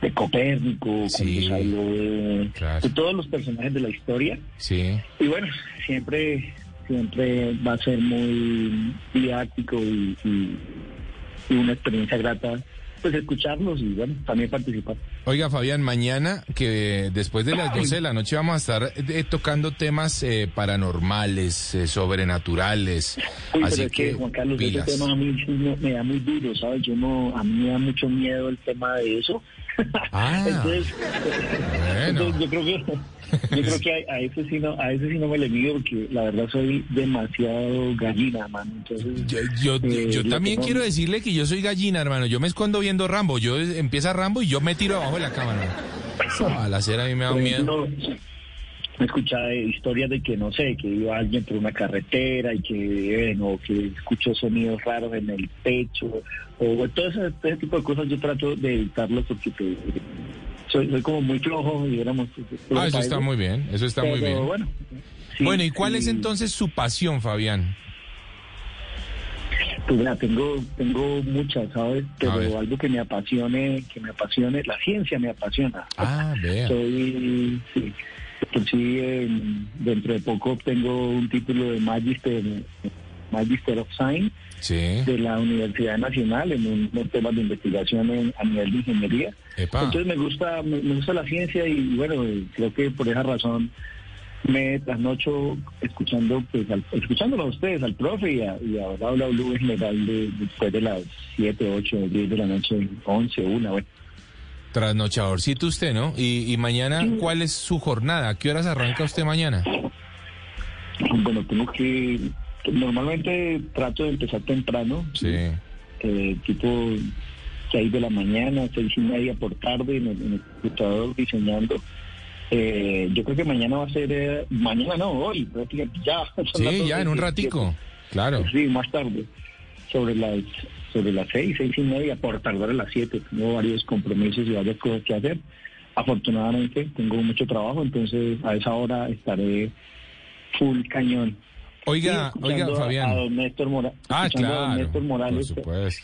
de Copérnico, cuando se habló de, de todos los personajes de la historia. Sí. Y bueno, siempre siempre va a ser muy didáctico y, y- y una experiencia grata pues escucharlos y bueno, también participar. Oiga, Fabián, mañana, que después de las 12 de la noche vamos a estar eh, tocando temas eh, paranormales, eh, sobrenaturales. Uy, Así pero es que, que, Juan Carlos, pilas. ese tema a mí sí me, me da muy duro, ¿sabes? Yo no, a mí me da mucho miedo el tema de eso. Ah. entonces, entonces yo creo que yo creo que a, a ese sí no, a ese sí no me le mido porque la verdad soy demasiado gallina, mano. Entonces, Yo, eh, yo lo también no- quiero decirle que yo soy gallina, hermano. Yo me escondo viendo Rambo. Yo eh, empieza Rambo y yo me tiro abajo de la cama. hermano. Al hacer a mí me da Por miedo. He escuchado historias de que, no sé, que iba alguien por una carretera y que, eh, no, que escuchó sonidos raros en el pecho, o todo ese, todo ese tipo de cosas yo trato de evitarlo porque pues, soy, soy como muy flojo, digamos. Ah, eso está muy bien. Eso está muy bien. bueno, bueno, ¿y cuál es entonces su pasión, Fabián? Pues mira, tengo, tengo muchas, ¿sabes? Pero algo que me apasione, que me apasione, la ciencia me apasiona. Ah, vea. Soy, sí, sí, eh, dentro de poco obtengo un título de Magister, Magister of Science Sí. de la Universidad Nacional en un, un tema de investigación en- a nivel de ingeniería. Epa. Entonces me gusta, me, me gusta la ciencia y bueno, eh, creo que por esa razón me trasnocho escuchando, pues, al- escuchándolo a ustedes, al profe y a, y a Bla Bla Blue en general de, después de las 7, 8, 10 de la noche, 11, 1, bueno. Trasnochadorcito usted, ¿no? Y, y mañana, ¿cuál es su jornada? ¿A qué horas arranca usted mañana? Bueno, tengo que, normalmente trato de empezar temprano, Sí. eh, tipo 6 de la mañana, seis y media por tarde en el, en el computador diseñando. Eh, yo creo que mañana va a ser, eh, mañana no, hoy, prácticamente ya. Sí, ya en un 12:17. ratico. Claro. Sí, más tarde, sobre las sobre las seis, seis y media, por tardar a las siete. Tengo varios compromisos y varias cosas que hacer. Afortunadamente tengo mucho trabajo, entonces a esa hora estaré full cañón. Oiga, oiga, Fabián. A don Néstor, Mora- Ah, escuchando a don claro, Néstor Morales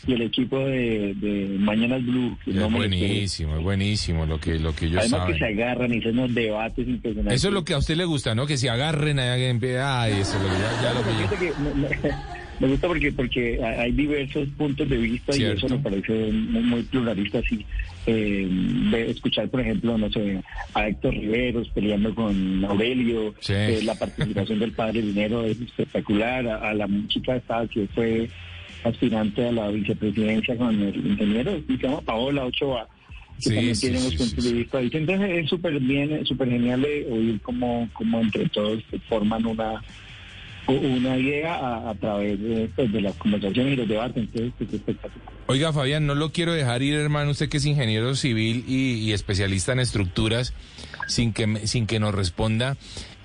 y el equipo de, de Mañanas Blue. que Es no buenísimo, es buenísimo lo que, lo que ellos Además que se saben. agarran y se unos debates impresionantes. Eso es lo que a usted le gusta, ¿no? Que se agarren. Ay, eso ya, ya lo que me, gusta porque porque hay diversos puntos de vista Cierto. y eso me parece muy, muy pluralista así eh, de escuchar por ejemplo no sé a Héctor Riveros peleando con Aurelio Sí. eh, la participación del padre Dinero es espectacular a, a la chica esta que fue aspirante a la vicepresidencia con el ingeniero se llama Paola Ochoa que Sí, también sí, sí, los puntos de vista. Entonces es súper bien, súper genial de oír cómo, cómo entre todos forman una una idea a, a través de, pues, de las conversaciones y los debates. Entonces, pues, es espectacular. Oiga, Fabián, no lo quiero dejar ir, hermano, usted que es ingeniero civil y, y especialista en estructuras, sin que, sin que nos responda.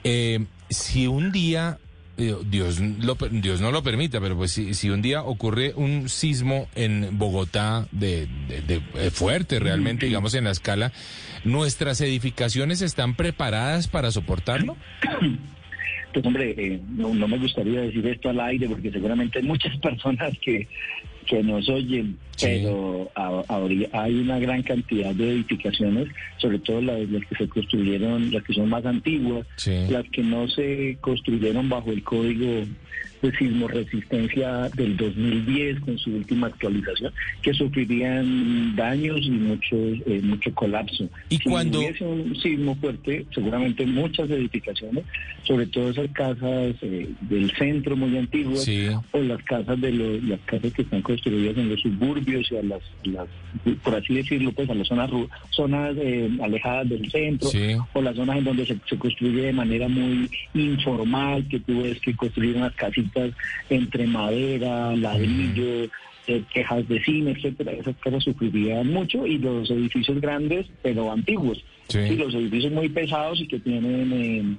Eh, si un día, eh, Dios, lo, Dios no lo permita, pero pues si, si un día ocurre un sismo en Bogotá de, de- de- eh, fuerte realmente, digamos en la escala, ¿nuestras edificaciones están preparadas para soportarlo? Pues hombre, eh, no, no me gustaría decir esto al aire porque seguramente hay muchas personas que, que nos oyen, pero a- hay una gran cantidad de edificaciones, sobre todo las, las que se construyeron, las que son más antiguas, las que no se construyeron bajo el código de sismo resistencia del 2010 con su última actualización, que sufrirían daños y mucho, eh, mucho colapso. Y si cuando- hubiese un sismo fuerte, seguramente muchas edificaciones, sobre todo esas casas eh, del centro muy antiguas, o las casas de los, las casas que están construidas en los suburbios y a las, las por así decirlo, pues a las zonas zonas eh, alejadas del centro, Sí. o las zonas en donde se, se construye de manera muy informal, que tú ves que construyen unas casitas entre madera, ladrillo, eh, tejas de cine, etcétera, esas casas sufrirían mucho. Y los edificios grandes, pero antiguos, y los edificios muy pesados y que tienen eh,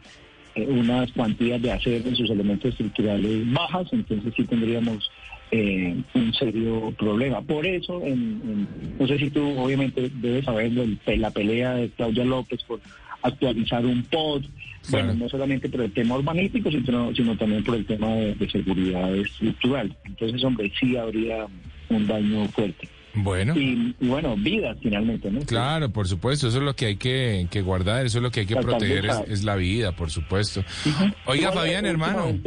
eh, unas cuantías de acero en sus elementos estructurales bajas, entonces sí tendríamos eh, un serio problema. Por eso, en, en- no sé si tú obviamente debes saber la pelea de Claudia López por actualizar un POD, bueno, no solamente por el tema urbanístico, sino, sino también por el tema de, de seguridad estructural. Entonces, hombre, sí habría un daño fuerte. Bueno. Y, y bueno, vidas finalmente, ¿no? Claro, por supuesto, eso es lo que hay que, que guardar, eso es lo que hay que proteger, es, es la vida, por supuesto. Oiga, Igual, Fabián, eh, hermano,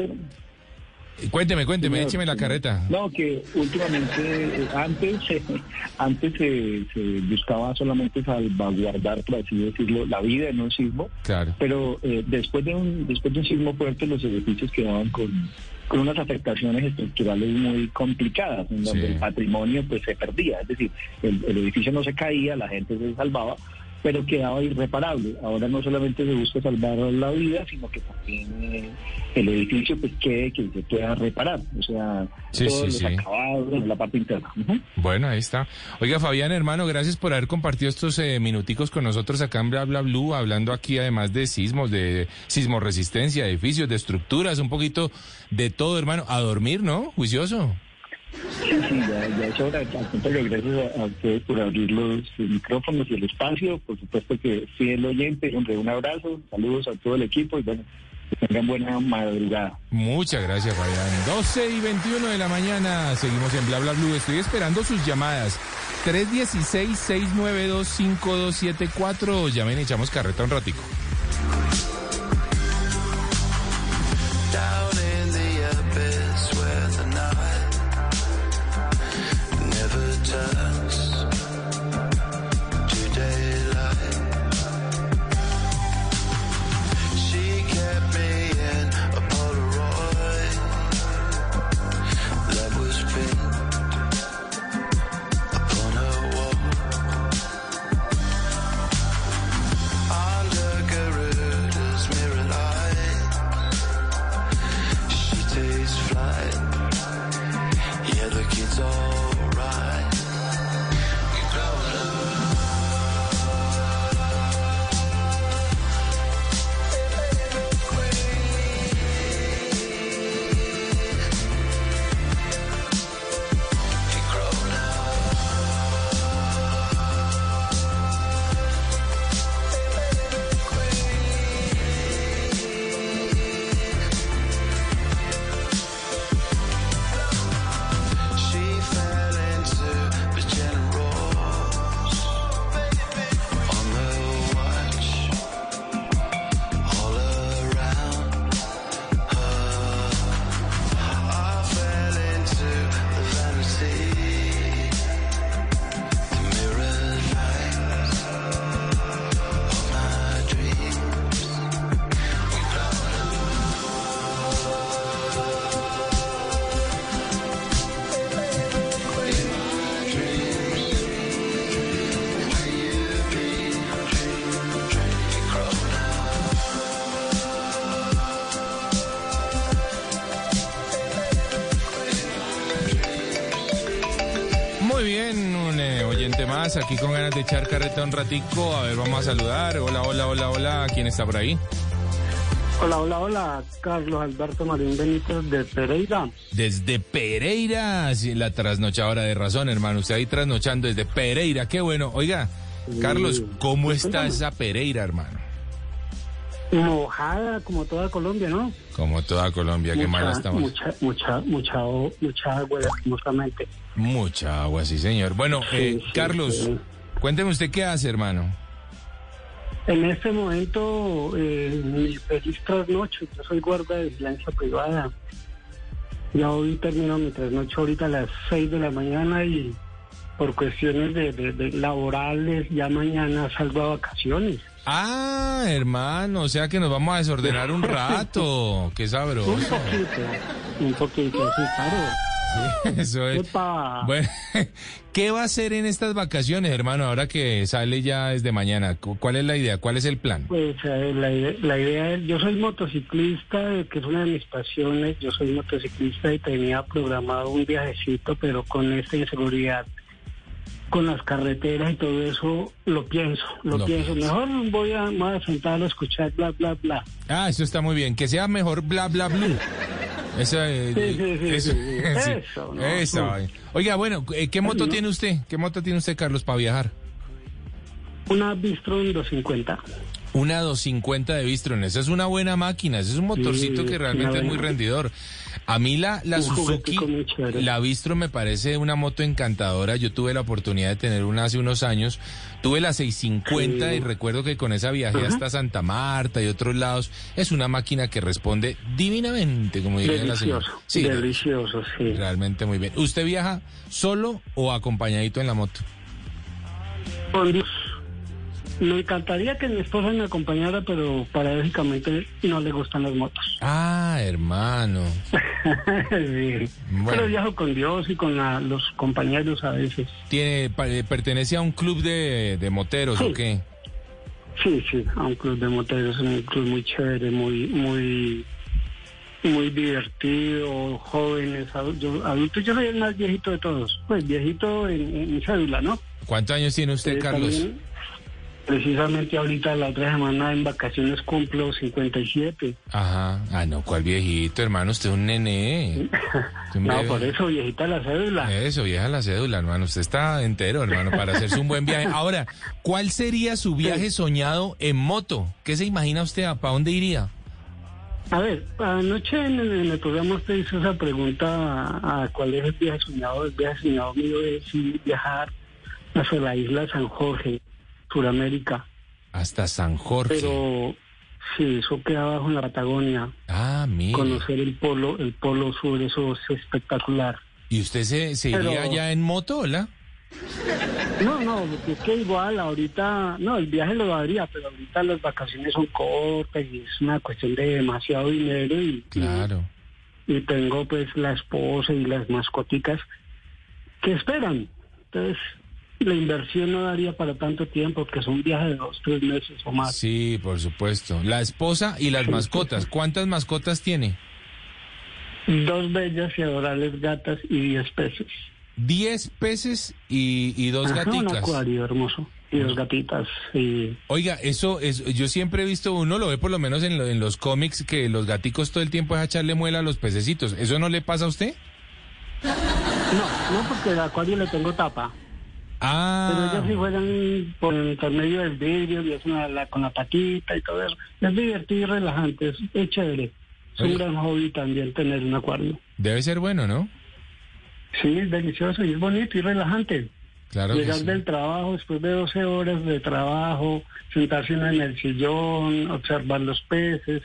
cuénteme, cuénteme, écheme la carreta. No, que últimamente, eh, antes, eh, antes se, se buscaba solamente salvaguardar, por así decirlo, la vida en un sismo, Claro. pero eh, después de un después de un sismo fuerte, los edificios quedaban con, con unas afectaciones estructurales muy complicadas, en donde Sí. el patrimonio pues se perdía, es decir, el, el edificio no se caía, la gente se salvaba, pero quedaba irreparable. Ahora no solamente se busca salvar la vida, sino que también eh, el edificio pues quede que se pueda reparar, o sea, Sí, todos sí, los sí. acabados, la parte interna. Bueno, ahí está. Oiga, Fabián, hermano, gracias por haber compartido estos eh, minuticos con nosotros acá en Bla Bla Blue, hablando aquí además de sismos, de sismoresistencia, de edificios, de estructuras, un poquito de todo, hermano. A dormir, ¿no? Juicioso. Sí, sí, ya, ya es hora. Al contrario, gracias a, a ustedes por abrir los micrófonos y el espacio. Por supuesto que fiel oyente, hombre, un abrazo, saludos a todo el equipo y bueno, que tengan buena madrugada. Muchas gracias, Fabián. 12 y 21 de la mañana, seguimos en Bla Bla Blue. Estoy esperando sus llamadas. 316-692-5274. Llamen y echamos carreta un ratico. return de echar carreta un ratico. A ver, vamos a saludar. Hola, hola, hola, hola. ¿Quién está por ahí? Hola, hola, hola, Carlos Alberto Marín Benítez de Pereira. Desde Pereira, sí, la trasnochadora de razón, hermano. Usted ahí trasnochando desde Pereira. Qué bueno. Oiga, Carlos, ¿cómo está esa Pereira, hermano? Mojada como toda Colombia, ¿no? Como toda Colombia, qué mala estamos. Mucha, mucha, mucha, mucha agua, lastimosamente. Mucha agua, sí, señor. Bueno, Sí, eh, sí, Carlos, sí. Cuénteme usted qué hace, hermano. En este momento, eh, mi feliz trasnocho, yo soy guarda de vigilancia privada. Ya hoy termino mi trasnocho ahorita a las 6 de la mañana y por cuestiones de, de- de laborales ya mañana salgo a vacaciones. Ah, hermano, o sea que nos vamos a desordenar un rato. Qué sabroso. Un poquito, un poquito, sí, claro. Eso es. Bueno, ¿qué va a hacer en estas vacaciones, hermano, ahora que sale ya desde mañana? Cu- ¿Cuál es la idea? ¿Cuál es el plan? Pues eh, la, la idea es, yo soy motociclista, eh, que es una de mis pasiones, yo soy motociclista y tenía programado un viajecito, pero con esta inseguridad, con las carreteras y todo eso, lo pienso, lo, Lo pienso. Mejor voy a, voy a sentar a escuchar bla, bla, bla. Ah, eso está muy bien. Que sea mejor bla, bla, bla. Eso, eh, Sí, sí, sí, eso, sí, sí. Eso, ¿no? Esa Mm. Oiga, bueno, eh, ¿qué moto ¿no? tiene usted? ¿Qué moto tiene usted, Carlos, para viajar? Una Bistron 250. Una 250 de Bistron. Esa es una buena máquina. Ese es un motorcito Sí, que realmente es muy rendidor. A mí la, Suzuki, la Bistron me parece una moto encantadora. Yo tuve la oportunidad de tener una hace unos años. Tuve la 650 Sí. y recuerdo que con esa viajé Ajá. hasta Santa Marta y otros lados. Es una máquina que responde divinamente, como diría la señora. Delicioso, Sí, delicioso, sí. realmente muy bien. ¿Usted viaja solo o acompañadito en la moto? Con Dios. Me encantaría que mi esposa me acompañara, pero paradójicamente no le gustan las motos. Ah, hermano. Sí. Bueno. Pero viajo con Dios y con la- los compañeros a veces. ¿Tiene, eh, ¿Pertenece a un club de, de moteros o qué? Sí, sí, a un club de moteros, un club muy chévere, muy, muy, muy divertido, jóvenes, adu- yo- adultos. Yo soy el más viejito de todos. Pues viejito en, en cédula, ¿no? ¿Cuántos años tiene usted, Eh, Carlos? también, precisamente ahorita, la otra semana en vacaciones cumplo 57. Ajá. Ah, no, ¿cuál viejito, hermano? Usted es un nene. No, por eso, viejita la cédula. Eso, vieja la cédula, hermano. Usted está entero, hermano, para hacerse un buen viaje. Ahora, ¿cuál sería su viaje soñado en moto? ¿Qué se imagina usted? ¿Para dónde iría? A ver, anoche en el, en el programa usted hizo esa pregunta a, a cuál es el viaje soñado. El viaje soñado mío es viajar hacia la isla San Jorge, Suramérica. Hasta San Jorge. Pero sí, eso queda abajo en la Patagonia. Ah, mire. Conocer el polo, el polo sur, eso es espectacular. ¿Y usted se, se iría allá en moto, hola? No, no, porque es que igual ahorita, no, el viaje lo daría, pero ahorita las vacaciones son cortas y es una cuestión de demasiado dinero y, Claro. y, y tengo pues la esposa y las mascoticas que esperan. Entonces, la inversión no daría para tanto tiempo, que es un viaje de dos, tres meses o más. Sí, por supuesto. La esposa y las mascotas. ¿Cuántas mascotas tiene? Dos bellas y adorables gatas y diez peces. Diez peces y, y dos Ajá, Un gaticas. acuario hermoso. Y dos gatitas. Y Oiga, eso es, yo siempre he visto, uno lo ve por lo menos en, lo- en los cómics, que los gaticos todo el tiempo es echarle muela a los pececitos. ¿Eso no le pasa a usted? no, no porque el acuario le tengo tapa. Pero Ah, ellos sí juegan por intermedio del vidrio y la- con la patita y todo eso. Es divertido y relajante, es, es chévere. Es un gran hobby también tener un acuario. debe ser bueno, ¿no? Sí, es delicioso y es bonito y relajante. Claro Llegar sí. del trabajo después de 12 horas de trabajo, sentarse en el sillón, observar los peces.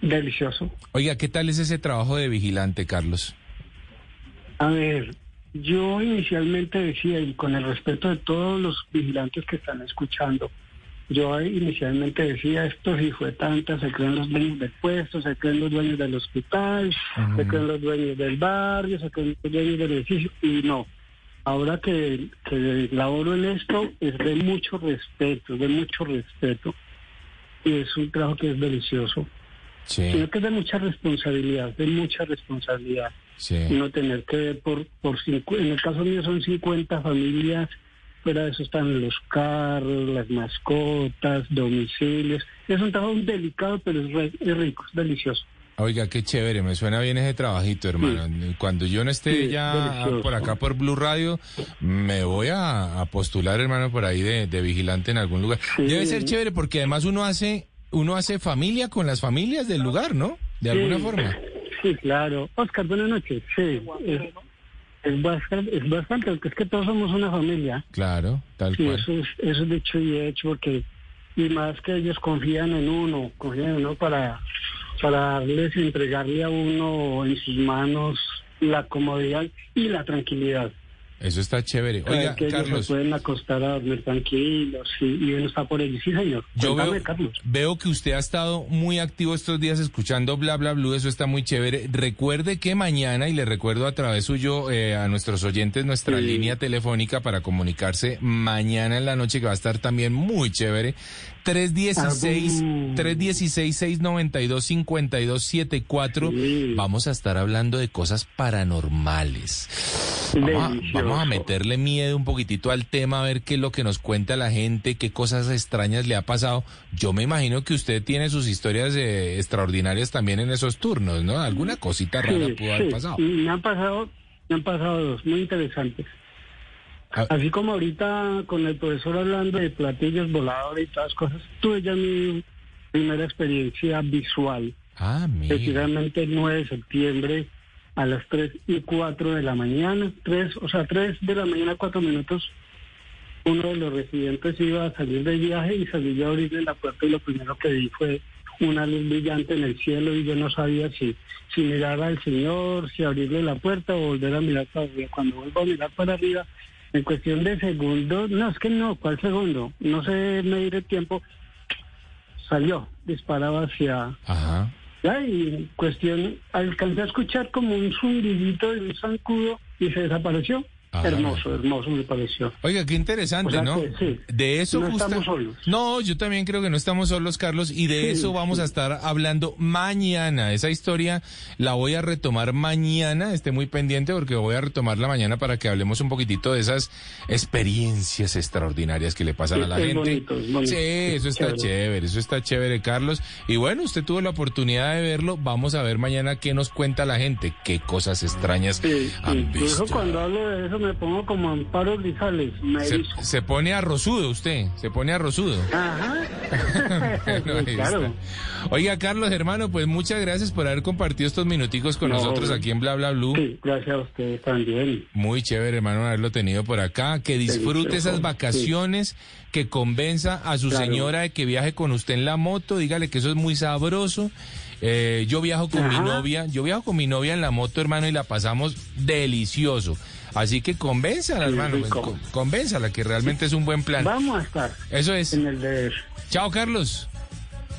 Delicioso. Oiga, ¿qué tal es ese trabajo de vigilante, Carlos? A ver, yo inicialmente decía, y con el respeto de todos los vigilantes que están escuchando, yo inicialmente decía, esto sí fue tanta, se creen los dueños del puesto, se creen los dueños del hospital, se creen los dueños del barrio, se creen los dueños del edificio, y no. Ahora que, que laboro en esto, es de mucho respeto, de mucho respeto, y es un trabajo que es delicioso, Sí, sino que es de mucha responsabilidad, de mucha responsabilidad sí. no tener que ver por, por cincu- en el caso mío son 50 familias fuera de eso están los carros, las mascotas, domicilios. Es un trabajo delicado, pero es, re- es rico, es delicioso. Oiga, qué chévere, me suena bien ese trabajito, hermano. Cuando yo no esté Sí, ya delicioso. por acá por Blue Radio, me voy a, a postular, hermano, por ahí de, de vigilante en algún lugar. Debe ser chévere porque además uno hace, uno hace familia con las familias del lugar, ¿no? De alguna forma. Sí, claro. Oscar, buenas noches. Sí, es, es bastante, es bastante, porque es que todos somos una familia. Claro, tal Sí, cual. eso es, eso es dicho y hecho, porque y más que ellos confían en uno, confían en uno para, para darles, entregarle a uno en sus manos la comodidad y la tranquilidad. Eso está chévere. Oiga, que ellos Carlos. se pueden acostar a dormir tranquilos y, y uno está por ellos. Sí, señor. Yo Cuéntame, veo, Carlos. veo que usted ha estado muy activo estos días escuchando bla bla blue, eso está muy chévere. Recuerde que mañana, y le recuerdo a través suyo eh, a nuestros oyentes nuestra línea telefónica para comunicarse mañana en la noche, que va a estar también muy chévere. 316 316 692 5274 Vamos a estar hablando de cosas paranormales. Vamos a, Delicioso. vamos a meterle miedo un poquitito al tema, a ver qué es lo que nos cuenta la gente, qué cosas extrañas le ha pasado. Yo me imagino que usted tiene sus historias eh, extraordinarias también en esos turnos, ¿no? Alguna cosita rara Sí, pudo haber pasado. Me han pasado, me han pasado dos muy interesantes. Ah. Así como ahorita con el profesor hablando de platillos voladores y todas las cosas, tuve ya mi primera experiencia visual. Ah, mira. Precisamente el 9 de septiembre a las 3 y 4 de la mañana, 3, o sea, 3 de la mañana, 4 minutos, uno de los residentes iba a salir de viaje y salí yo a abrirle la puerta y lo primero que vi fue una luz brillante en el cielo y yo no sabía si, si mirar al Señor, si abrirle la puerta o volver a mirar para arriba. Cuando vuelvo a mirar para arriba, en cuestión de segundos, no, es que no, ¿cuál segundo? No sé medir el tiempo, salió, disparaba hacia... Y cuestión, alcancé a escuchar como un zumbido de un zancudo y se desapareció. Ah. Hermoso, hermoso me pareció. Oiga, qué interesante, O sea ¿no? que sí, de eso no justa- estamos solos. No, yo también creo que no estamos solos, Carlos, y de Sí, eso vamos sí. a estar hablando mañana. Esa historia la voy a retomar mañana, esté muy pendiente porque voy a retomarla mañana para que hablemos un poquitito de esas experiencias extraordinarias que le pasan a la gente. bonito, es bonito. Sí, eso está Chévere. chévere, eso está chévere, Carlos. Y bueno, usted tuvo la oportunidad de verlo, vamos a ver mañana qué nos cuenta la gente, qué cosas extrañas han Incluso visto. cuando hablo de eso me pongo como Amparo Grisales. Me Se, se pone arrozudo usted, se pone arrozudo. Ajá. Bueno, Sí, ahí claro. Oiga, Carlos, hermano, pues muchas gracias por haber compartido estos minuticos con No, nosotros aquí en Bla Bla Blue. Sí, gracias a ustedes también. Muy chévere, hermano, haberlo tenido por acá. Que disfrute esas vacaciones, que convenza a su Claro. señora de que viaje con usted en la moto. Dígale que eso es muy sabroso. Eh, yo viajo con mi novia, yo viajo con mi novia en la moto, hermano, y la pasamos delicioso. Así que convénzala, hermano, rico. con- convénzala que realmente es un buen plan. Vamos a estar Eso es. en el de... Chao, Carlos.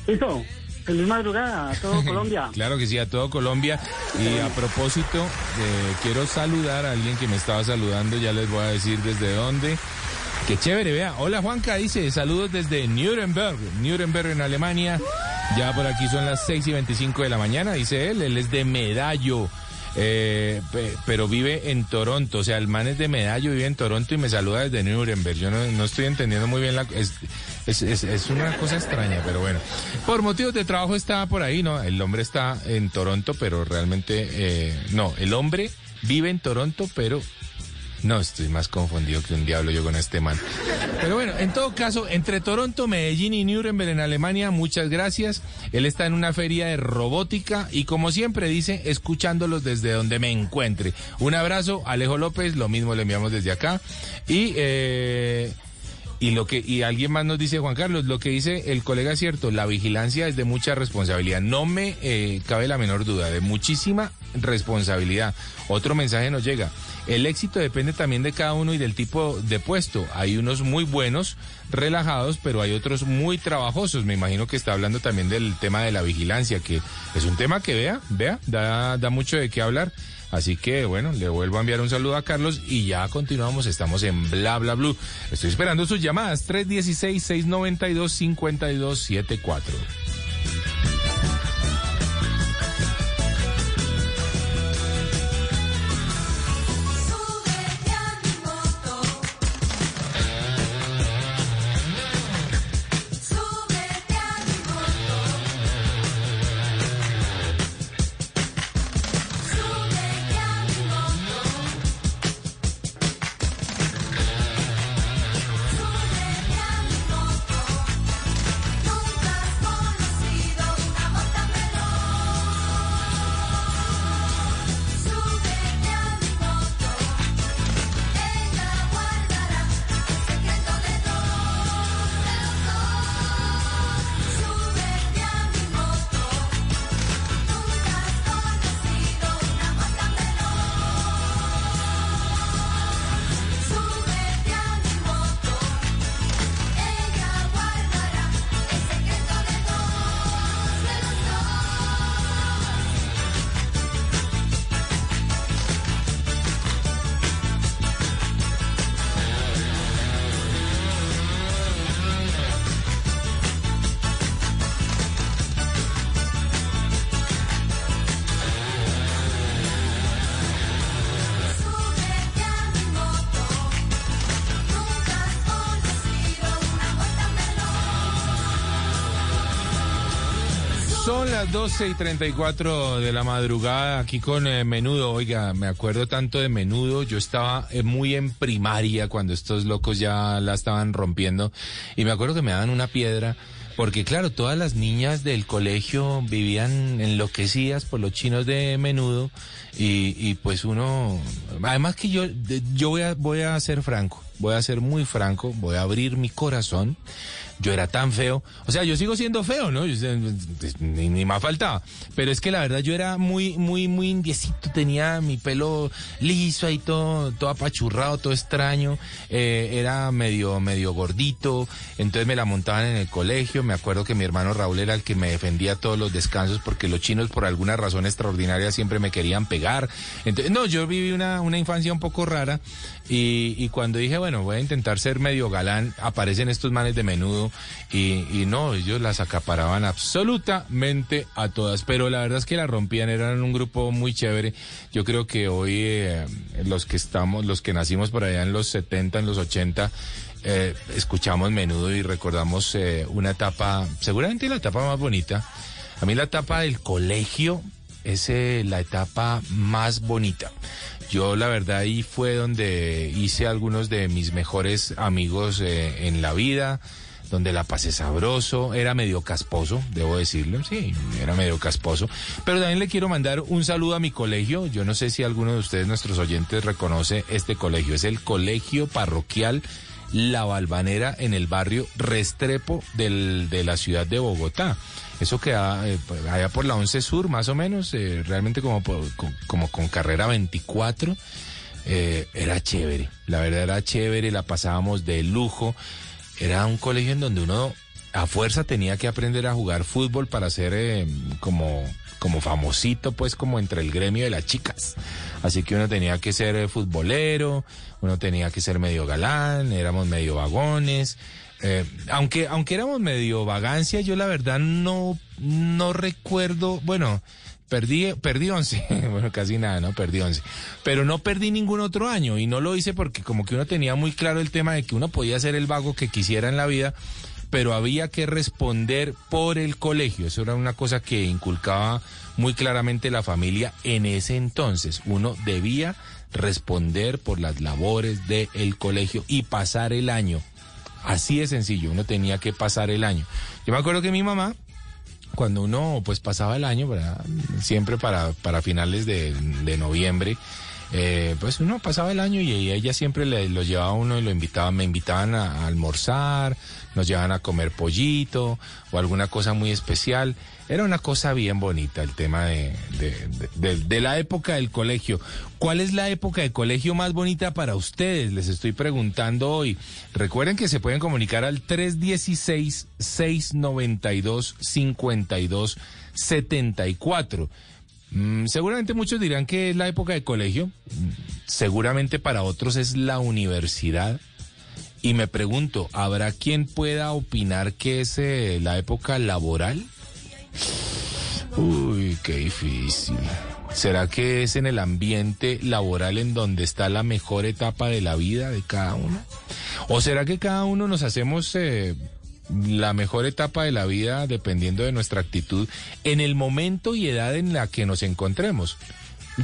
Listo. Feliz madrugada a todo Colombia. Claro que sí, a todo Colombia. Y a propósito, eh, quiero saludar a alguien que me estaba saludando, ya les voy a decir desde dónde. Qué chévere, vea. Hola Juanca, dice, saludos desde Nuremberg, Nuremberg en Alemania. Ya por aquí son las 6 y 25 de la mañana, dice él, él es de Medallo. Eh, pe- pero vive en Toronto, o sea, el man es de Medallo, vive en Toronto y me saluda desde Nuremberg. Yo no, no estoy entendiendo muy bien la... Es, es- es una cosa extraña, pero bueno. Por motivos de trabajo está por ahí, ¿no? El hombre está en Toronto, pero realmente... eh, no, el hombre vive en Toronto, pero no, estoy más confundido que un diablo yo con este man. Pero bueno, en todo caso, entre Toronto, Medellín y Nuremberg en Alemania, muchas gracias. Él está en una feria de robótica y como siempre dice, escuchándolos desde donde me encuentre. Un abrazo, Alejo López, lo mismo le enviamos desde acá. Y... Eh, y lo que y alguien más nos dice Juan Carlos, lo que dice el colega es cierto, la vigilancia es de mucha responsabilidad. No me eh, cabe la menor duda, de muchísima responsabilidad. Otro mensaje nos llega. El éxito depende también de cada uno y del tipo de puesto. Hay unos muy buenos, relajados, pero hay otros muy trabajosos. Me imagino que está hablando también del tema de la vigilancia, que es un tema que vea, vea, da, da mucho de qué hablar. Así que bueno, le vuelvo a enviar un saludo a Carlos y ya continuamos, estamos en Bla Bla Blue. Estoy esperando sus llamadas 316-692-5274. Son las 12 y 34 de la madrugada aquí con eh, Menudo. Oiga, me acuerdo tanto de Menudo. Yo estaba eh, muy en primaria cuando estos locos ya la estaban rompiendo. Y me acuerdo que me daban una piedra. Porque claro, todas las niñas del colegio vivían enloquecidas por los chinos de menudo y, y pues uno, además que yo, yo voy a, voy a ser franco, voy a ser muy franco, voy a abrir mi corazón. Yo era tan feo, o sea, yo sigo siendo feo, ¿no? Pues, ni, ni más faltaba. Pero es que la verdad yo era muy, muy, muy indiecito, tenía mi pelo liso ahí todo, todo apachurrado, todo extraño. Eh, era medio, medio gordito, entonces me la montaban en el colegio. Me acuerdo que mi hermano Raúl era el que me defendía todos los descansos porque los chinos por alguna razón extraordinaria siempre me querían pegar. Entonces, no, yo viví una, una infancia un poco rara y, y cuando dije, bueno, voy a intentar ser medio galán, aparecen estos manes de menudo y, no, ellos las acaparaban absolutamente a todas, pero la verdad es que la rompían, eran un grupo muy chévere. Yo creo que hoy eh, los que estamos, los que nacimos por allá en los 70, en los 80, eh, escuchamos menudo y recordamos eh, una etapa, seguramente la etapa más bonita. A mí la etapa del colegio es la etapa más bonita. Yo la verdad ahí fue donde hice algunos de mis mejores amigos en la vida, donde la pasé sabroso, era medio casposo, debo decirlo, sí, era medio casposo. Pero también le quiero mandar un saludo a mi colegio. Yo no sé si alguno de ustedes, nuestros oyentes, reconoce este colegio. Es el Colegio Parroquial La Balvanera en el barrio Restrepo del- de la ciudad de Bogotá. Eso queda eh, pues, allá por la 11 Sur, más o menos, eh, realmente como, con- como con carrera 24. Eh, era chévere, la verdad era chévere, la pasábamos de lujo. Era un colegio en donde uno a fuerza tenía que aprender a jugar fútbol para ser eh, como, como famosito, pues como entre el gremio de las chicas. Así que uno tenía que ser eh, futbolero, uno tenía que ser medio galán, éramos medio vagones. Eh, aunque, aunque éramos medio vagancia, yo la verdad no, no recuerdo, bueno, perdí, perdí 11, bueno, casi nada, ¿no? Perdí 11. Pero no perdí ningún otro año y no lo hice porque como que uno tenía muy claro el tema de que uno podía ser el vago que quisiera en la vida, pero había que responder por el colegio. Eso era una cosa que inculcaba muy claramente la familia en ese entonces. Uno debía responder por las labores del colegio y pasar el año. Así de sencillo, uno tenía que pasar el año. Yo me acuerdo que mi mamá, cuando uno pues pasaba el año, siempre para, para finales de, de noviembre, eh, pues uno pasaba el año y ella siempre le, lo llevaba a uno y lo invitaba, me invitaban a almorzar, nos llevaban a comer pollito o alguna cosa muy especial. Era una cosa bien bonita el tema de, de, la época del colegio. ¿Cuál es la época de colegio más bonita para ustedes? Les estoy preguntando hoy. Recuerden que se pueden comunicar al 316-692-5274. Mm, seguramente muchos dirán que es la época de colegio. Mm, Seguramente para otros es la universidad. Y me pregunto, ¿habrá quien pueda opinar que es eh, la época laboral? Uy, qué difícil. ¿Será que es en el ambiente laboral en donde está la mejor etapa de la vida de cada uno? ¿O será que cada uno nos hacemos eh, la mejor etapa de la vida dependiendo de nuestra actitud en el momento y edad en la que nos encontremos?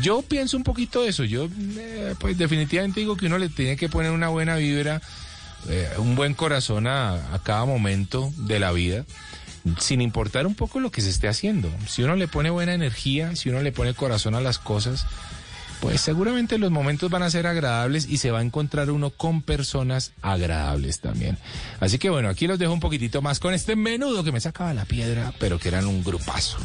Yo pienso un poquito eso. Yo, eh, pues definitivamente digo que uno le tiene que poner una buena vibra, eh, un buen corazón a, a cada momento de la vida, sin importar un poco lo que se esté haciendo. Si uno le pone buena energía, si uno le pone corazón a las cosas, pues seguramente los momentos van a ser agradables y se va a encontrar uno con personas agradables también. Así que bueno, aquí los dejo un poquitito más con este menudo que me sacaba la piedra, pero que eran un grupazo.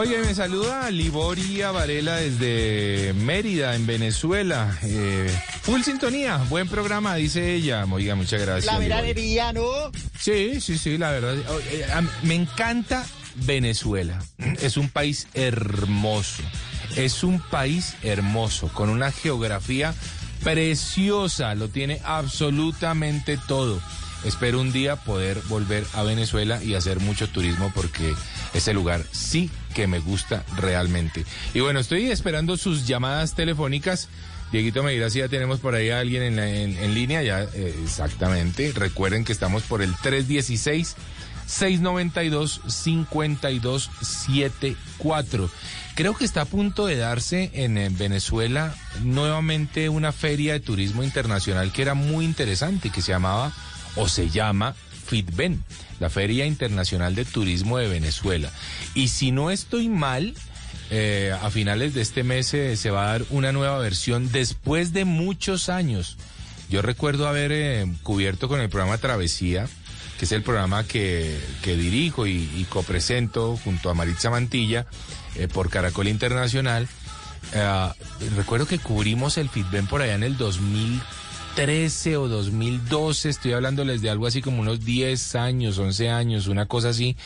Oye, me saluda Liboria Varela desde Mérida, en Venezuela. Eh, full sintonía, buen programa, dice ella. Oiga, muchas gracias. La veranería, ¿no? Sí, sí, sí, la verdad. Eh, Me encanta Venezuela. Es un país hermoso. Es un país hermoso, con una geografía preciosa. Lo tiene absolutamente todo. Espero un día poder volver a Venezuela y hacer mucho turismo porque ese lugar sí que me gusta realmente. Y bueno, estoy esperando sus llamadas telefónicas. Dieguito me dirá si ya tenemos por ahí a alguien en, en- en línea, ya eh, exactamente. Recuerden que estamos por el 316 692 5274. Creo que está a punto de darse en, eh, Venezuela nuevamente una feria de turismo internacional que era muy interesante, que se llamaba o se llama FITBEN, la Feria Internacional de Turismo de Venezuela. Y si no estoy mal, eh, a finales de este mes eh, se va a dar una nueva versión después de muchos años. Yo recuerdo haber eh, cubierto con el programa Travesía, que es el programa que, que dirijo y, y copresento junto a Maritza Mantilla por Caracol Internacional. Recuerdo que cubrimos el FITBEN por allá en el 2013 o 2012, estoy hablándoles de algo así como unos 10 años, 11 años, una cosa así.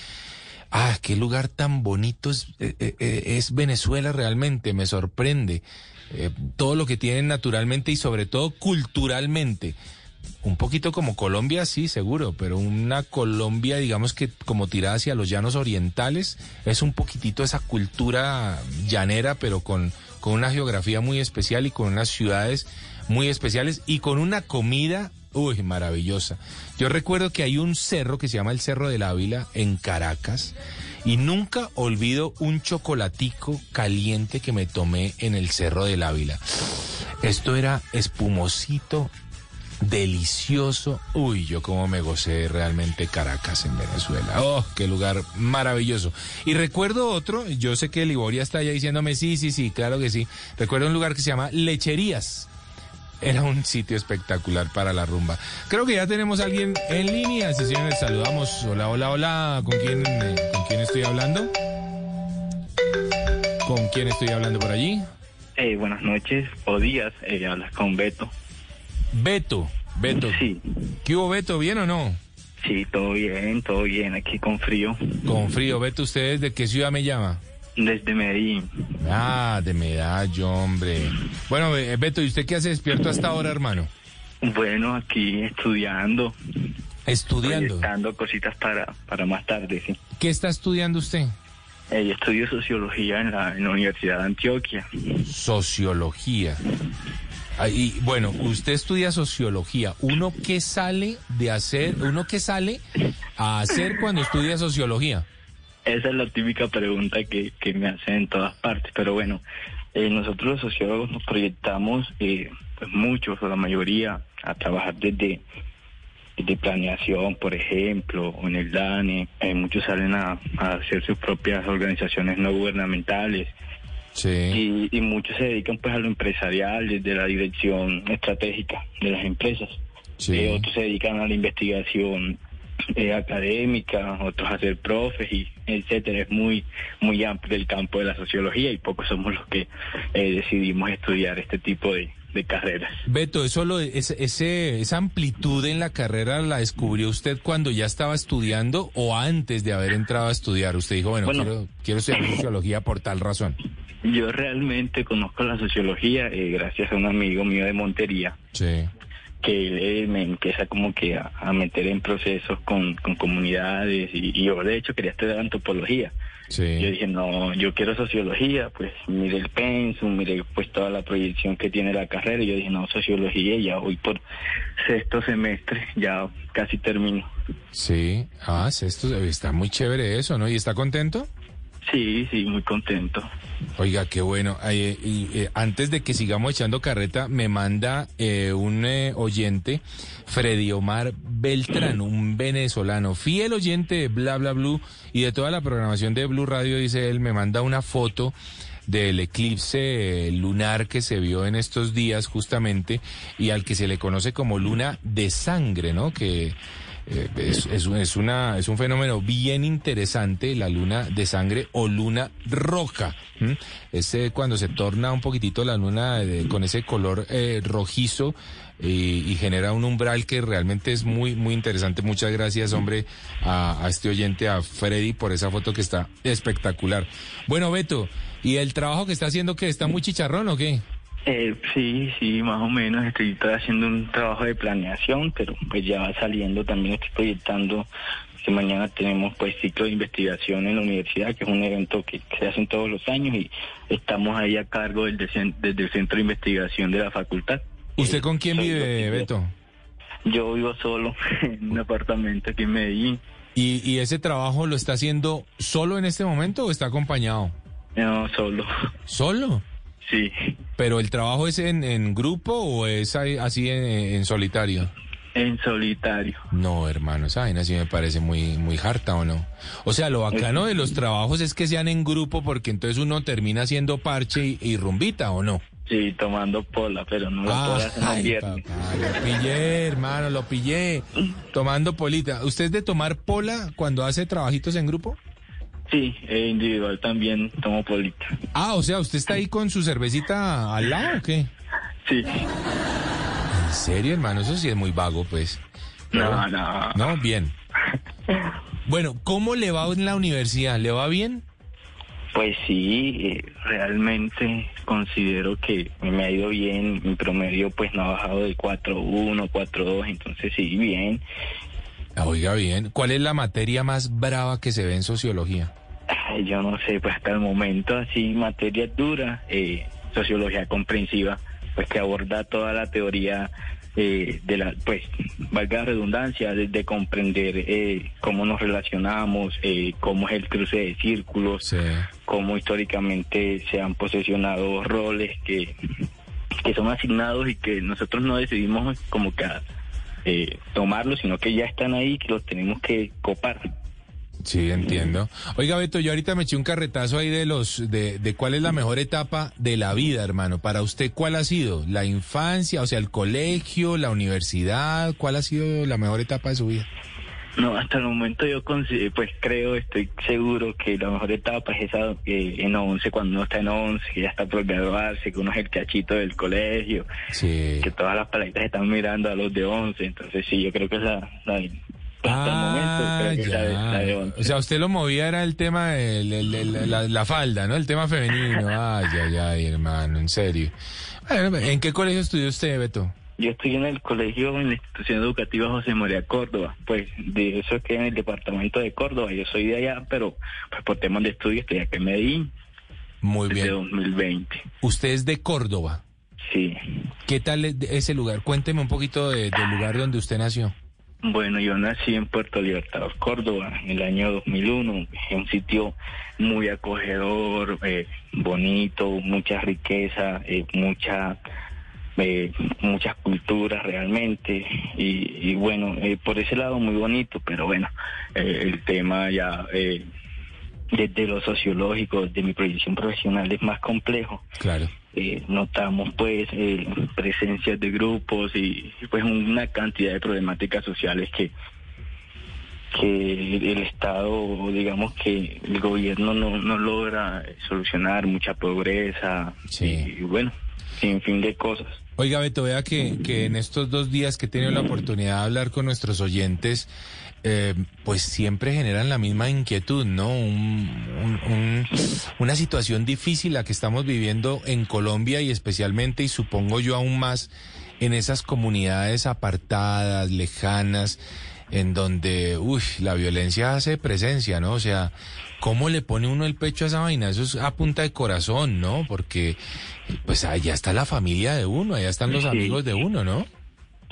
Ah, qué lugar tan bonito es, eh, eh, eh, es Venezuela realmente, me sorprende. Eh, todo lo que tienen naturalmente y sobre todo culturalmente. Un poquito como Colombia, sí, seguro, pero una Colombia, digamos que como tirada hacia los llanos orientales, es un poquitito esa cultura llanera, pero con, con una geografía muy especial y con unas ciudades muy especiales y con una comida, uy, maravillosa. Yo recuerdo que hay un cerro que se llama el Cerro del Ávila en Caracas y nunca olvido un chocolatico caliente que me tomé en el Cerro del Ávila. Esto era espumosito, delicioso. Uy, yo como me gocé realmente Caracas en Venezuela. Oh, qué lugar maravilloso. Y recuerdo otro, yo sé que Liboria está allá diciéndome, sí, sí, sí, claro que sí. Recuerdo un lugar que se llama Lecherías. Era un sitio espectacular para la rumba. Creo que ya tenemos a alguien en línea. Sí, señores, saludamos. Hola, hola, hola. ¿Con quién, eh, ¿Con quién estoy hablando? ¿Con quién estoy hablando por allí? Eh, buenas noches o días, eh, hablas con Beto. Beto, Beto. Sí. ¿Qué hubo, Beto? ¿Bien o no? Sí, todo bien, todo bien, aquí con frío. Con frío. Beto, ¿usted desde qué ciudad me llama? Desde Medellín. Ah, de Medallo, hombre. Bueno, eh, Beto, ¿y usted qué hace despierto hasta ahora, hermano? Bueno, aquí estudiando. Estudiando. Dando cositas para, para más tarde, sí. ¿Qué está estudiando usted? Eh, estudio sociología en la, en la Universidad de Antioquia. Sociología. Ah, Y bueno, usted estudia sociología. ¿Uno qué sale de hacer, uno qué sale a hacer cuando estudia sociología? Esa es la típica pregunta que, que me hacen en todas partes, pero bueno, eh, nosotros los sociólogos nos proyectamos, eh, pues muchos o la mayoría, a trabajar desde, desde planeación, por ejemplo, o en el DANE, Eh, muchos salen a, a hacer sus propias organizaciones no gubernamentales. Y, y muchos se dedican pues a lo empresarial, desde la dirección estratégica de las empresas. Eh, otros se dedican a la investigación eh, académica, otros a ser profes y etcétera. Es muy muy amplio el campo de la sociología y pocos somos los que eh, decidimos estudiar este tipo de, de carreras. Beto, eso lo, ese, ese- esa amplitud en la carrera la descubrió usted cuando ya estaba estudiando o antes de haber entrado a estudiar. Usted dijo, bueno, Bueno. quiero, quiero estudiar sociología por tal razón. Yo realmente conozco la sociología eh, gracias a un amigo mío de Montería. Sí. Que él me empieza como que a, a meter en procesos con, con comunidades y, y yo de hecho quería estudiar antropología. Yo dije, no, yo quiero sociología, pues mire el pensum, mire pues toda la proyección que tiene la carrera y yo dije, no, sociología, ya voy por sexto semestre, ya casi termino. Sí, ah, esto está muy chévere eso, ¿no? ¿Y está contento? Sí, sí, muy contento. Oiga, qué bueno. Eh, eh, antes de que sigamos echando carreta, me manda eh, un eh, oyente, Freddy Omar Beltrán, un venezolano, fiel oyente de Bla Bla Blue y de toda la programación de Blue Radio, dice él, me manda una foto del eclipse eh, lunar que se vio en estos días justamente y al que se le conoce como luna de sangre, ¿no? Que eh, es, es, es una, es un fenómeno bien interesante, la luna de sangre o luna roja. ¿m? Es eh, cuando se torna un poquitito la luna de- con ese color eh, rojizo eh, y genera un umbral que realmente es muy, muy interesante. Muchas gracias, hombre, a, a este oyente, a Freddy, por esa foto que está espectacular. Bueno, Beto, ¿y el trabajo que está haciendo que está muy chicharrón o qué? Eh, sí, sí, más o menos. Estoy, haciendo un trabajo de planeación, pero pues ya va saliendo. También estoy proyectando que mañana tenemos pues ciclo de investigación en la universidad, que es un evento que, se hace todos los años y estamos ahí a cargo del, desde el centro de investigación de la facultad. ¿Usted con quién soy vive, Beto? Yo vivo solo en un apartamento aquí en Medellín. ¿Y, ¿Y ese trabajo lo está haciendo solo en este momento o está acompañado? No, solo. ¿Solo? Sí. ¿Pero el trabajo es en, en grupo o es así en, en solitario? En solitario. No, hermano, esa vaina sí me parece muy, muy harta, ¿o no? O sea, lo bacano de los trabajos es que sean en grupo porque entonces uno termina haciendo parche y, y rumbita, ¿o no? Sí, tomando pola, pero no Ah, los ay, viernes. papá, lo pillé, hermano, lo pillé. Tomando polita. ¿Usted es de tomar pola cuando hace trabajitos en grupo? Sí, eh, individual también tomo polita. Ah, o sea, ¿usted está ahí con su cervecita al lado o qué? Sí. ¿En serio, hermano? Eso sí es muy vago, pues. No, no. No, bien. Bueno, ¿cómo le va en la universidad? ¿Le va bien? Pues sí, eh, realmente considero que me ha ido bien. Mi promedio pues no ha bajado de 4.1, 4.2, entonces sí, bien. Ah, Oiga, bien. ¿Cuál es la materia más brava que se ve en sociología? Ay, yo no sé, pues hasta el momento así, materia dura, eh, sociología comprensiva, pues que aborda toda la teoría eh, de la, pues, valga la redundancia, de, de comprender eh, cómo nos relacionamos, eh, cómo es el cruce de círculos, cómo históricamente se han posesionado roles que, que son asignados y que nosotros no decidimos como que eh, tomarlos, sino que ya están ahí, que los tenemos que copar. Sí, entiendo. Oiga, Beto, yo ahorita me eché un carretazo ahí de los, de, de cuál es la mejor etapa de la vida, hermano. Para usted, ¿cuál ha sido? ¿La infancia, o sea, el colegio, la universidad? ¿Cuál ha sido la mejor etapa de su vida? No, hasta el momento yo consi- pues creo, estoy seguro que la mejor etapa es esa eh, en 11, cuando uno está en 11, que ya está por graduarse, que uno es el cachito del colegio, que todas las paletas están mirando a los de 11, entonces sí, yo creo que es la... la hasta el momento creo que es la de, la de 11. Ah, O sea, usted lo movía era el tema de la, la falda, ¿no? El tema femenino. Ay, ay, ay, hermano, en serio. Bueno, ¿En qué colegio estudió usted, Beto? Yo estoy en el colegio, en la institución educativa José María Córdoba, pues de eso que en el departamento de Córdoba, yo soy de allá, pero pues por temas de estudio estoy acá en Medellín. Muy desde bien. 2020. Usted es de Córdoba. Sí. ¿Qué tal es ese lugar? Cuénteme un poquito de- del lugar donde usted nació. Bueno, yo nací en Puerto Libertador, Córdoba, en el año 2001. Es un sitio muy acogedor, eh, bonito, mucha riqueza, eh, mucha eh, muchas culturas realmente y, y bueno, eh, por ese lado muy bonito, pero bueno, eh, el tema ya eh, desde lo sociológico, de mi proyección profesional es más complejo. Claro. Eh, notamos pues eh, presencias de grupos y, pues una cantidad de problemáticas sociales que que el Estado, digamos que el gobierno no, no logra solucionar, mucha pobreza y, y bueno, sin fin de cosas. Oiga, Beto, vea que, que en estos dos días que he tenido la oportunidad de hablar con nuestros oyentes, eh, pues siempre generan la misma inquietud, ¿no? Un- un- un- una situación difícil la que estamos viviendo en Colombia y especialmente, y supongo yo aún más, en esas comunidades apartadas, lejanas, en donde, uy, la violencia hace presencia, ¿no? O sea, ¿cómo le pone uno el pecho a esa vaina? Eso es a punta de corazón, ¿no? Porque, pues allá está la familia de uno, allá están los Sí. amigos de uno, ¿no?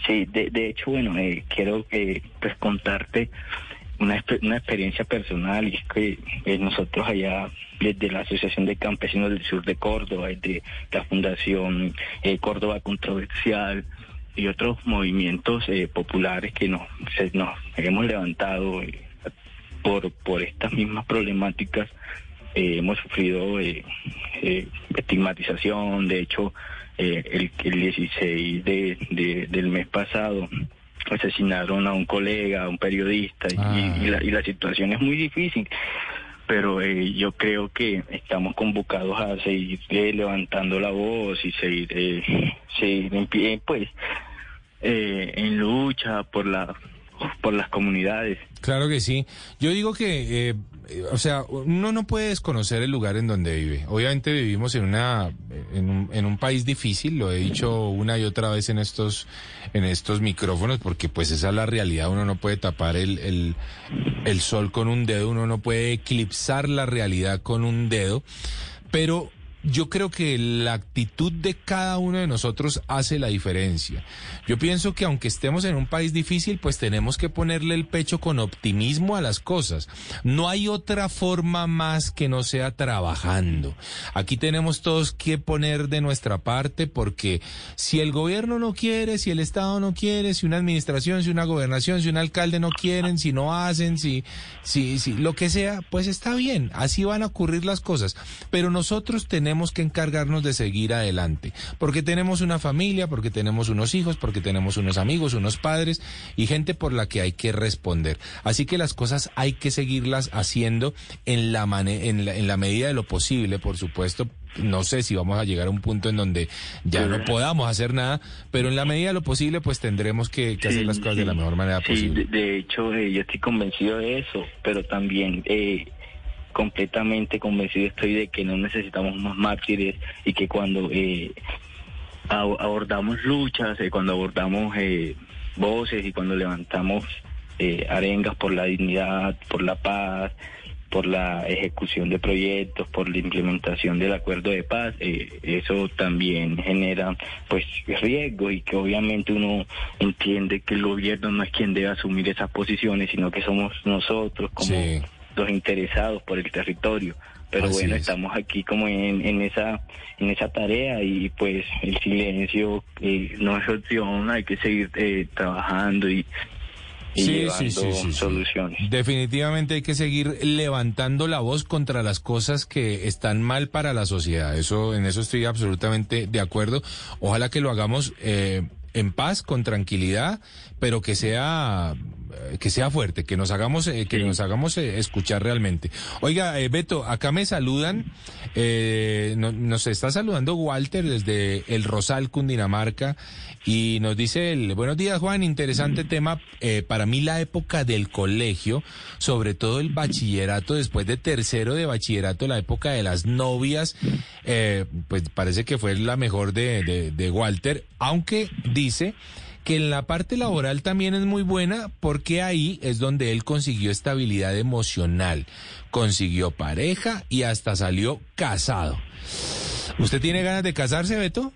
Sí, de, de hecho, bueno, eh, quiero eh, pues contarte una, una experiencia personal y es que eh, nosotros allá desde la Asociación de Campesinos del Sur de Córdoba, desde la Fundación eh, Córdoba Controversial y otros movimientos eh, populares que nos, se- nos hemos levantado eh, por, por estas mismas problemáticas, eh, hemos sufrido eh, eh, estigmatización, de hecho, eh, el, el 16 de, de- del mes pasado asesinaron a un colega, a un periodista, y- Ah. y, la, y la situación es muy difícil. Pero yo creo que estamos convocados a seguir eh, levantando la voz y seguir, eh, seguir en pie, pues, eh, en lucha por la por las comunidades. Claro que sí. Yo digo que, eh, o sea, uno no puede desconocer el lugar en donde vive. Obviamente vivimos en una, en un, en un país difícil, lo he dicho una y otra vez en estos, en estos micrófonos, porque pues esa es la realidad. Uno no puede tapar el, el, el sol con un dedo, uno no puede eclipsar la realidad con un dedo, pero yo creo que la actitud de cada uno de nosotros hace la diferencia. Yo pienso que aunque estemos en un país difícil, pues tenemos que ponerle el pecho con optimismo a las cosas. No hay otra forma más que no sea trabajando. Aquí tenemos todos que poner de nuestra parte porque si el gobierno no quiere, si el Estado no quiere, si una administración, si una gobernación, si un alcalde no quieren, si no hacen, si, si, si lo que sea, pues está bien. Así van a ocurrir las cosas. Pero nosotros tenemos que encargarnos de seguir adelante. Porque tenemos una familia, porque tenemos unos hijos, porque tenemos unos amigos, unos padres y gente por la que hay que responder. Así que las cosas hay que seguirlas haciendo en la, en la, en la medida de lo posible, por supuesto. No sé si vamos a llegar a un punto en donde ya no podamos hacer nada, pero en la medida de lo posible, pues tendremos que, que hacer las cosas de la mejor manera Sí, posible. de, de hecho, eh, yo estoy convencido de eso, pero también eh, completamente convencido estoy de que no necesitamos más mártires y que cuando eh, ab- abordamos luchas, eh, cuando abordamos eh, voces y cuando levantamos eh, arengas por la dignidad, por la paz, por la ejecución de proyectos, por la implementación del acuerdo de paz, eh, eso también genera pues riesgos y que obviamente uno entiende que el gobierno no es quien debe asumir esas posiciones, sino que somos nosotros como los interesados por el territorio. Pero Así bueno, es. estamos aquí como en, en esa en esa tarea y pues el silencio eh, no es opción, hay que seguir eh, trabajando y, y llevando soluciones. Definitivamente hay que seguir levantando la voz contra las cosas que están mal para la sociedad. Eso, en eso estoy absolutamente de acuerdo. Ojalá que lo hagamos eh, en paz, con tranquilidad, pero que sea que sea fuerte, que nos hagamos eh, que nos hagamos eh, escuchar realmente. Oiga, eh, Beto, acá me saludan, eh, no- nos está saludando Walter desde El Rosal, Cundinamarca, y nos dice el buenos días Juan, interesante tema eh, para mí la época del colegio, sobre todo el bachillerato, después de tercero de bachillerato, la época de las novias, pues parece que fue la mejor de, de, de Walter, aunque dice que en la parte laboral también es muy buena porque ahí es donde él consiguió estabilidad emocional, consiguió pareja y hasta salió casado. ¿Usted tiene ganas de casarse, Beto?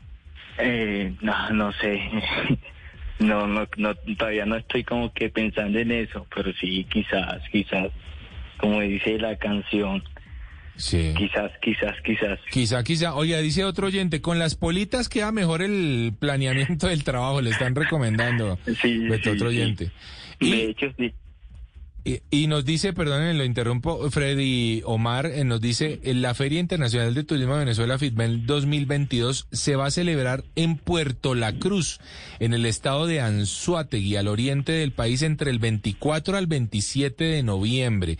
Eh, no, no sé. No, no, no, todavía no estoy como que pensando en eso, pero sí, quizás, quizás, como dice la canción, Sí. quizás, quizás, quizás. Quizá, quizá. Oiga, dice otro oyente, con las politas queda mejor el planeamiento del trabajo, le están recomendando. Sí, otro sí. oyente. De hecho, sí. Y, y nos dice, perdón, lo interrumpo, Freddy Omar, eh, nos dice, en la Feria Internacional de Turismo de Venezuela, FITMEL 2022, se va a celebrar en Puerto La Cruz, en el estado de Anzuategui, al oriente del país, entre el 24 al 27 de noviembre.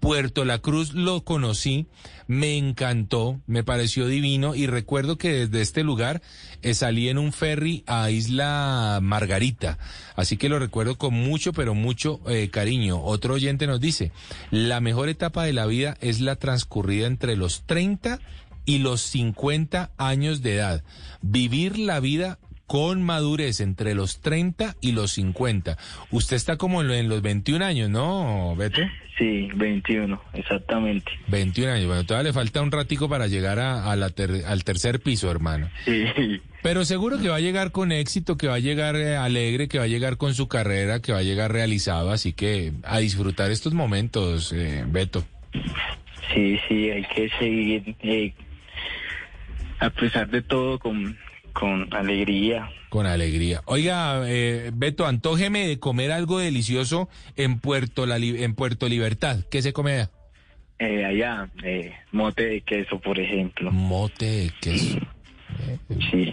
Puerto La Cruz lo conocí, me encantó, me pareció divino y recuerdo que desde este lugar eh, salí en un ferry a Isla Margarita, así que lo recuerdo con mucho, pero mucho eh, cariño. Otro oyente nos dice, la mejor etapa de la vida es la transcurrida entre los 30 y los 50 años de edad. Vivir la vida con madurez entre los 30 y los 50. Usted está como en lo- en los 21 años, ¿no, Beto? Sí, 21, exactamente. 21 años. Bueno, todavía le falta un ratico para llegar a, a la ter- al tercer piso, hermano. Sí. Pero seguro que va a llegar con éxito, que va a llegar eh, alegre, que va a llegar con su carrera, que va a llegar realizado. Así que a disfrutar estos momentos, eh, Beto. Sí, sí, hay que seguir, eh, a pesar de todo, con, con alegría. Con alegría. Oiga, eh, Beto, antójeme de comer algo delicioso en Puerto, la, en Puerto Libertad. ¿Qué se come allá? Eh, allá, eh, mote de queso, por ejemplo. Mote de queso. Sí.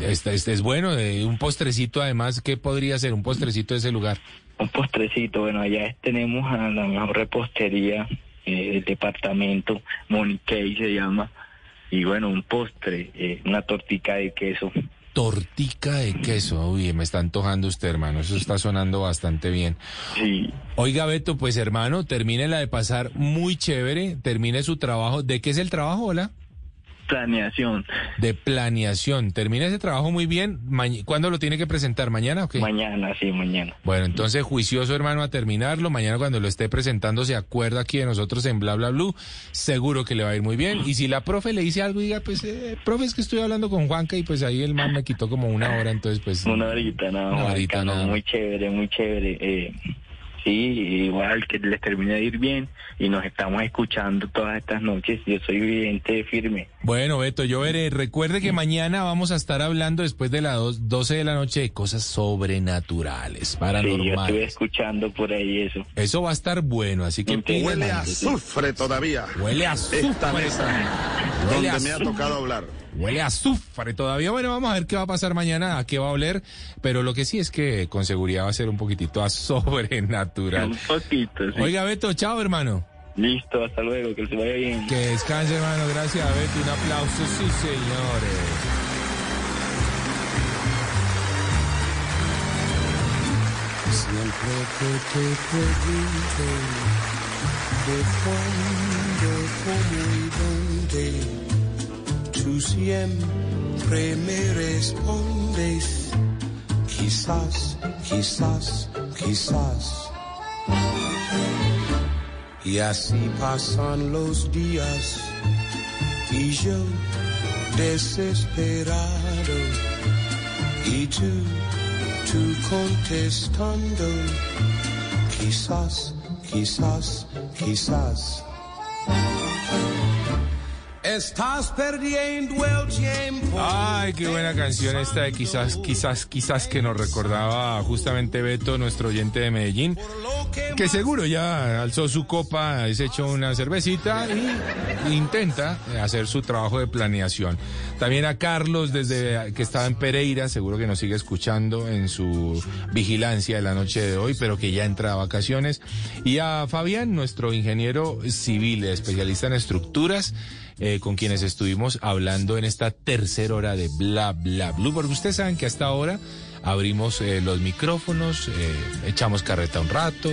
Este, este es bueno, eh, un postrecito además, ¿qué podría ser un postrecito de ese lugar? Un postrecito, bueno, allá tenemos a la mejor repostería eh, del departamento, Monikey se llama, y bueno, un postre, eh, una tortica de queso. Tortica de queso, uy, me está antojando usted, hermano, eso está sonando bastante bien. Sí. Oiga, Beto, pues hermano, termine la de pasar muy chévere, termine su trabajo. ¿De qué es el trabajo, hola? Planeación. De planeación. Termina ese trabajo muy bien. ¿Cuándo lo tiene que presentar? ¿Mañana o qué? Mañana, sí, mañana. Bueno, entonces juicioso, hermano, a terminarlo. Mañana cuando lo esté presentando se acuerda aquí de nosotros en Bla Bla Blue. Seguro que le va a ir muy bien. Y si la profe le dice algo, diga, pues, eh, profe, es que estoy hablando con Juanca y pues ahí el man me quitó como una hora, entonces pues... Una horita, no, Una horita, no, nada. muy chévere, muy chévere. Eh, sí, igual que les termine de ir bien y nos estamos escuchando todas estas noches. Yo soy vidente firme. Bueno, Beto, yo veré. Recuerde que mañana vamos a estar hablando después de las dos- 12 de la noche de cosas sobrenaturales, Sí, yo paranormales. estuve escuchando por ahí eso. Eso va a estar bueno, así que Huele a azufre todavía. Huele a azufre. Esta mesa donde me ha tocado hablar. Huele a azufre todavía. Bueno, vamos a ver qué va a pasar mañana, a qué va a oler. Pero lo que sí es que con seguridad va a ser un poquitito a sobrenatural. Un poquito, sí. Oiga, Beto, chao, hermano. Listo, hasta luego, que se vaya bien. Que descanse, hermano. Gracias, Beto. Un aplauso, sí, señores. Siempre que te pregunte de cuándo, cómo y dónde, tú siempre me respondes, quizás, quizás, quizás. Y así pasan los días y yo desesperado y tú, tú contestando, quizás, quizás, quizás. Estás perdiendo el tiempo. Ay, qué buena canción esta de quizás, quizás, quizás que nos recordaba justamente Beto, nuestro oyente de Medellín, que seguro ya alzó su copa, se echó una cervecita y intenta hacer su trabajo de planeación. También a Carlos, desde que estaba en Pereira, seguro que nos sigue escuchando en su vigilancia de la noche de hoy, pero que ya entra a vacaciones. Y a Fabián, nuestro ingeniero civil, especialista en estructuras eh, con quienes estuvimos hablando en esta tercera hora de Bla Bla Blue, porque ustedes saben que hasta ahora abrimos eh, los micrófonos, eh, echamos carreta un rato,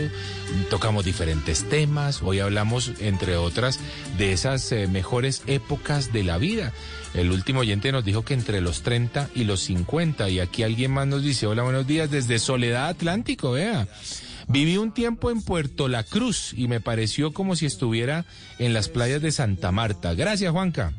tocamos diferentes temas, hoy hablamos, entre otras, de esas eh, mejores épocas de la vida. El último oyente nos dijo que entre los 30 y los 50, y aquí alguien más nos dice, hola, buenos días, desde Soledad Atlántico, vea. Viví un tiempo en Puerto La Cruz y me pareció como si estuviera en las playas de Santa Marta. Gracias, Juanca.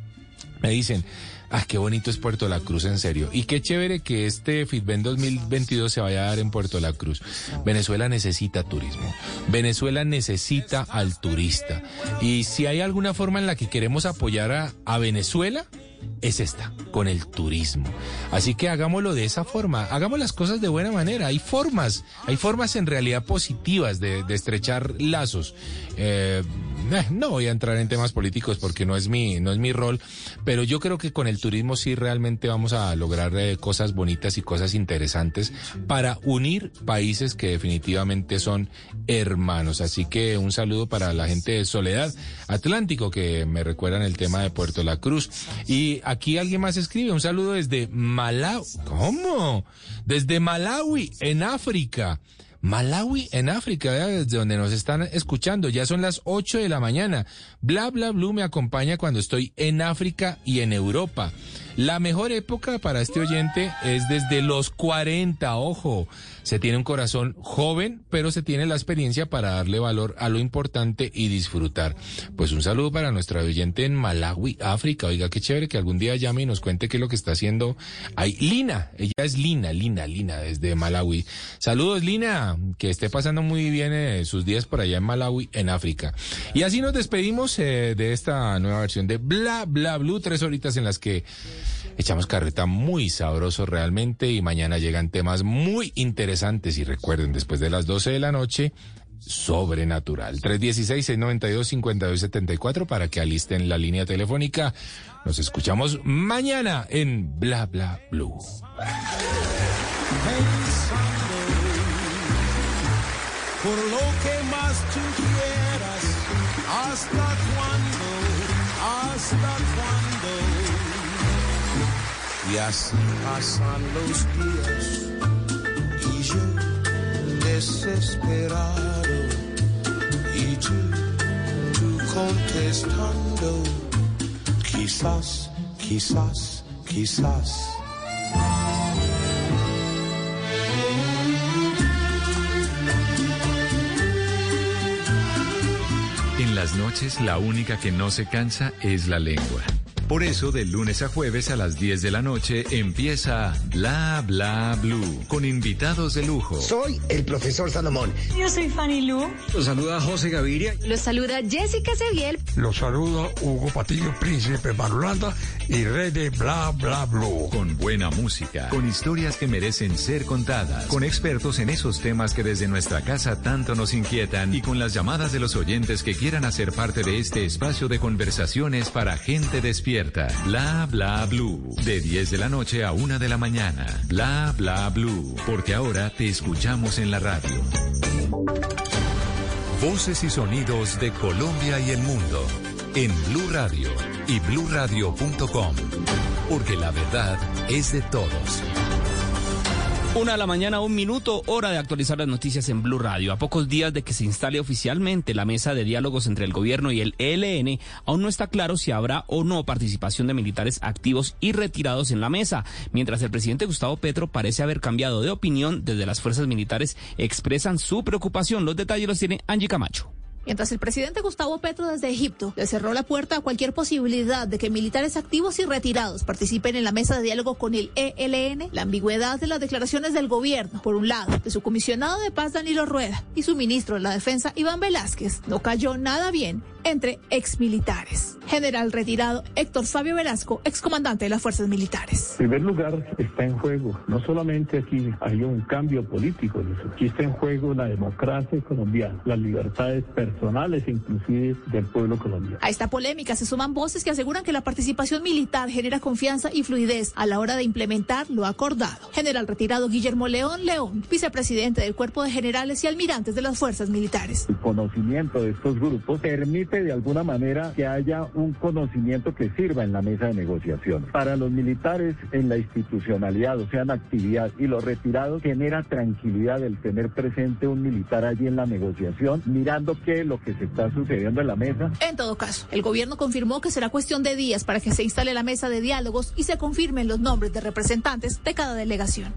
Me dicen, ah, qué bonito es Puerto La Cruz, en serio. Y qué chévere que este FITBEN 2022 se vaya a dar en Puerto La Cruz. Venezuela necesita turismo. Venezuela necesita al turista. Y si hay alguna forma en la que queremos apoyar a, a Venezuela, es esta, con el turismo. Así que hagámoslo de esa forma, hagamos las cosas de buena manera. Hay formas, hay formas en realidad positivas de, estrechar lazos. Eh, eh, no voy a entrar en temas políticos porque no es mi, no es mi rol, pero yo creo que con el turismo sí realmente vamos a lograr eh, cosas bonitas y cosas interesantes para unir países que definitivamente son hermanos. Así que un saludo para la gente de Soledad Atlántico que me recuerdan el tema de Puerto La Cruz. Y aquí alguien más escribe un saludo desde Malawi. ¿Cómo? Desde Malawi, en África. Malawi en África, desde donde nos están escuchando. Ya son las 8 de la mañana. Bla bla blue me acompaña cuando estoy en África y en Europa. La mejor época para este oyente es desde los 40, ojo. Se tiene un corazón joven, pero se tiene la experiencia para darle valor a lo importante y disfrutar. Pues un saludo para nuestra oyente en Malawi, África. Oiga, qué chévere que algún día llame y nos cuente qué es lo que está haciendo ahí. Lina, ella es Lina, Lina, Lina, desde Malawi. Saludos, Lina, que esté pasando muy bien eh, sus días por allá en Malawi, en África. Y así nos despedimos eh, de esta nueva versión de Bla Bla Blue, tres horitas en las que echamos carreta muy sabroso realmente y mañana llegan temas muy interesantes y recuerden, después de las 12 de la noche, sobrenatural. 316-692-5274 para que alisten la línea telefónica. Nos escuchamos mañana en Bla Bla Blue. Por lo que más tú quieras, hasta cuándo, hasta cuándo. Y así pasan los días y yo desesperado y tú, tú contestando, quizás, quizás, quizás. En las noches la única que no se cansa es la lengua. Por eso, de lunes a jueves a las 10 de la noche empieza Bla Bla Blue con invitados de lujo. Soy el profesor Salomón. Yo soy Fanny Lu. Los saluda José Gaviria. Los saluda Jessica Seviel. Los saluda Hugo Patillo, príncipe Marulanda y rey de Bla Bla Blue. Con buena música, con historias que merecen ser contadas, con expertos en esos temas que desde nuestra casa tanto nos inquietan y con las llamadas de los oyentes que quieran hacer parte de este espacio de conversaciones para gente despierta. Bla Bla Blue. De 10 de la noche a 1 de la mañana. Bla Bla Blue. Porque ahora te escuchamos en la radio. Voces y sonidos de Colombia y el mundo. En Blue Radio y bluradio.com. Porque la verdad es de todos. Una de la mañana, un minuto, hora de actualizar las noticias en Blue Radio. A pocos días de que se instale oficialmente la mesa de diálogos entre el gobierno y el ELN, aún no está claro si habrá o no participación de militares activos y retirados en la mesa, mientras el presidente Gustavo Petro parece haber cambiado de opinión desde las fuerzas militares expresan su preocupación. Los detalles los tiene Angie Camacho. Mientras el presidente Gustavo Petro desde Egipto le cerró la puerta a cualquier posibilidad de que militares activos y retirados participen en la mesa de diálogo con el ELN, la ambigüedad de las declaraciones del gobierno, por un lado, de su comisionado de paz Danilo Rueda y su ministro de la Defensa Iván Velázquez, no cayó nada bien entre exmilitares. General retirado Héctor Fabio Velasco, excomandante de las fuerzas militares. En primer lugar, está en juego, no solamente aquí hay un cambio político, aquí está en juego la democracia colombiana, las libertades personales inclusive del pueblo colombiano. A esta polémica se suman voces que aseguran que la participación militar genera confianza y fluidez a la hora de implementar lo acordado. General retirado Guillermo León León, vicepresidente del Cuerpo de Generales y Almirantes de las Fuerzas Militares. El conocimiento de estos grupos permite de alguna manera que haya un conocimiento que sirva en la mesa de negociación. Para los militares en la institucionalidad, o sea, en actividad, y los retirados genera tranquilidad el tener presente un militar allí en la negociación, mirando qué lo que se está sucediendo en la mesa. En todo caso, el gobierno confirmó que será cuestión de días para que se instale la mesa de diálogos y se confirmen los nombres de representantes de cada delegación.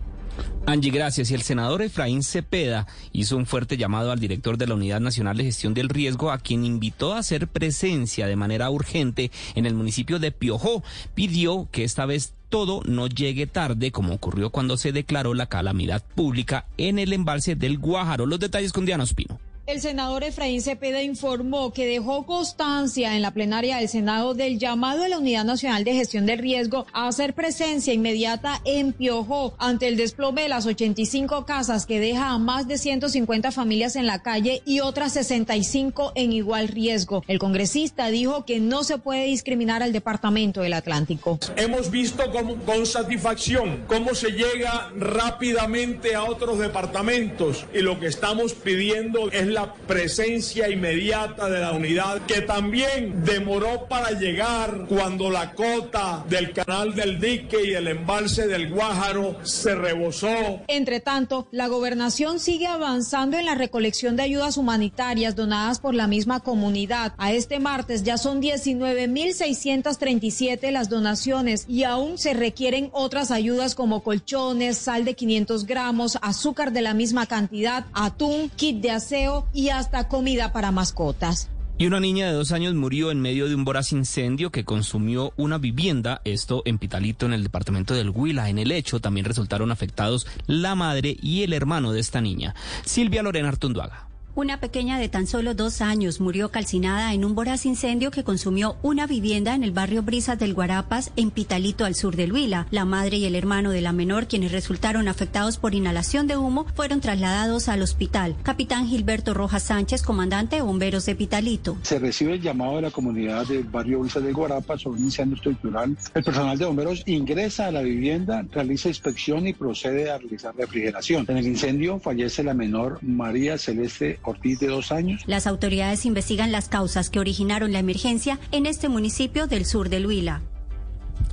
Angie, gracias. Y el senador Efraín Cepeda hizo un fuerte llamado al director de la Unidad Nacional de Gestión del Riesgo, a quien invitó a hacer presencia de manera urgente en el municipio de Piojó. Pidió que esta vez todo no llegue tarde, como ocurrió cuando se declaró la calamidad pública en el embalse del Guájaro. Los detalles con Diana Ospino. El senador Efraín Cepeda informó que dejó constancia en la plenaria del Senado del llamado a la Unidad Nacional de Gestión del Riesgo a hacer presencia inmediata en Piojó ante el desplome de las 85 casas que deja a más de 150 familias en la calle y otras 65 en igual riesgo. El congresista dijo que no se puede discriminar al Departamento del Atlántico. Hemos visto con, con satisfacción cómo se llega rápidamente a otros departamentos y lo que estamos pidiendo es la presencia inmediata de la unidad que también demoró para llegar cuando la cota del canal del dique y el embalse del Guájaro se rebosó. Entre tanto, la gobernación sigue avanzando en la recolección de ayudas humanitarias donadas por la misma comunidad. A este martes ya son 19.637 las donaciones y aún se requieren otras ayudas como colchones, sal de 500 gramos, azúcar de la misma cantidad, atún, kit de aseo y hasta comida para mascotas. Y una niña de dos años murió en medio de un voraz incendio que consumió una vivienda, esto en Pitalito, en el departamento del Huila. En el hecho también resultaron afectados la madre y el hermano de esta niña. Silvia Lorena Artunduaga. Una pequeña de tan solo dos años murió calcinada en un voraz incendio que consumió una vivienda en el barrio Brisas del Guarapas, en Pitalito, al sur del Huila. La madre y el hermano de la menor, quienes resultaron afectados por inhalación de humo, fueron trasladados al hospital. Capitán Gilberto Rojas Sánchez, comandante de bomberos de Pitalito. Se recibe el llamado de la comunidad del barrio Brisas del Guarapas sobre un incendio estructural. El personal de bomberos ingresa a la vivienda, realiza inspección y procede a realizar refrigeración. En el incendio fallece la menor María Celeste Ortiz de dos años. Las autoridades investigan las causas que originaron la emergencia en este municipio del sur del Huila.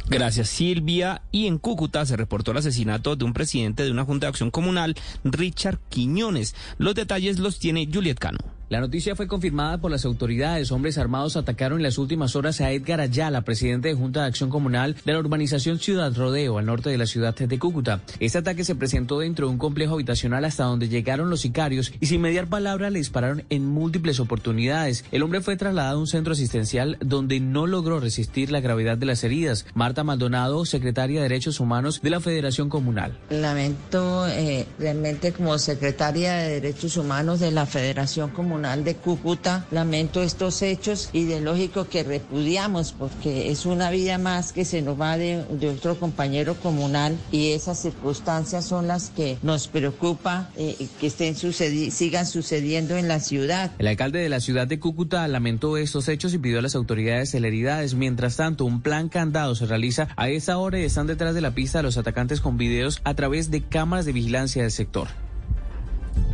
Gracias Silvia. Y en Cúcuta se reportó el asesinato de un presidente de una Junta de Acción Comunal, Richard Quiñones. Los detalles los tiene Juliet Cano. La noticia fue confirmada por las autoridades. Hombres armados atacaron en las últimas horas a Edgar Ayala, presidente de Junta de Acción Comunal de la urbanización Ciudad Rodeo, al norte de la ciudad de Cúcuta. Este ataque se presentó dentro de un complejo habitacional hasta donde llegaron los sicarios y sin mediar palabra le dispararon en múltiples oportunidades. El hombre fue trasladado a un centro asistencial donde no logró resistir la gravedad de las heridas. Marta Maldonado, secretaria de Derechos Humanos de la Federación Comunal. Lamento eh, realmente como secretaria de Derechos Humanos de la Federación Comunal de Cúcuta. Lamento estos hechos y de lógico que repudiamos porque es una vida más que se nos va de, de otro compañero comunal y esas circunstancias son las que nos preocupa eh, que estén sucedi sigan sucediendo en la ciudad. El alcalde de la ciudad de Cúcuta lamentó estos hechos y pidió a las autoridades celeridades. Mientras tanto, un plan candado se realiza a esa hora y están detrás de la pista los atacantes con videos a través de cámaras de vigilancia del sector.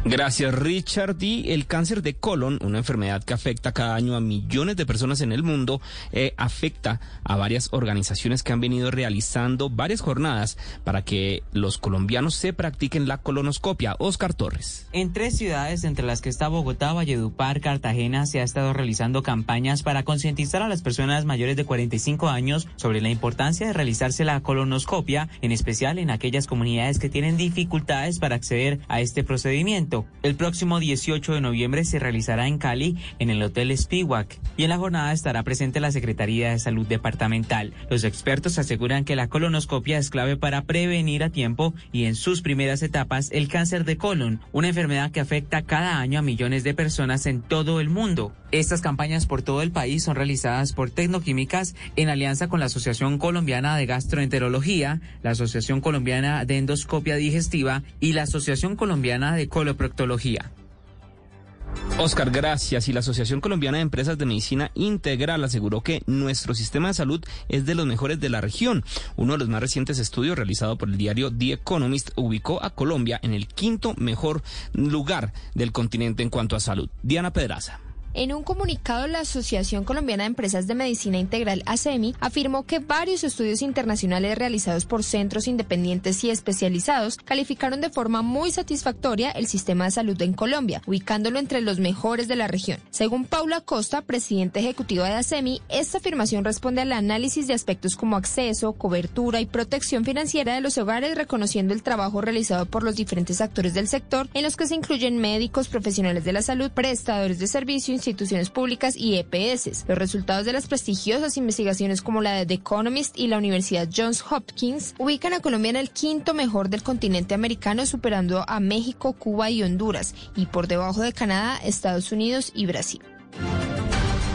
Gracias, Richard. Y el cáncer de colon, una enfermedad que afecta cada año a millones de personas en el mundo, eh, afecta a varias organizaciones que han venido realizando varias jornadas para que los colombianos se practiquen la colonoscopia. Oscar Torres. En tres ciudades, entre las que está Bogotá, Valledupar, Cartagena, se ha estado realizando campañas para concientizar a las personas mayores de 45 años sobre la importancia de realizarse la colonoscopia, en especial en aquellas comunidades que tienen dificultades para acceder a este procedimiento. El próximo 18 de noviembre se realizará en Cali, en el Hotel Spiwak, y en la jornada estará presente la Secretaría de Salud Departamental. Los expertos aseguran que la colonoscopia es clave para prevenir a tiempo y en sus primeras etapas el cáncer de colon, una enfermedad que afecta cada año a millones de personas en todo el mundo. Estas campañas por todo el país son realizadas por Tecnoquímicas en alianza con la Asociación Colombiana de Gastroenterología, la Asociación Colombiana de Endoscopia Digestiva y la Asociación Colombiana de Coloproctología. Oscar, gracias. Y la Asociación Colombiana de Empresas de Medicina Integral aseguró que nuestro sistema de salud es de los mejores de la región. Uno de los más recientes estudios realizado por el diario The Economist ubicó a Colombia en el quinto mejor lugar del continente en cuanto a salud. Diana Pedraza. En un comunicado, la Asociación Colombiana de Empresas de Medicina Integral, ASEMI, afirmó que varios estudios internacionales realizados por centros independientes y especializados calificaron de forma muy satisfactoria el sistema de salud en Colombia, ubicándolo entre los mejores de la región. Según Paula Costa, presidenta ejecutiva de ASEMI, esta afirmación responde al análisis de aspectos como acceso, cobertura y protección financiera de los hogares, reconociendo el trabajo realizado por los diferentes actores del sector, en los que se incluyen médicos, profesionales de la salud, prestadores de servicios, instituciones públicas y EPS. Los resultados de las prestigiosas investigaciones como la de The Economist y la Universidad Johns Hopkins ubican a Colombia en el quinto mejor del continente americano, superando a México, Cuba y Honduras, y por debajo de Canadá, Estados Unidos y Brasil.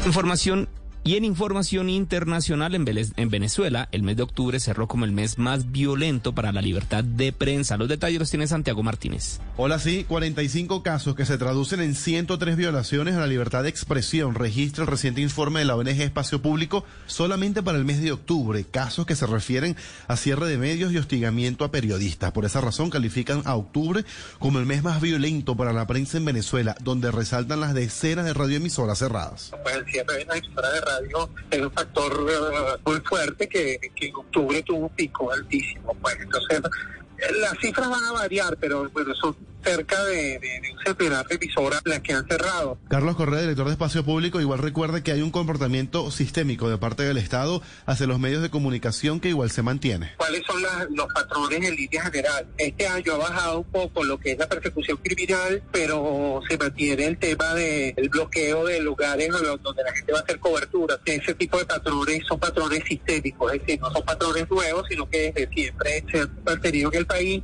Información y en información internacional, en, en, Venezuela, el mes de octubre cerró como el mes más violento para la libertad de prensa. Los detalles los tiene Santiago Martínez. Hola, sí, 45 casos que se traducen en 103 violaciones a la libertad de expresión. Registra el reciente informe de la ONG Espacio Público solamente para el mes de octubre. Casos que se refieren a cierre de medios y hostigamiento a periodistas. Por esa razón califican a octubre como el mes más violento para la prensa en Venezuela, donde resaltan las decenas de radioemisoras cerradas. Pues el cierre de la emisora de radio es un factor uh, muy fuerte que, que, en octubre tuvo un pico altísimo. Pues entonces las cifras van a variar, pero bueno, son cerca de, de, de un centenar de emisoras las que han cerrado. Carlos Correa, director de Espacio Público, igual recuerda que hay un comportamiento sistémico de parte del Estado hacia los medios de comunicación que igual se mantiene. ¿Cuáles son las, los patrones en línea general? Este año ha bajado un poco lo que es la persecución criminal, pero se mantiene el tema del de bloqueo de lugares donde la gente va a hacer cobertura. Ese tipo de patrones son patrones sistémicos, es decir, no son patrones nuevos, sino que desde siempre se han mantenido en el país.